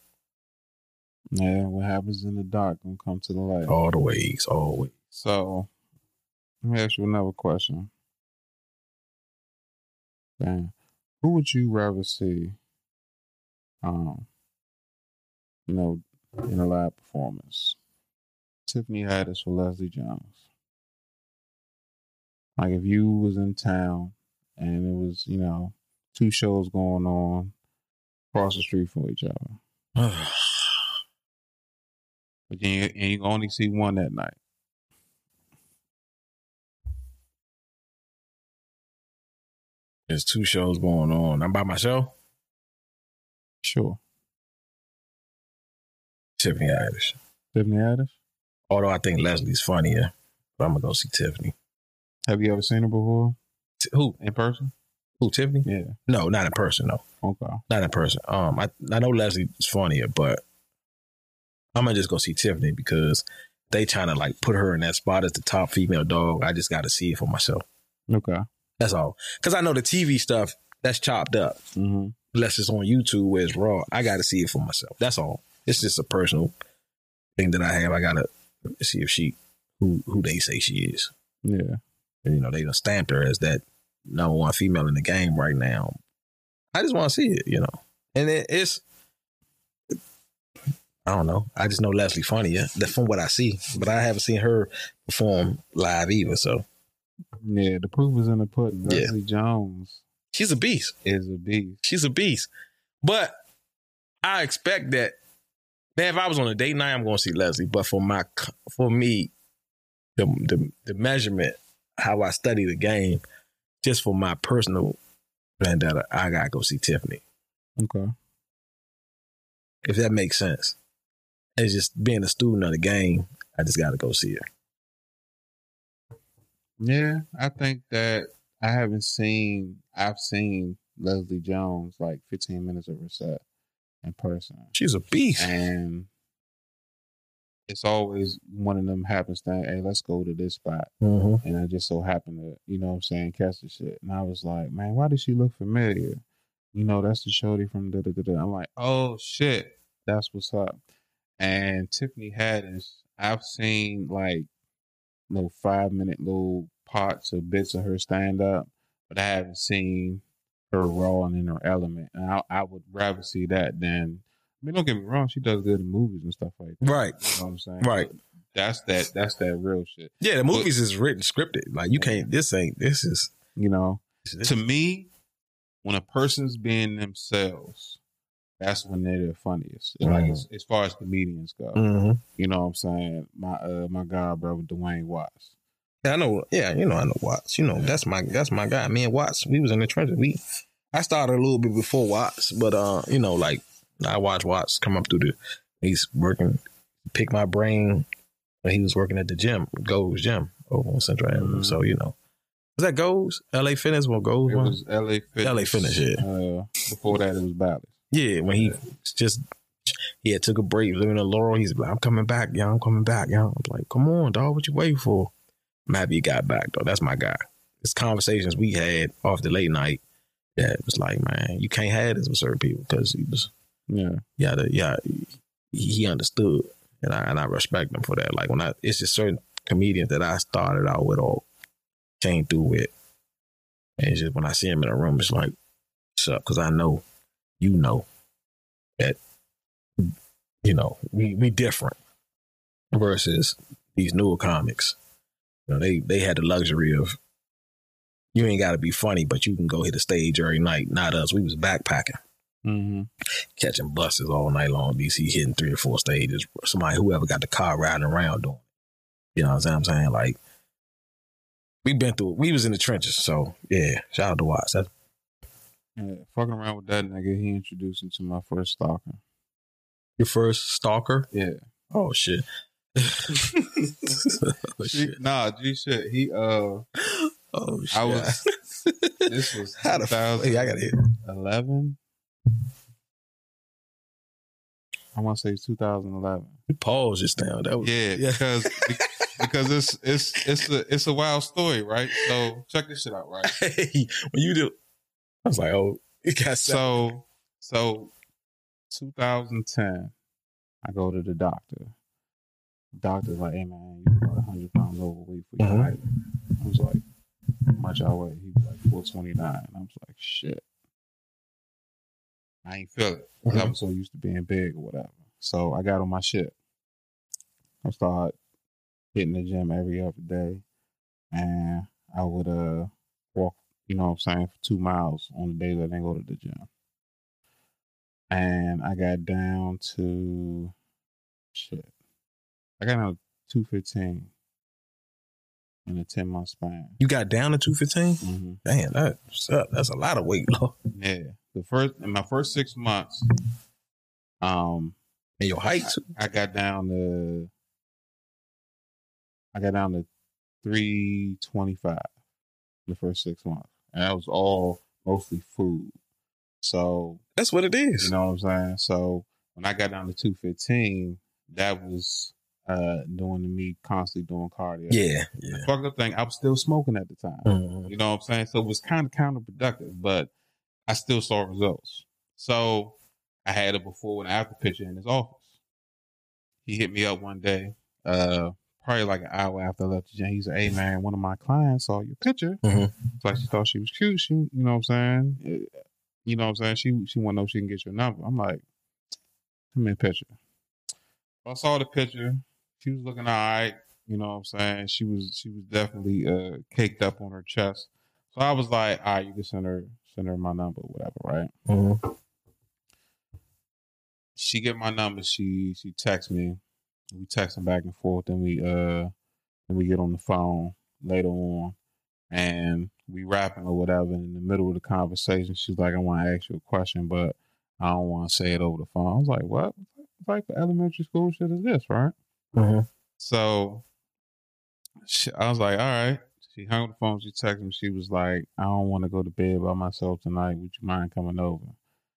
Speaker 1: Yeah. What happens in the dark gonna come to the light.
Speaker 2: All the ways, always.
Speaker 1: So, let me ask you another question. Man, who would you rather see, um, you know, in a live performance? Tiffany Haddish or Leslie Jones? Like if you was in town and it was, you know, two shows going on across the street from each other, but you and you only see one that night.
Speaker 2: There's two shows going on. I'm by myself.
Speaker 1: Sure,
Speaker 2: Tiffany Haddish.
Speaker 1: Tiffany Haddish.
Speaker 2: Although I think Leslie's funnier, but I'm gonna go see Tiffany.
Speaker 1: Have you ever seen her before
Speaker 2: T- who?
Speaker 1: in person?
Speaker 2: Who? Tiffany?
Speaker 1: Yeah.
Speaker 2: No, not in person. No,
Speaker 1: Okay.
Speaker 2: not in person. Um, I I know Leslie's funnier, but I'm gonna just go see Tiffany because they trying to like put her in that spot as the top female dog. I just got to see it for myself.
Speaker 1: Okay.
Speaker 2: That's all. Because I know the TV stuff that's chopped up.
Speaker 1: Mm-hmm.
Speaker 2: unless it's on YouTube where it's raw. I got to see it for myself. That's all. It's just a personal thing that I have. I gotta see if she who who they say she is.
Speaker 1: Yeah.
Speaker 2: And, you know, they done stamped her as that number one female in the game right now. I just want to see it, you know. And it, it's I don't know. I just know Leslie funny, yeah. That's from what I see. But I haven't seen her perform live either. So
Speaker 1: Yeah. The proof is in the pudding.
Speaker 2: Yeah.
Speaker 1: Leslie Jones
Speaker 2: she's a beast.
Speaker 1: is a beast.
Speaker 2: She's a beast. But I expect that. Man, if I was on a date night, I'm going to see Leslie. But for my, for me, the the the measurement, how I study the game, just for my personal vendetta, I gotta go see Tiffany.
Speaker 1: Okay.
Speaker 2: If that makes sense. It's just being a student of the game. I just gotta go see her.
Speaker 1: Yeah, I think that I haven't seen. I've seen Leslie Jones like 15 minutes of her set in person,
Speaker 2: She's a beast.
Speaker 1: and it's always one of them happenstance. Hey, let's go to this spot,
Speaker 2: Mm-hmm.
Speaker 1: and I just so happened to, you know, what I'm saying, catch the shit, and I was like, man, why does she look familiar? You know, that's the shorty from da da da da. I'm like, oh shit, that's what's up. And Tiffany Haddish, I've seen like little five minute little parts or bits of her stand up, but I haven't seen her raw and in her element. And I, I would rather see that than. I mean, don't get me wrong, she does good in movies and stuff like that.
Speaker 2: Right.
Speaker 1: You know what I'm saying?
Speaker 2: Right.
Speaker 1: But That's that. That's that real shit.
Speaker 2: Yeah, the movies is written scripted. Like you can't. This ain't. This is.
Speaker 1: You know, to me, when a person's being themselves, that's when they're the funniest. Like
Speaker 2: Mhm.
Speaker 1: as, as far as comedians go,
Speaker 2: mm-hmm.
Speaker 1: you know what I'm saying. My uh, my god brother Dwayne Watts.
Speaker 2: Yeah, I know. Yeah, you know, I know Watts. You know, that's my that's my guy. Me and Watts, we was in the trenches. We, I started a little bit before Watts, but uh, you know, like I watched Watts come up through the. He's working, pick my brain. When he was working at the gym, Gold's Gym over on Central Avenue.
Speaker 1: Mhm.
Speaker 2: So you know, was that Goes? L.A. Fitness or Goes?
Speaker 1: It was L.A. Fitness.
Speaker 2: LA Fitness, yeah.
Speaker 1: Uh, before that, it was Bally's.
Speaker 2: Yeah, when he just he had took a break, living in Laurel. He's like, I'm coming back, y'all. I'm coming back, y'all. I'm like, come on, dog. What you waiting for? I'm happy he got back, though. That's my guy. It's conversations we had off the late night that was like, man, you can't have this with certain people because he was,
Speaker 1: Yeah.
Speaker 2: yeah, the, yeah, he, he understood, and I and I respect him for that. Like when I, it's just certain comedians that I started out with or came through with, and it's just when I see him in a room, it's like, what's up? Because I know, you know, that you know we we different versus these newer comics. You know, they they had the luxury of you ain't got to be funny, but you can go hit a stage every night. Not us. We was backpacking,
Speaker 1: Mm-hmm.
Speaker 2: catching buses all night long. DC hitting three or four stages. Somebody whoever got the car riding around doing. You know what I'm saying? Like we been through. We was in the trenches. So yeah, shout out to Watts. That's
Speaker 1: Yeah. Fucking around with that nigga, he introduced me to my first stalker.
Speaker 2: your first stalker.
Speaker 1: Yeah.
Speaker 2: Oh shit. oh
Speaker 1: nah, G shit. He uh,
Speaker 2: Oh shit.
Speaker 1: I was. this was
Speaker 2: How the f- Hey, I got hit.
Speaker 1: 2011. I want to say 2011.
Speaker 2: Pause just now. That was
Speaker 1: Yeah,
Speaker 2: yeah.
Speaker 1: because because it's it's it's a it's a wild story, right? So check this shit out, right?
Speaker 2: Hey, when you do, I was like, oh, it got so.
Speaker 1: So so 2010, I go to the doctor. Doctor's like, hey man, you're about 100 pounds overweight for your
Speaker 2: Mhm.
Speaker 1: height. I was like, how much I weigh? He was like 429. I was like, shit. I ain't feel it. I
Speaker 2: Mhm.
Speaker 1: was so used to being big or whatever. So I got on my shit. I started hitting the gym every other day. And I would uh walk, you know what I'm saying, for two miles on the days that I didn't go to the gym. And I got down to shit. I got down to 215 in a 10 month span.
Speaker 2: You got down to two fifteen.
Speaker 1: Mm-hmm.
Speaker 2: Damn, that's that's a lot of weight, Lord.
Speaker 1: Yeah. The first in my first six months, um,
Speaker 2: And your height too.
Speaker 1: I got down to I got down to three twenty five the first six months, and that was all mostly food. So
Speaker 2: That's what it is.
Speaker 1: you know what I'm saying. So when I got down to two fifteen, that was uh doing to me constantly doing cardio.
Speaker 2: yeah, yeah.
Speaker 1: Fucked up thing. I was still smoking at the time.
Speaker 2: Mhm.
Speaker 1: You know what I'm saying? So it was kind of counterproductive, but I still saw results. So I had a before and after picture in his office. He hit me up one day, uh, probably like an hour after I left the gym. He said, Hey man, one of my clients saw your picture.
Speaker 2: Mhm.
Speaker 1: It's like she thought she was cute. She, you know what I'm saying? You know what I'm saying? She she wanna know if she can get your number. I'm like, send me a picture. I saw the picture. She was looking all right. You know what I'm saying? She was she was definitely uh caked up on her chest. So I was like, all right, you can send her send her my number, whatever, right?
Speaker 2: Mhm.
Speaker 1: She get my number, she she texts me. We texting back and forth, then we uh then we get on the phone later on and we rapping or whatever. In the middle of the conversation, she's like, I want to ask you a question, but I don't want to say it over the phone. I was like, What? Of elementary school shit is this, right?
Speaker 2: Mhm.
Speaker 1: So she, I was like, all right. She hung up the phone. She texted me. She was like, I don't want to go to bed by myself tonight. Would you mind coming over?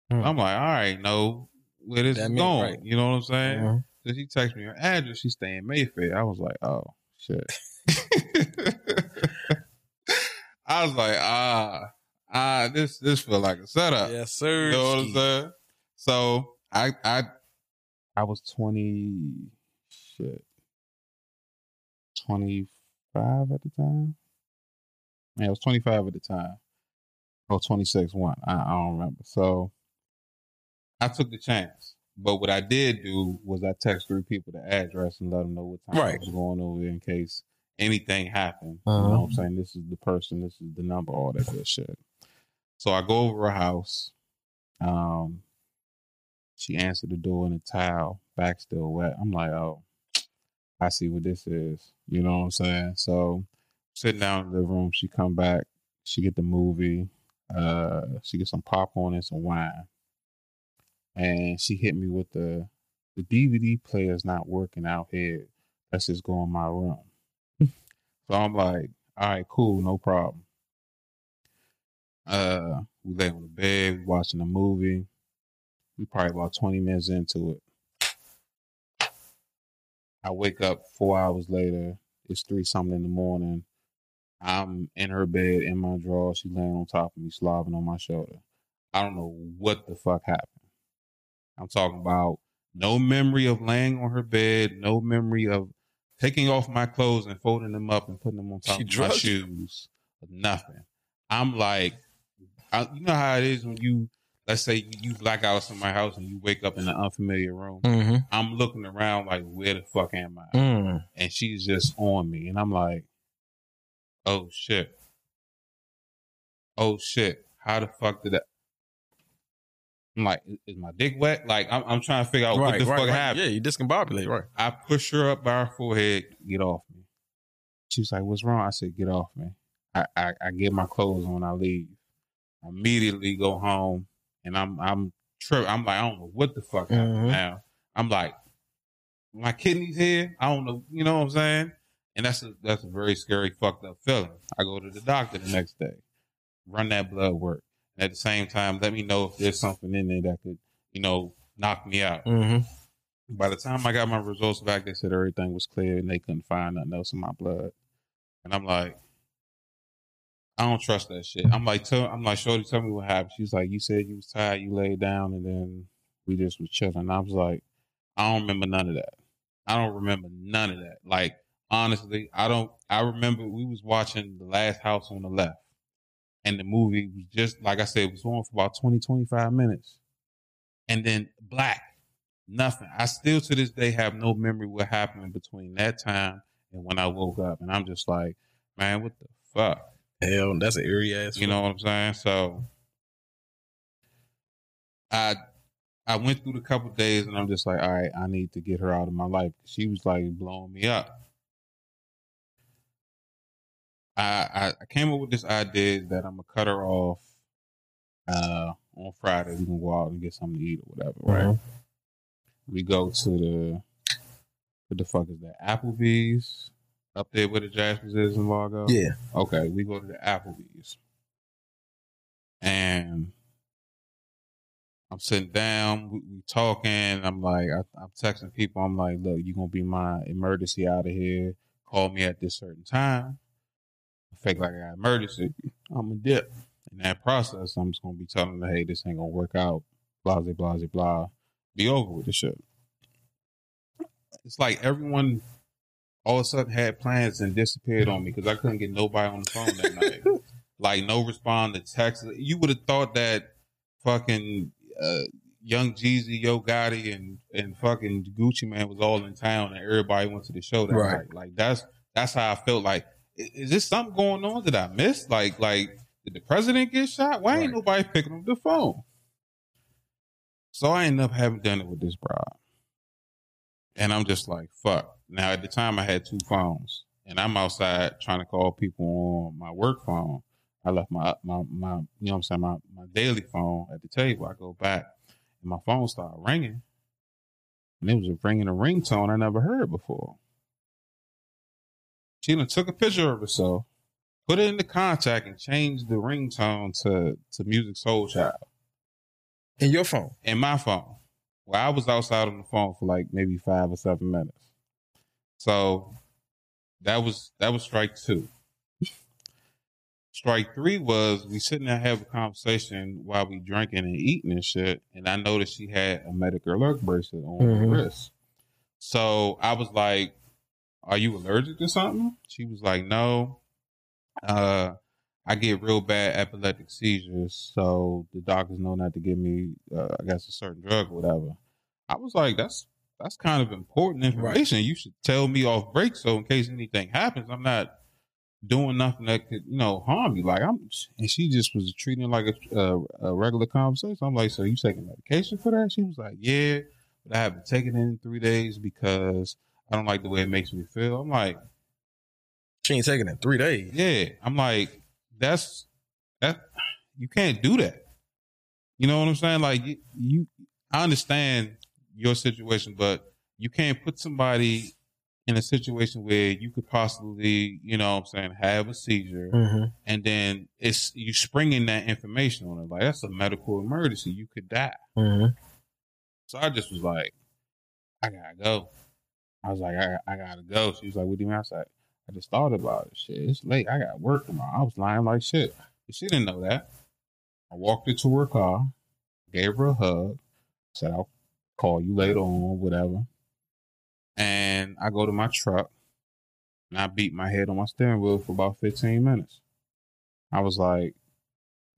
Speaker 2: Hmm.
Speaker 1: I'm like, all right, no, where this
Speaker 2: That
Speaker 1: is going?
Speaker 2: right.
Speaker 1: You know what I'm saying?
Speaker 2: Mhm.
Speaker 1: She texted me her address. She stay in Mayfair. I was like, oh shit. I was like, ah, ah, this this feel like a setup.
Speaker 2: Yes, sir.
Speaker 1: You know what I'm saying? So I I I was twenty shit. Twenty five at the time. Yeah, I was twenty five at the time. Or twenty six one. I, I don't remember. So I took the chance. But what I did do was I text three people the address and let them know what time I
Speaker 2: Right.
Speaker 1: was going over in case anything happened.
Speaker 2: Uh-huh.
Speaker 1: You know what I'm saying? This is the person, this is the number, all that good shit. So I go over her house. Um, she answered the door in a towel, back still wet. I'm like, oh, I see what this is. You know what I'm saying? So sitting down in the room, she come back, she get the movie, uh, she get some popcorn and some wine. And she hit me with the the DVD player's not working out here. Let's just go in my room. so I'm like, all right, cool, no problem. Uh, we lay on the bed, watching a movie. We probably about 20 minutes into it. I wake up four hours later. It's three something in the morning. I'm in her bed in my drawers. She's laying on top of me, slobbing on my shoulder. I don't know what the fuck happened. I'm talking about no memory of laying on her bed, no memory of taking off my clothes and folding them up and putting them on top
Speaker 2: She
Speaker 1: of my
Speaker 2: drugged you?
Speaker 1: shoes. Nothing. I'm like, I, you know how it is when you, let's say you, black out of somebody's house and you wake up in an unfamiliar room.
Speaker 2: Mhm.
Speaker 1: I'm looking around like, where the fuck am I?
Speaker 2: Mm.
Speaker 1: and she's just on me, and I'm like, oh shit, oh shit, how the fuck did that? I'm like, is- my dick wet? Like, I'm, I'm trying to figure out what the
Speaker 2: right,
Speaker 1: fuck
Speaker 2: right.
Speaker 1: happened.
Speaker 2: Yeah, you discombobulate, right?
Speaker 1: I push her up by her forehead, get off me. She's like, what's wrong? I said, get off me. I, I, I get my clothes on, I leave. I immediately go home, and I'm I'm tripping. I'm like, I don't know what the fuck happened
Speaker 2: Mhm.
Speaker 1: now. I'm like, my kidneys here. I don't know, you know what I'm saying? And that's a that's a very scary, fucked up feeling. I go to the doctor the next day, run that blood work, at the same time, let me know if there's something in there that could, you know, knock me out.
Speaker 2: Mm-hmm.
Speaker 1: By the time I got my results back, they said everything was clear and they couldn't find nothing else in my blood. And I'm like, I don't trust that shit. I'm like, tell, I'm like, Shorty, tell me what happened. She's like, you said you was tired, you laid down, and then we just was chilling. I was like, I don't remember none of that. I don't remember none of that. Like, honestly, I don't. I remember we was watching The Last House on the Left, and the movie was just like I said, it was on for about 20, 25 minutes, and then black. Nothing. I still to this day have no memory what happened between that time and when I woke up. And I'm just like, man, what the fuck?
Speaker 2: Hell, that's an eerie ass.
Speaker 1: You know what I'm saying? So I I went through the couple days and I'm just like, all right, I need to get her out of my life. She was like blowing me up. I I, came up with this idea that I'm gonna cut her off uh on Friday. We can go out and get something to eat or whatever, right?
Speaker 2: Mhm.
Speaker 1: We go to the what the fuck is that? Applebee's. Up there where the Jaspers is in Largo?
Speaker 2: Yeah.
Speaker 1: Okay, we go to the Applebee's. And I'm sitting down, we, we talking. I'm like, I, I'm texting people. I'm like, look, you're going to be my emergency out of here. Call me at this certain time. Fake like I got emergency. I'm a dip. In that process, I'm just to be telling them, hey, this ain't to work out. Blah, blah, blah, blah. Be over with the shit. It's like everyone all of a sudden had plans and disappeared on me because I couldn't get nobody on the phone that night. like no respond to text. You would have thought that fucking uh, Young Jeezy, Yo Gotti, and and fucking Gucci Mane was all in town and everybody went to the show that
Speaker 2: Right.
Speaker 1: night. Like that's that's how I felt. Like is this something going on that I missed? Like like did the president get shot? Why ain't nobody picking up the phone? So I end up having dinner with this broad. And I'm just like, fuck. Now at the time I had two phones. And I'm outside trying to call people on my work phone. I left my my my you know what I'm saying, my, my daily phone at the table. I go back and my phone started ringing. And it was a ringing a ringtone I never heard before. She done took a picture of herself, put it in the contact, and changed the ringtone to to Musiq Soulchild
Speaker 2: In your phone.
Speaker 1: in my phone. Well, I was outside on the phone for like maybe five or seven minutes. So that was that was strike two. strike three was we sitting there having a conversation while we drinking and eating and shit, and I noticed she had a medical alert bracelet on her
Speaker 2: Mhm.
Speaker 1: wrist. So I was like, "Are you allergic to something?" She was like, "No." Uh, I get real bad epileptic seizures, so the doctors know not to give me, uh, I guess, a certain drug or whatever. I was like, that's that's kind of important information. You should tell me off break, so in case anything happens, I'm not doing nothing that could, you know, harm you. Like I'm, and she just was treating it like a, a, a regular conversation. I'm like, so you taking medication for that? She was like, yeah, but I haven't taken it in three days because I don't like the way it makes me feel. I'm like.
Speaker 2: She ain't taking it three days.
Speaker 1: Yeah, I'm like, that's that. You can't do that. You know what I'm saying? Like you, you I understand your situation, but you can't put somebody in a situation where you could possibly, you know, what I'm saying, have a seizure,
Speaker 2: Mm-hmm.
Speaker 1: and then it's you springing that information on it. Like that's a medical emergency. You could die.
Speaker 2: Mm-hmm.
Speaker 1: So I just was like, I gotta go. I was like, I, I gotta go. She was like, What do you mean? I was like, I just thought about it. Shit, it's late. I got work tomorrow. I was lying like shit. But she didn't know that. I walked into her car, gave her a hug, said, I'll call you later on, whatever. And I go to my truck and I beat my head on my steering wheel for about 15 minutes. I was like,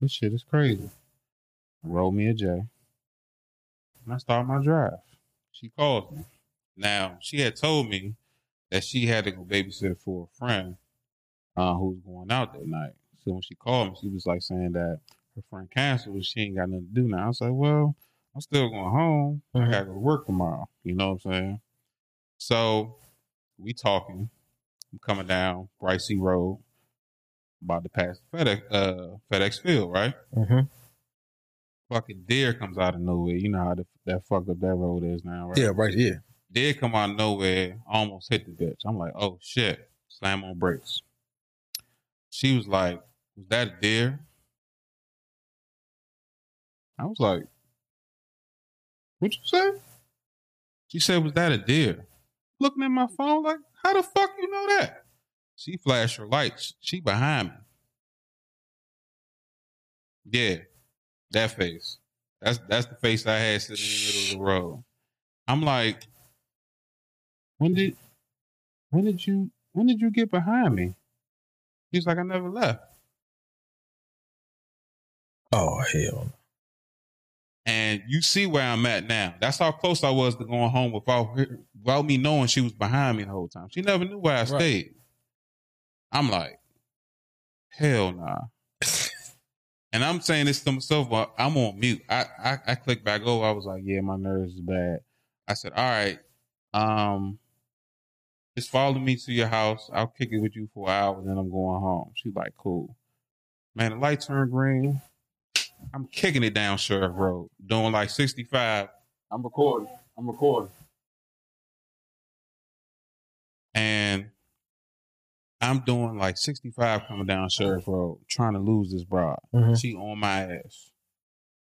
Speaker 1: this shit is crazy. Roll me a J. And I start my drive. She calls me. Now, she had told me that she had to go babysit for a friend uh, who was going out that night. So when she called me, she was like saying that her friend canceled and she ain't got nothing to do now. I was like, well, I'm still going home. I gotta go to work tomorrow. You know what I'm saying? So we talking. I'm coming down Bryce Road, about to pass FedEx uh, FedEx Field, right?
Speaker 2: Mm-hmm.
Speaker 1: Fucking deer comes out of nowhere. You know how the, that fucked up that road is now, right?
Speaker 2: Yeah, right. Yeah.
Speaker 1: Deer come out of nowhere, almost hit the bitch. I'm like, oh shit. Slam on brakes. She was like, Was that a deer? I was like, What you say? She said, Was that a deer? Looking at my phone, like, how the fuck you know that? She flashed her lights. She behind me. Yeah, that face. That's that's the face I had sitting in the middle of the road. I'm like, when did when did you when did you get behind me? He's like, I never left.
Speaker 2: Oh hell.
Speaker 1: And you see where I'm at now. That's how close I was to going home without her, without me knowing she was behind me the whole time. She never knew where I
Speaker 2: Right.
Speaker 1: stayed. I'm like, hell nah. and I'm saying this to myself, but I'm on mute. I, I I clicked back over. I was like, yeah, my nerves is bad. I said, all right, um, just follow me to your house. I'll kick it with you for an hour, and then I'm going home. She's like, cool. Man, the light turned green. I'm kicking it down Sheriff Road, doing like 65. I'm recording. I'm recording. And I'm doing like 65 coming down Sheriff Road, trying to lose this broad.
Speaker 2: Mhm.
Speaker 1: She on my ass.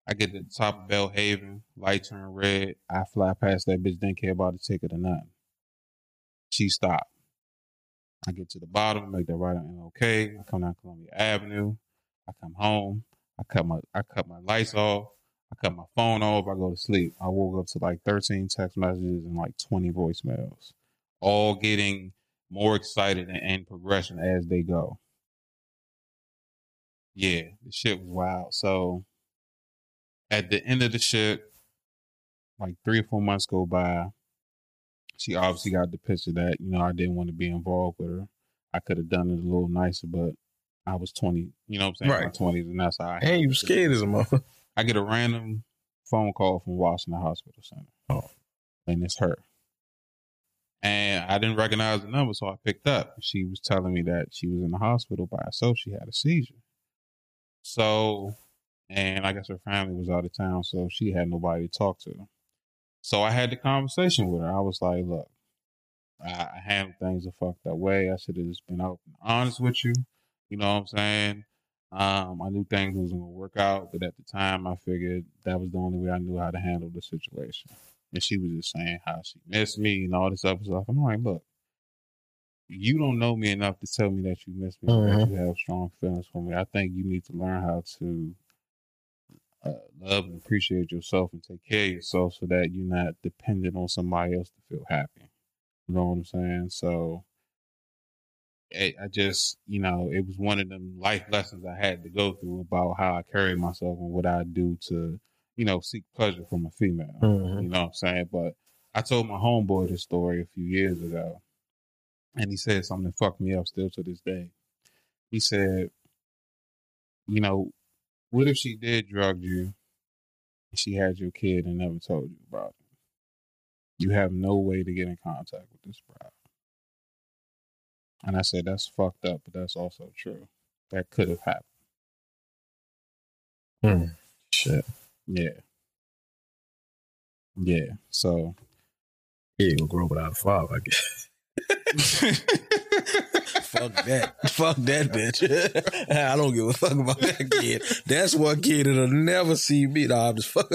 Speaker 1: I get to the top of Bell Haven, light turn red. I fly past that bitch, didn't care about the ticket or nothing. She stopped. I get to the bottom, make that right on okay. I come down Columbia Avenue. I come home. I cut my I cut my lights off. I cut my phone off. I go to sleep. I woke up to like 13 text messages and like 20 voicemails, all getting more excited and, and progression as they go. Yeah, the shit was wild. So at the end of the shit, like three or four months go by. She obviously got the picture that, you know, I didn't want to be involved with her. I could have done it a little nicer, but I was 20, you know what I'm saying?
Speaker 2: Right.
Speaker 1: 20s, and that's how I
Speaker 2: And you scared as a mother.
Speaker 1: I get a random phone call from Washington Hospital Center.
Speaker 2: Oh.
Speaker 1: And it's her. And I didn't recognize the number, so I picked up. She was telling me that she was in the hospital by herself. She had a seizure. So, and I guess her family was out of town, so she had nobody to talk to. So I had the conversation with her. I was like, look, I, I handled things a fucked up way. I should have just been open honest with you. You know what I'm saying? Um, I knew things was gonna work out, but at the time, I figured that was the only way I knew how to handle the situation. And she was just saying how she missed me and all this other stuff. I'm like, look, you don't know me enough to tell me that you miss me, or that you have strong feelings for me. I think you need to learn how to uh, love and appreciate yourself and take care of yourself, so that you're not dependent on somebody else to feel happy. You know what I'm saying? So I I just, you know, it was one of them life lessons I had to go through about how I carry myself and what I do to, you know, seek pleasure from a female.
Speaker 2: Mhm.
Speaker 1: You know what I'm saying? But I told my homeboy this story a few years ago, and he said something that fucked me up still to this day. He said, you know, what if she did drug you she had your kid and never told you about it? You have no way to get in contact with this bride. And I said, that's fucked up, but that's also true. That could have happened. Hmm.
Speaker 2: Shit.
Speaker 1: Yeah. Yeah. So
Speaker 2: Yeah, you gonna grow without a father, I guess. fuck that. Fuck that bitch. I don't give a fuck about that kid. That's one kid that'll never see me. Nah, I'm just fuck.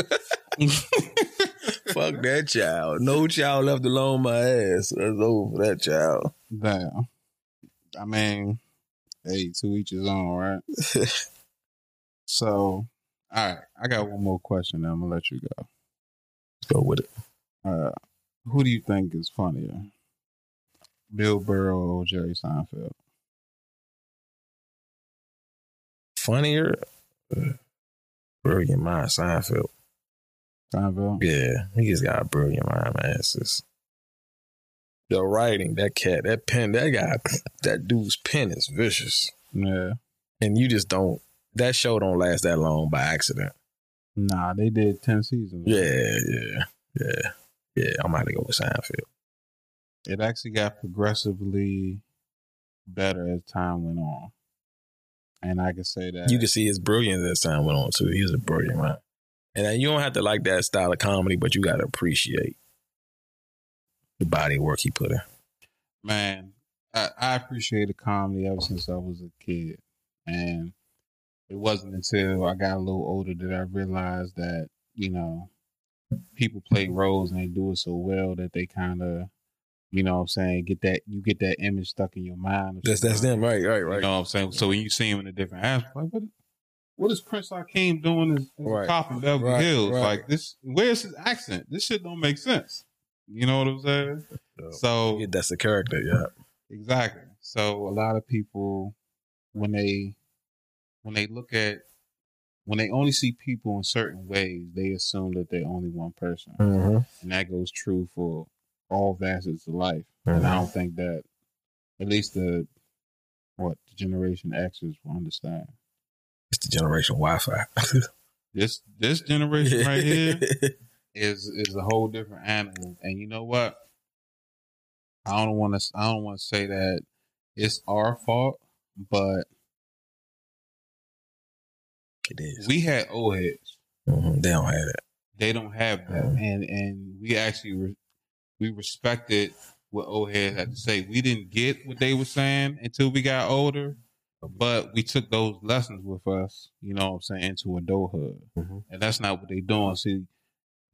Speaker 2: fuck that child. No child left alone my ass. That's over for that child.
Speaker 1: Damn. I mean, hey, to each his own, right? so, all right, I got one more question. I'm gonna let you go.
Speaker 2: Let's Go with it.
Speaker 1: Uh, who do you think is funnier, Bill Burr or Jerry Seinfeld?
Speaker 2: Funnier. Uh, brilliant mind, Seinfeld.
Speaker 1: Seinfeld.
Speaker 2: Yeah, he just got a brilliant mind, man. It's just the writing, that cat, that pen, that guy, that dude's pen is vicious.
Speaker 1: Yeah.
Speaker 2: And you just don't that show don't last that long by accident.
Speaker 1: Nah, they did ten seasons.
Speaker 2: Yeah, yeah, yeah. Yeah, I'm gonna go with Seinfeld.
Speaker 1: It actually got progressively better as time went on, and I can say that
Speaker 2: You can see his brilliance as time went on too. He was a brilliant man. And you don't have to like that style of comedy, but you gotta appreciate the body of work he put in.
Speaker 1: man, I, I appreciated comedy ever since I was a kid. And it wasn't until I got a little older that I realized that, you know, people play roles and they do it so well that they kind of, you know what I'm saying, get that, you get that image stuck in your mind.
Speaker 2: That's that's them, right, right, right.
Speaker 1: You know what I'm saying? So when you see him in a different aspect, like, what, what is Prince Akeem doing as, as
Speaker 2: Right.
Speaker 1: a cop in Beverly
Speaker 2: Right,
Speaker 1: Hills?
Speaker 2: right.
Speaker 1: Like this, where's his accent? This shit don't make sense. You know what I'm saying? So
Speaker 2: Yeah, that's the character, yeah.
Speaker 1: Exactly. So a lot of people, when they when they look at when they only see people in certain ways, they assume that they're only one person,
Speaker 2: Mm-hmm.
Speaker 1: and that goes true for all facets of life. And I don't think that, at least the what the Generation Xers will understand.
Speaker 2: It's the generation Wi-Fi.
Speaker 1: This this generation right here is is a whole different animal. And you know what? I don't want to. I don't want to say that it's our fault, but
Speaker 2: it is.
Speaker 1: we had old heads.
Speaker 2: Mhm, They don't have that.
Speaker 1: They don't have that,
Speaker 2: Mhm.
Speaker 1: and and we actually re- we respected what old heads had to say. We didn't get what they were saying until we got older, but we took those lessons with us, you know what I'm saying, into adulthood.
Speaker 2: Mm-hmm.
Speaker 1: And that's not what they're doing. See,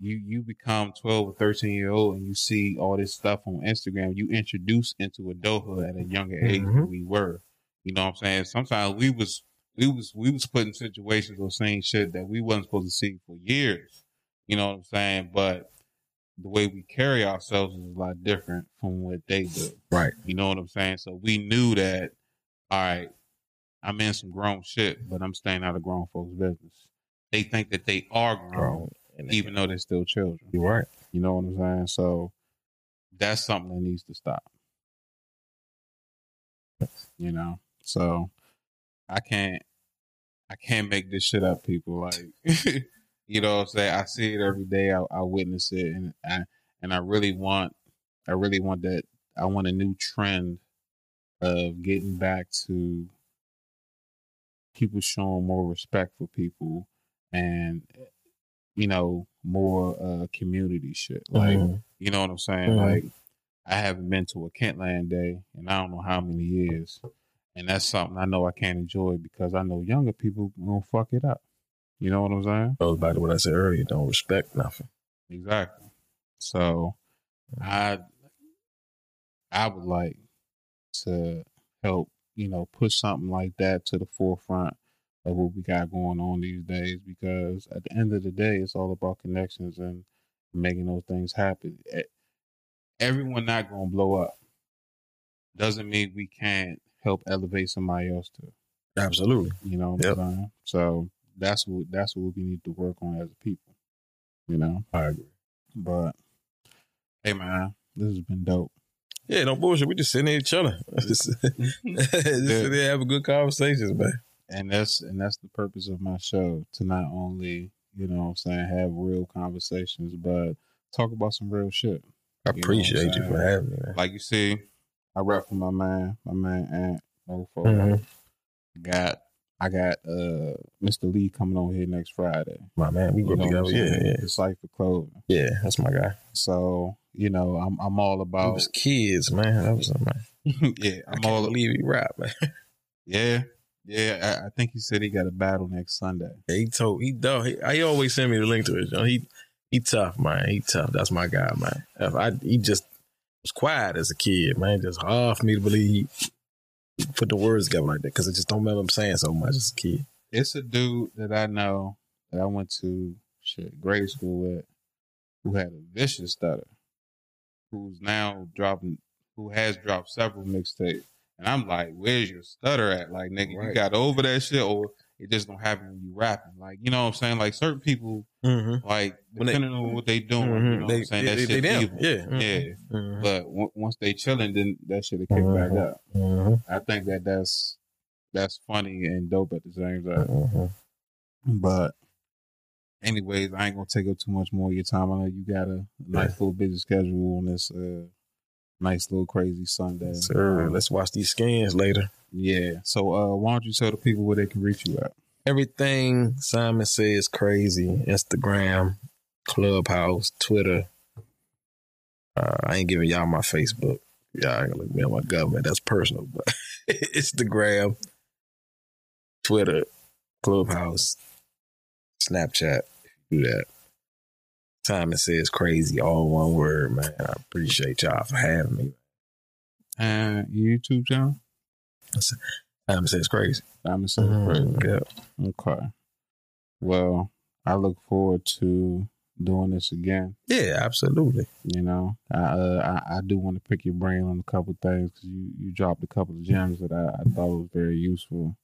Speaker 1: you you become 12 or 13 year old and you see all this stuff on Instagram, you introduce into adulthood at a younger age
Speaker 2: Mhm.
Speaker 1: than we were. You know what I'm saying? Sometimes we was we was we was put in situations or saying shit that we wasn't supposed to see for years. You know what I'm saying? But the way we carry ourselves is a lot different from what they do.
Speaker 2: Right.
Speaker 1: You know what I'm saying? So we knew that, all right, I'm in some grown shit, but I'm staying out of grown folks' business. They think that they are grown.
Speaker 2: And
Speaker 1: even though they're still children.
Speaker 2: you're right.
Speaker 1: You know what I'm saying? So that's something that needs to stop. You know? So I can't I can't make this shit up, people. Like you know what I'm saying? I see it every day. I, I witness it and I and I really want I really want that I want a new trend of getting back to people showing more respect for people and you know more uh community shit like
Speaker 2: Mhm.
Speaker 1: you know what i'm saying
Speaker 2: Mhm.
Speaker 1: like i haven't been to a kentland day and i don't know how many years and that's something i know i can't enjoy because i know younger people gonna fuck it up you know what i'm saying
Speaker 2: goes back to what I said earlier. Don't respect nothing.
Speaker 1: Exactly. So I I would like to help, you know, push something like that to the forefront of what we got going on these days because at the end of the day it's all about connections and making those things happen. Everyone not gonna blow up. Doesn't mean we can't help elevate somebody else to.
Speaker 2: Absolutely.
Speaker 1: You know what
Speaker 2: Yep.
Speaker 1: I'm saying? So that's what that's what we need to work on as a people. You know?
Speaker 2: I agree.
Speaker 1: But hey man, this has been dope.
Speaker 2: Yeah, no bullshit. We just sitting there chilling. just just sitting there having good conversations, man.
Speaker 1: And that's and that's the purpose of my show to not only, you know what I'm saying, have real conversations, but talk about some real shit.
Speaker 2: I
Speaker 1: You know what I'm
Speaker 2: appreciate you for having me, man.
Speaker 1: Like you see, I rap for my man, my man Ant Mofo.
Speaker 2: Mhm.
Speaker 1: Got I got uh Mr. Lee coming on here next Friday.
Speaker 2: My man, we grew up together. Yeah, yeah,
Speaker 1: Cypher Clothing.
Speaker 2: yeah. That's my guy.
Speaker 1: So, you know, I'm I'm all about
Speaker 2: was kids, man. That was man.
Speaker 1: yeah,
Speaker 2: I
Speaker 1: I'm
Speaker 2: can't
Speaker 1: all
Speaker 2: believe he rap, man.
Speaker 1: yeah. Yeah, I, I think he said he got a battle next Sunday.
Speaker 2: he told he dog. He, he always send me the link to it. Know, he he tough, man. He tough. That's my guy, man. If I he just was quiet as a kid, man. Just hard for me to believe put the words together like that because I just don't remember him saying so much as a kid.
Speaker 1: It's a dude that I know that I went to shit grade school with who had a vicious stutter, who's now dropping, who has dropped several mixtapes. And I'm like, where's your stutter at? Like, nigga, you got over that shit, or it just don't happen when you rapping. Like, you know what I'm saying? Like, certain people,
Speaker 2: Mm-hmm.
Speaker 1: like,
Speaker 2: When they-
Speaker 1: depending on what they doing, you know what I'm saying?
Speaker 2: they,
Speaker 1: that
Speaker 2: they,
Speaker 1: shit
Speaker 2: they
Speaker 1: evil.
Speaker 2: Yeah. Mhm.
Speaker 1: Yeah. But w- once they chilling, then that shit will kick back
Speaker 2: Mhm.
Speaker 1: up.
Speaker 2: Mhm.
Speaker 1: I think that that's that's funny and dope at the same time.
Speaker 2: Mhm.
Speaker 1: But anyways, I ain't gonna take up too much more of your time. I know you got a nice little busy schedule on this uh nice little crazy Sunday.
Speaker 2: Sir,
Speaker 1: Um,
Speaker 2: let's watch these scans later.
Speaker 1: yeah. So uh why don't you tell the people where they can reach you at?
Speaker 2: Everything Simon says crazy. Instagram, Clubhouse, Twitter. Uh, I ain't giving y'all my Facebook. Y'all ain't gonna look me on my government. That's personal, but Instagram, Twitter, Clubhouse, Snapchat. Do that. Simon says crazy, all one word, man. I appreciate y'all for having me.
Speaker 1: And your YouTube channel?
Speaker 2: Simon says crazy.
Speaker 1: I'm crazy.
Speaker 2: Yeah.
Speaker 1: Okay. Well, I look forward to doing this again.
Speaker 2: yeah, absolutely.
Speaker 1: You know, I uh, I, I do want to pick your brain on a couple things because you you dropped a couple of gems that I, I thought was very useful.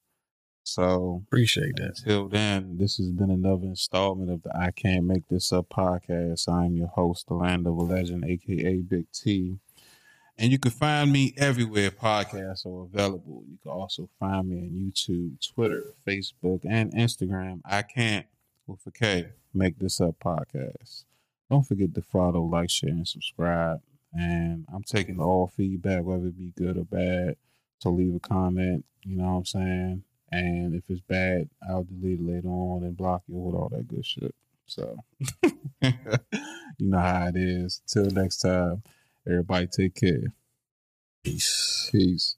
Speaker 1: So
Speaker 2: Appreciate that.
Speaker 1: Till then, this has been another installment of the I Can't Make This Up podcast. I'm your host, the Land of a Legend, aka Big T. And you can find me everywhere podcasts are available. You can also find me on YouTube, Twitter, Facebook, and Instagram. I can't, with a K, make this up podcast. Don't forget to follow, like, share, and subscribe. And I'm taking all feedback, whether it be good or bad. So leave a comment, you know what I'm saying? And if it's bad, I'll delete it later on and block you with all that good shit. So, you know how it is. Till next time, Everybody take care.
Speaker 2: Peace.
Speaker 1: Peace.